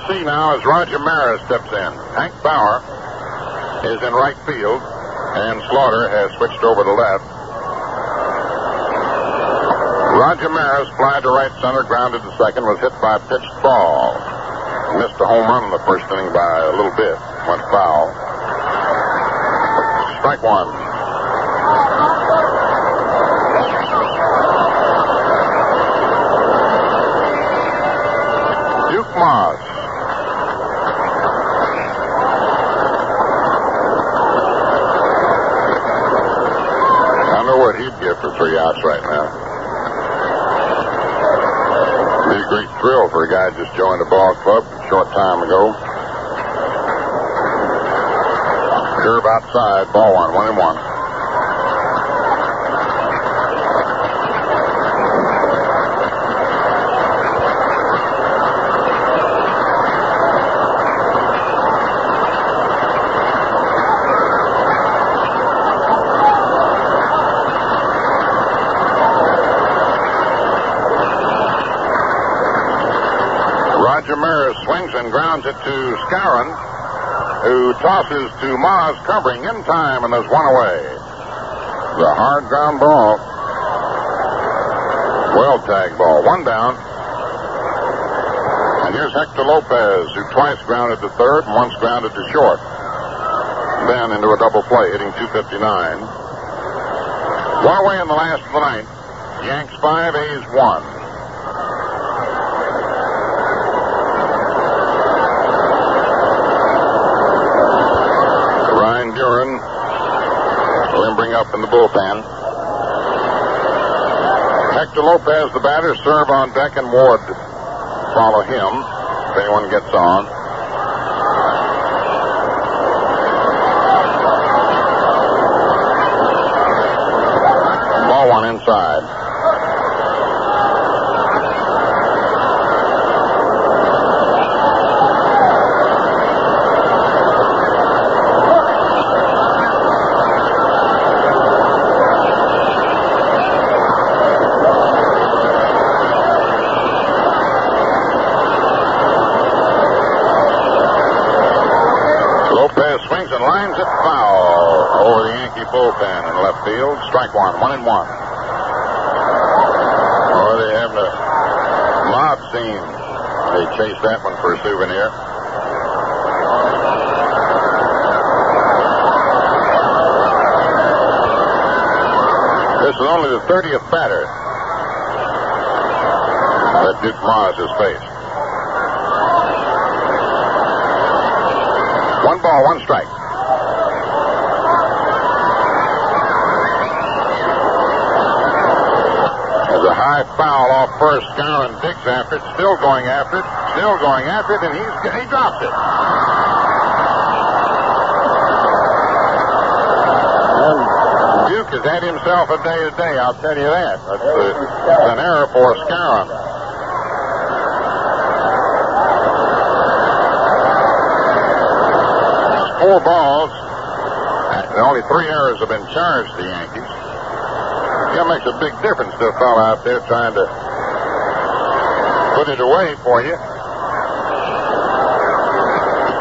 See now as Roger Maris steps in. Hank Bauer is in right field, and Slaughter has switched over to left. Roger Maris fly to right center, grounded to second, was hit by a pitched ball. Missed a home run in the first inning by a little bit. Went foul. Strike one. Duke Maas. I know what he'd for three outs right now. It'd Be a great thrill for a guy just joined a ball club a short time ago. Curve outside, ball one, one and one. Roger Maris swings and grounds it to Skowron, who tosses to Maas covering in time, and there's one away. The hard ground ball. Well tagged ball. One down. And here's Hector Lopez, who twice grounded to third and once grounded to short. Then into a double play, hitting 259. One away in the last of the ninth. Yanks five, A's one. Ryne Duren limbering up in the bullpen. Hector Lopez, the batter, Cerv on deck and Ward follow him if anyone gets on. Ball one inside. Lopez swings and lines it foul over the Yankee bullpen in left field. Strike one, one and one. Oh, they having a mob scene. They chased that one for a souvenir. This is only the 30th batter that Duke Maas has faced. One ball, one strike. There's a high foul off first. Digs after it, still going after it, still going after it, and he's he drops it. And Duke has had himself a day today, I'll tell you that. That's, uh, an error for Skowron. four balls, and only three errors have been charged to the Yankees. That makes a big difference to a fellow out there trying to put it away for you.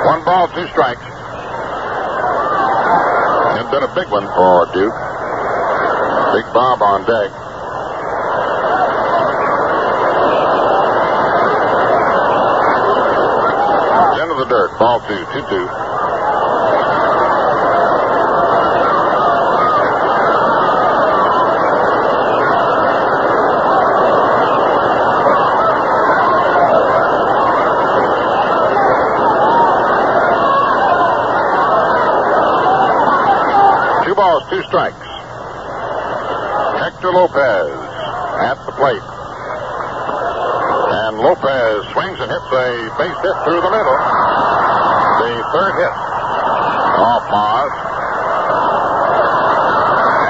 One ball, two strikes. It's been a big one for Duke. Big Bob on deck. Into the dirt. Ball two, two, two. Two strikes. Hector Lopez at the plate. And Lopez swings and hits a base hit through the middle. The third hit off Maas.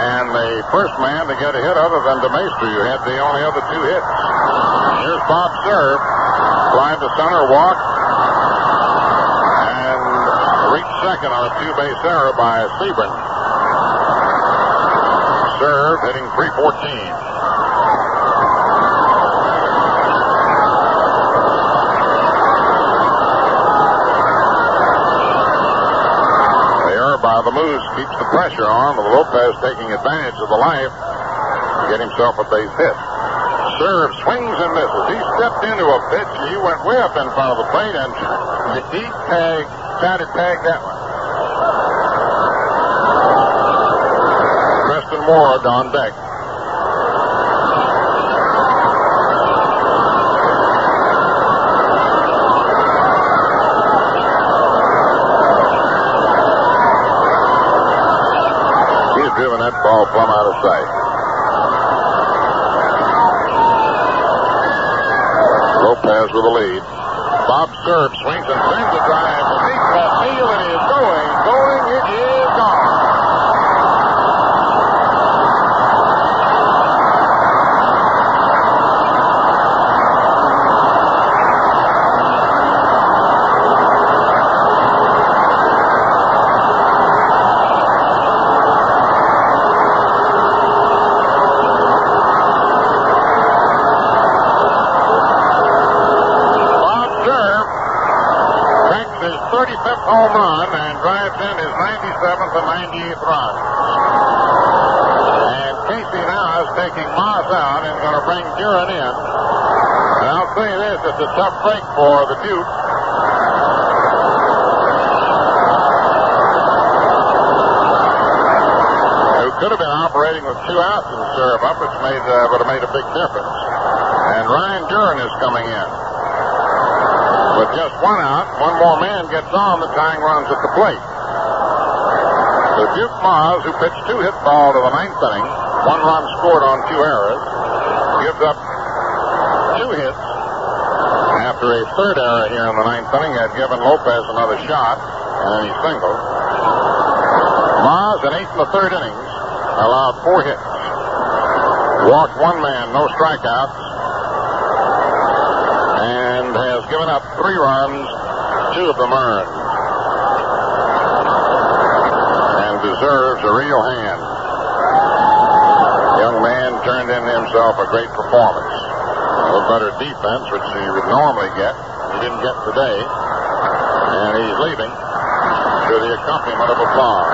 And the first man to get a hit other than DeMaestri, who had the only other two hits. Here's Bob Cerv. Fly to center, walk, and reach second on a two-base error by Siebern. Cerv hitting 314. The error by the Moose keeps the pressure on, with Lopez taking advantage of the life to get himself a base hit. Cerv swings and misses. He stepped into a pitch. And he went way up in front of the plate and he tagged, tried to tag that one. Preston Ward on deck. He's driven that ball plumb out of sight. Lopez with the lead. Bob Cerv swings and sends a drive deep left field. It is going, going, it is gone. Bob Cerv cracks his 35th home run and drives in his 97th and 98th run. And Casey now is taking Maas out and going to bring Duren in. And I'll say this, it's a tough break for the Duke. Who could have been operating with two outs in the Cerv up, which made, uh, would have made a big difference. And Ryne Duren is coming in. With just one out, one more man gets on, the tying runs at the plate. The Duke Maas, who pitched two hit ball to the ninth inning, one run scored on two errors, gives up two hits after a third error here in the ninth inning uh, had given Lopez another shot, and he singled. Maas, in eight and the third innings, allowed four hits. Walked one man, no strikeouts, and has given up three runs, two of them earned. And deserves a real hand. In himself a great performance. A little better defense, which he would normally get. He didn't get today. And he's leaving to the accompaniment of applause.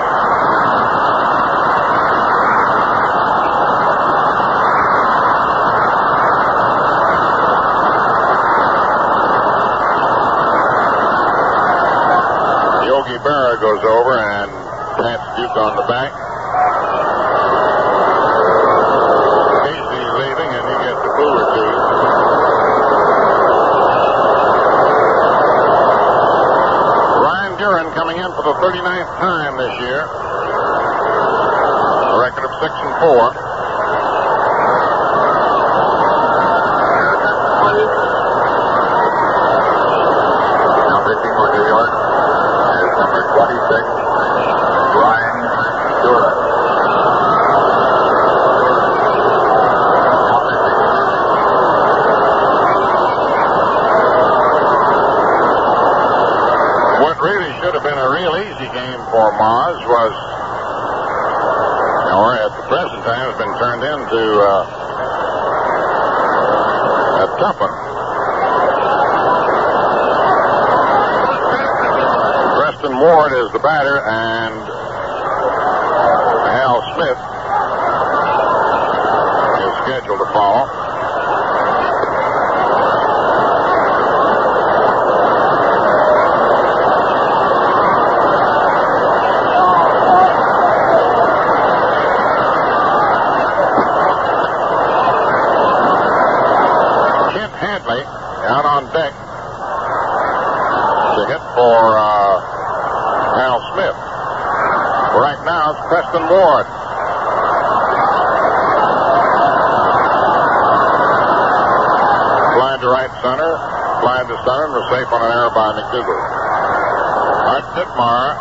Yogi Berra goes over and pats Duke on the back. Casey's leaving and he gets a boo or two. Ryne Duren coming in for the 39th time this year. A record of 6 and 4. Now pitching for New York is number 26, Ryne Duren. Now pitching. What really should have been a real easy game was, or at the present time, has been turned into uh, a one. Preston Ward is the batter, and Hal Smith is scheduled to follow. Kent Hadley out on deck to hit for uh, Hal Smith. Right now it's Preston Ward. Fly to right center, and was safe on an error by McDougald. Art Ditmar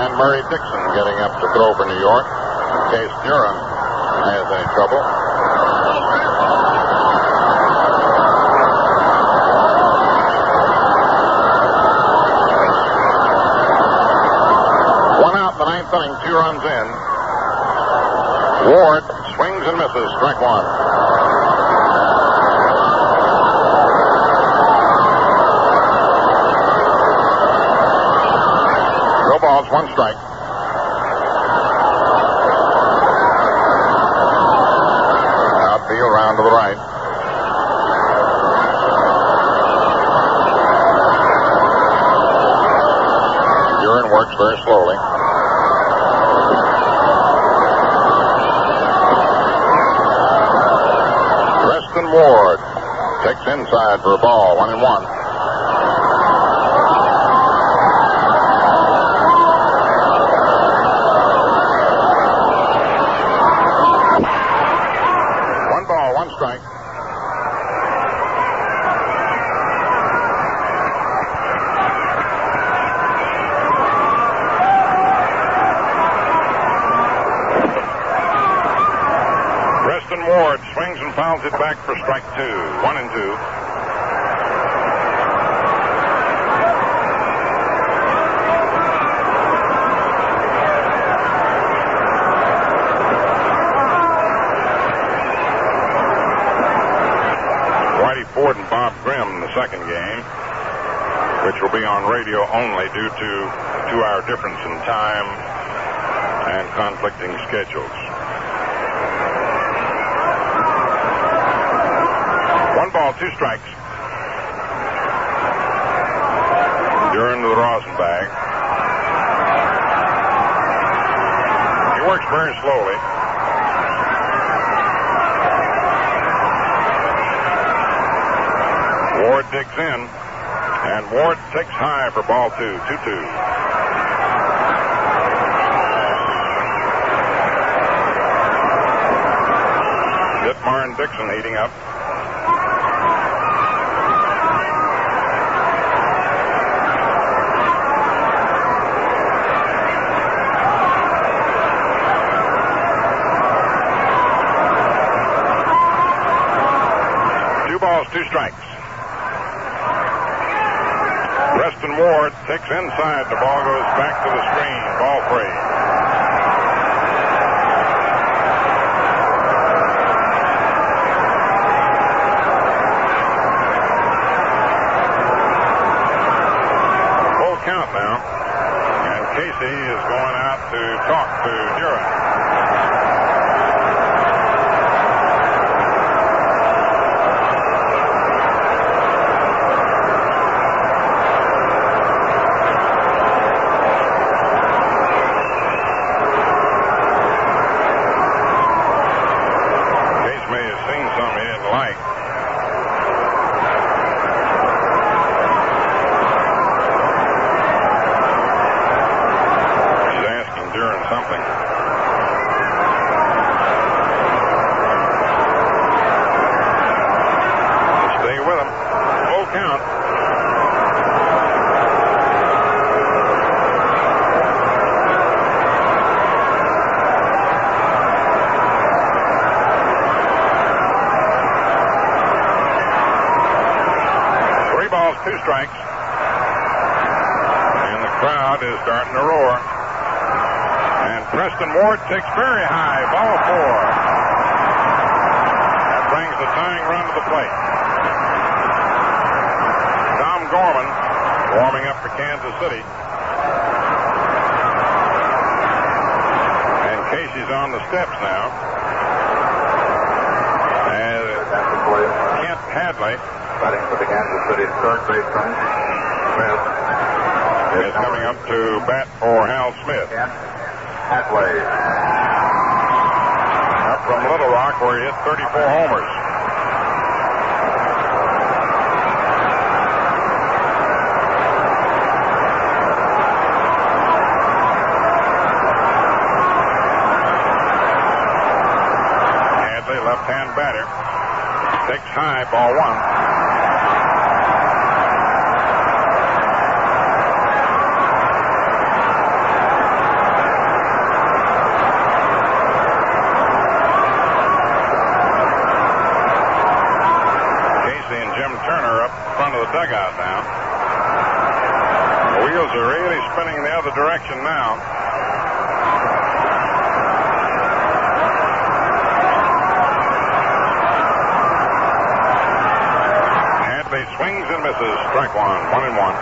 and Murray Dickson getting up to throw for New York in case Duren has any trouble. One out in the ninth inning, two runs in. Ward swings and misses, strike one. No balls, one strike. Outfield round to the right. Duren works very slowly. Preston Ward takes inside for a ball, one and. One be on radio only due to two hour difference in time and conflicting schedules. One ball, two strikes. During the rosin bag. He works very slowly. Ward digs in and Ward takes high for ball two, 2 2. Ditmar and Dickson heating up. Two balls, two strikes. Preston Takes inside. The ball goes back to the screen. Ball free. Full count now. And Casey is going out to talk to Duren. Case may have seen something he didn't like. He's asking Duren something. Stay with him. Full count. Three balls, two strikes. And the crowd is starting to roar. And Ward takes very high, ball four. That brings the tying run to the plate. Tom Gorman warming up for Kansas City. And Casey's on the steps now. And Kent Hadley Batting for the Kansas City third baseman, Smith. is coming up to bat for Hal Smith. Kent Hathaway. Up from Little Rock where he hit 34 homers. Hadley, left-hand batter, takes high, ball one. Casey and Jim Turner up front of the dugout now. The wheels are really spinning the other direction now. Hadley swings and misses. Strike one. One and one.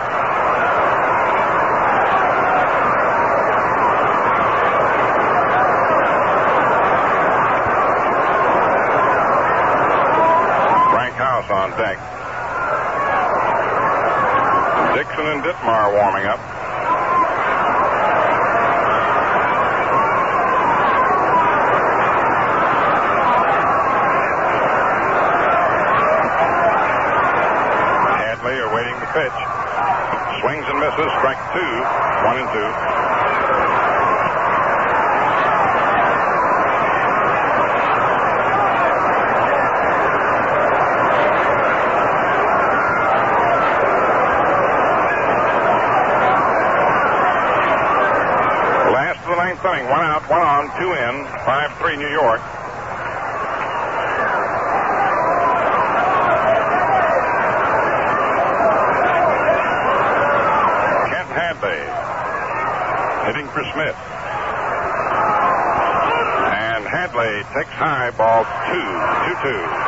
Frank House on deck. Dickson and Ditmar warming up. Hadley awaiting the pitch. Swings and misses. Strike two. One and two. Last of the ninth inning. One out, one on, two in. 5-3 New York. Kent Hadley hitting for Smith. And Hadley takes high, ball two, two, two.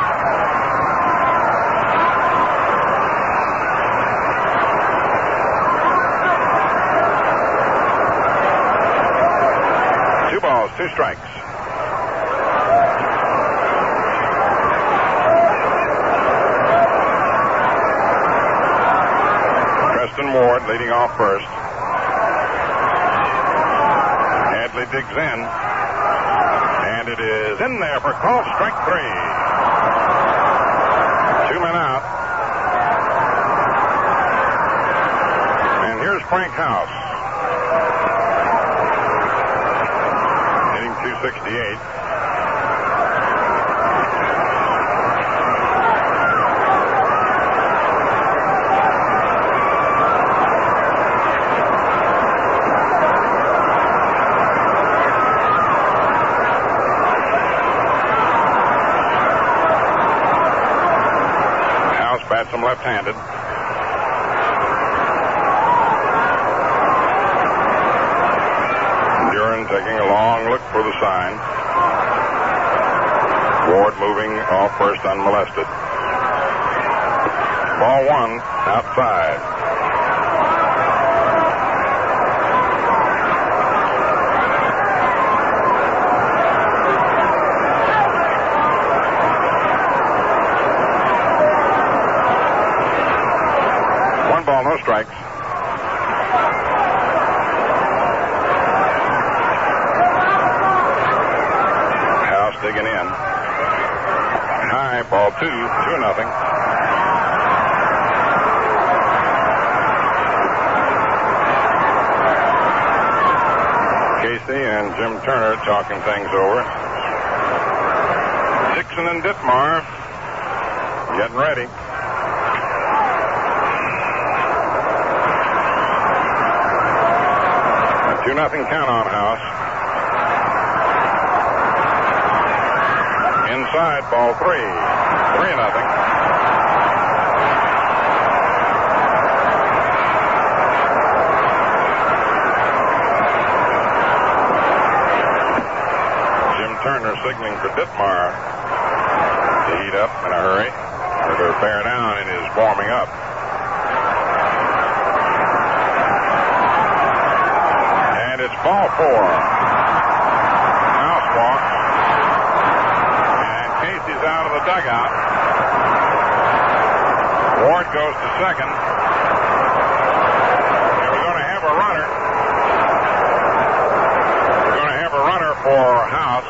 two strikes. Preston Ward leading off first. Hadley digs in. And it is in there for call strike three. Two men out. And here's Frank House. 68. Unmolested. Ball one, outside. One ball, no strikes. House digging in. High ball two, two nothing. Casey and Jim Turner talking things over. Dickson and Ditmar getting ready. A two nothing count on House. Inside ball three. Three nothing. Jim Turner signaling for Ditmar to heat up in a hurry or to bear down in his warming up. And it's ball four. House walks. And Casey's out of the dugout. Ward goes to second. And we're going to have a runner. We're going to have a runner for House.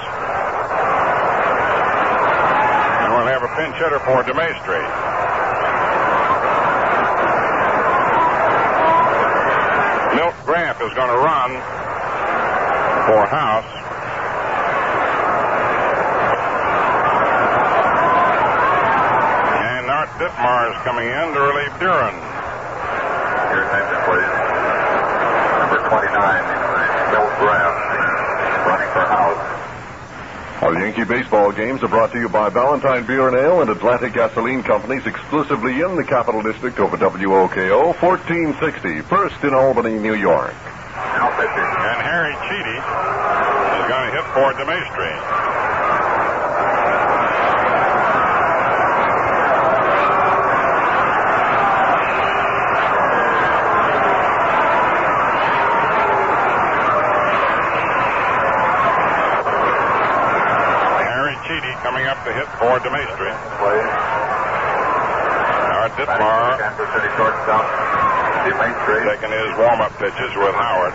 And hitter for DeMaestri. Milt Graff is going to run for House. And Art Ditmar is coming in to relieve Duren. Your attention, please. Number 29, Bill Graff, running for House. Our Yankee baseball games are brought to you by Ballantine Beer and Ale and Atlantic Gasoline Companies exclusively in the Capital District over WOKO 1460, first in Albany, New York. And Harry Chiti is going to hit for DeMaestri. Harry Chiti coming up to hit for DeMaestri. Art Ditmar taking his warm-up pitches with Howard.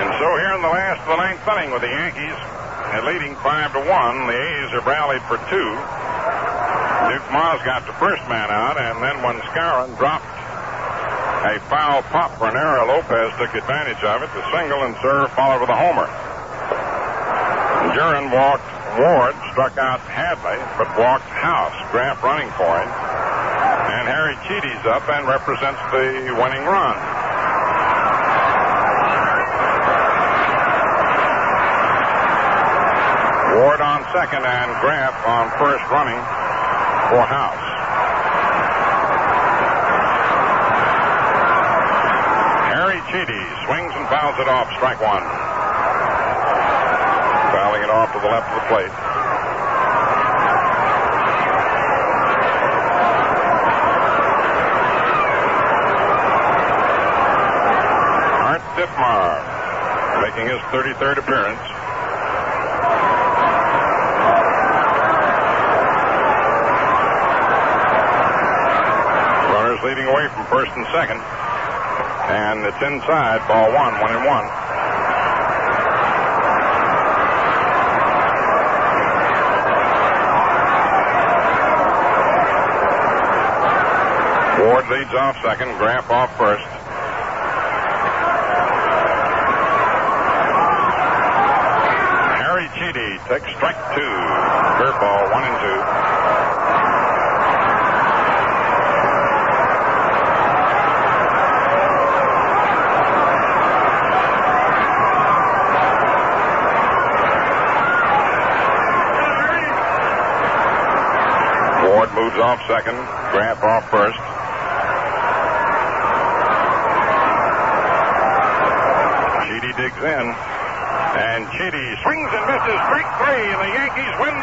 And so here in the last of the ninth inning with the Yankees uh, leading five to one, the A's have rallied for two. Duke Maas got the first man out, and then when Skowron dropped a foul pop for Nero, Lopez took advantage of it. The single and Cerv followed with a homer. Duren walked Ward, struck out Hadley, but walked House. Graff running for him. And Harry Chiti's up and represents the winning run. Ward on second and Graff on first running for House. Harry Chiti swings and fouls it off, strike one. Fouling it off to the left of the plate. Art Ditmar making his 33rd appearance. Leading away from first and second. And it's inside, ball one, one and one. Ward leads off second, Graff off first. Harry Chiti takes strike two. Curveball, one and two. Ward moves off second, Graff off first. Chiti digs in. And Chiti swings and misses strike three, and the Yankees win.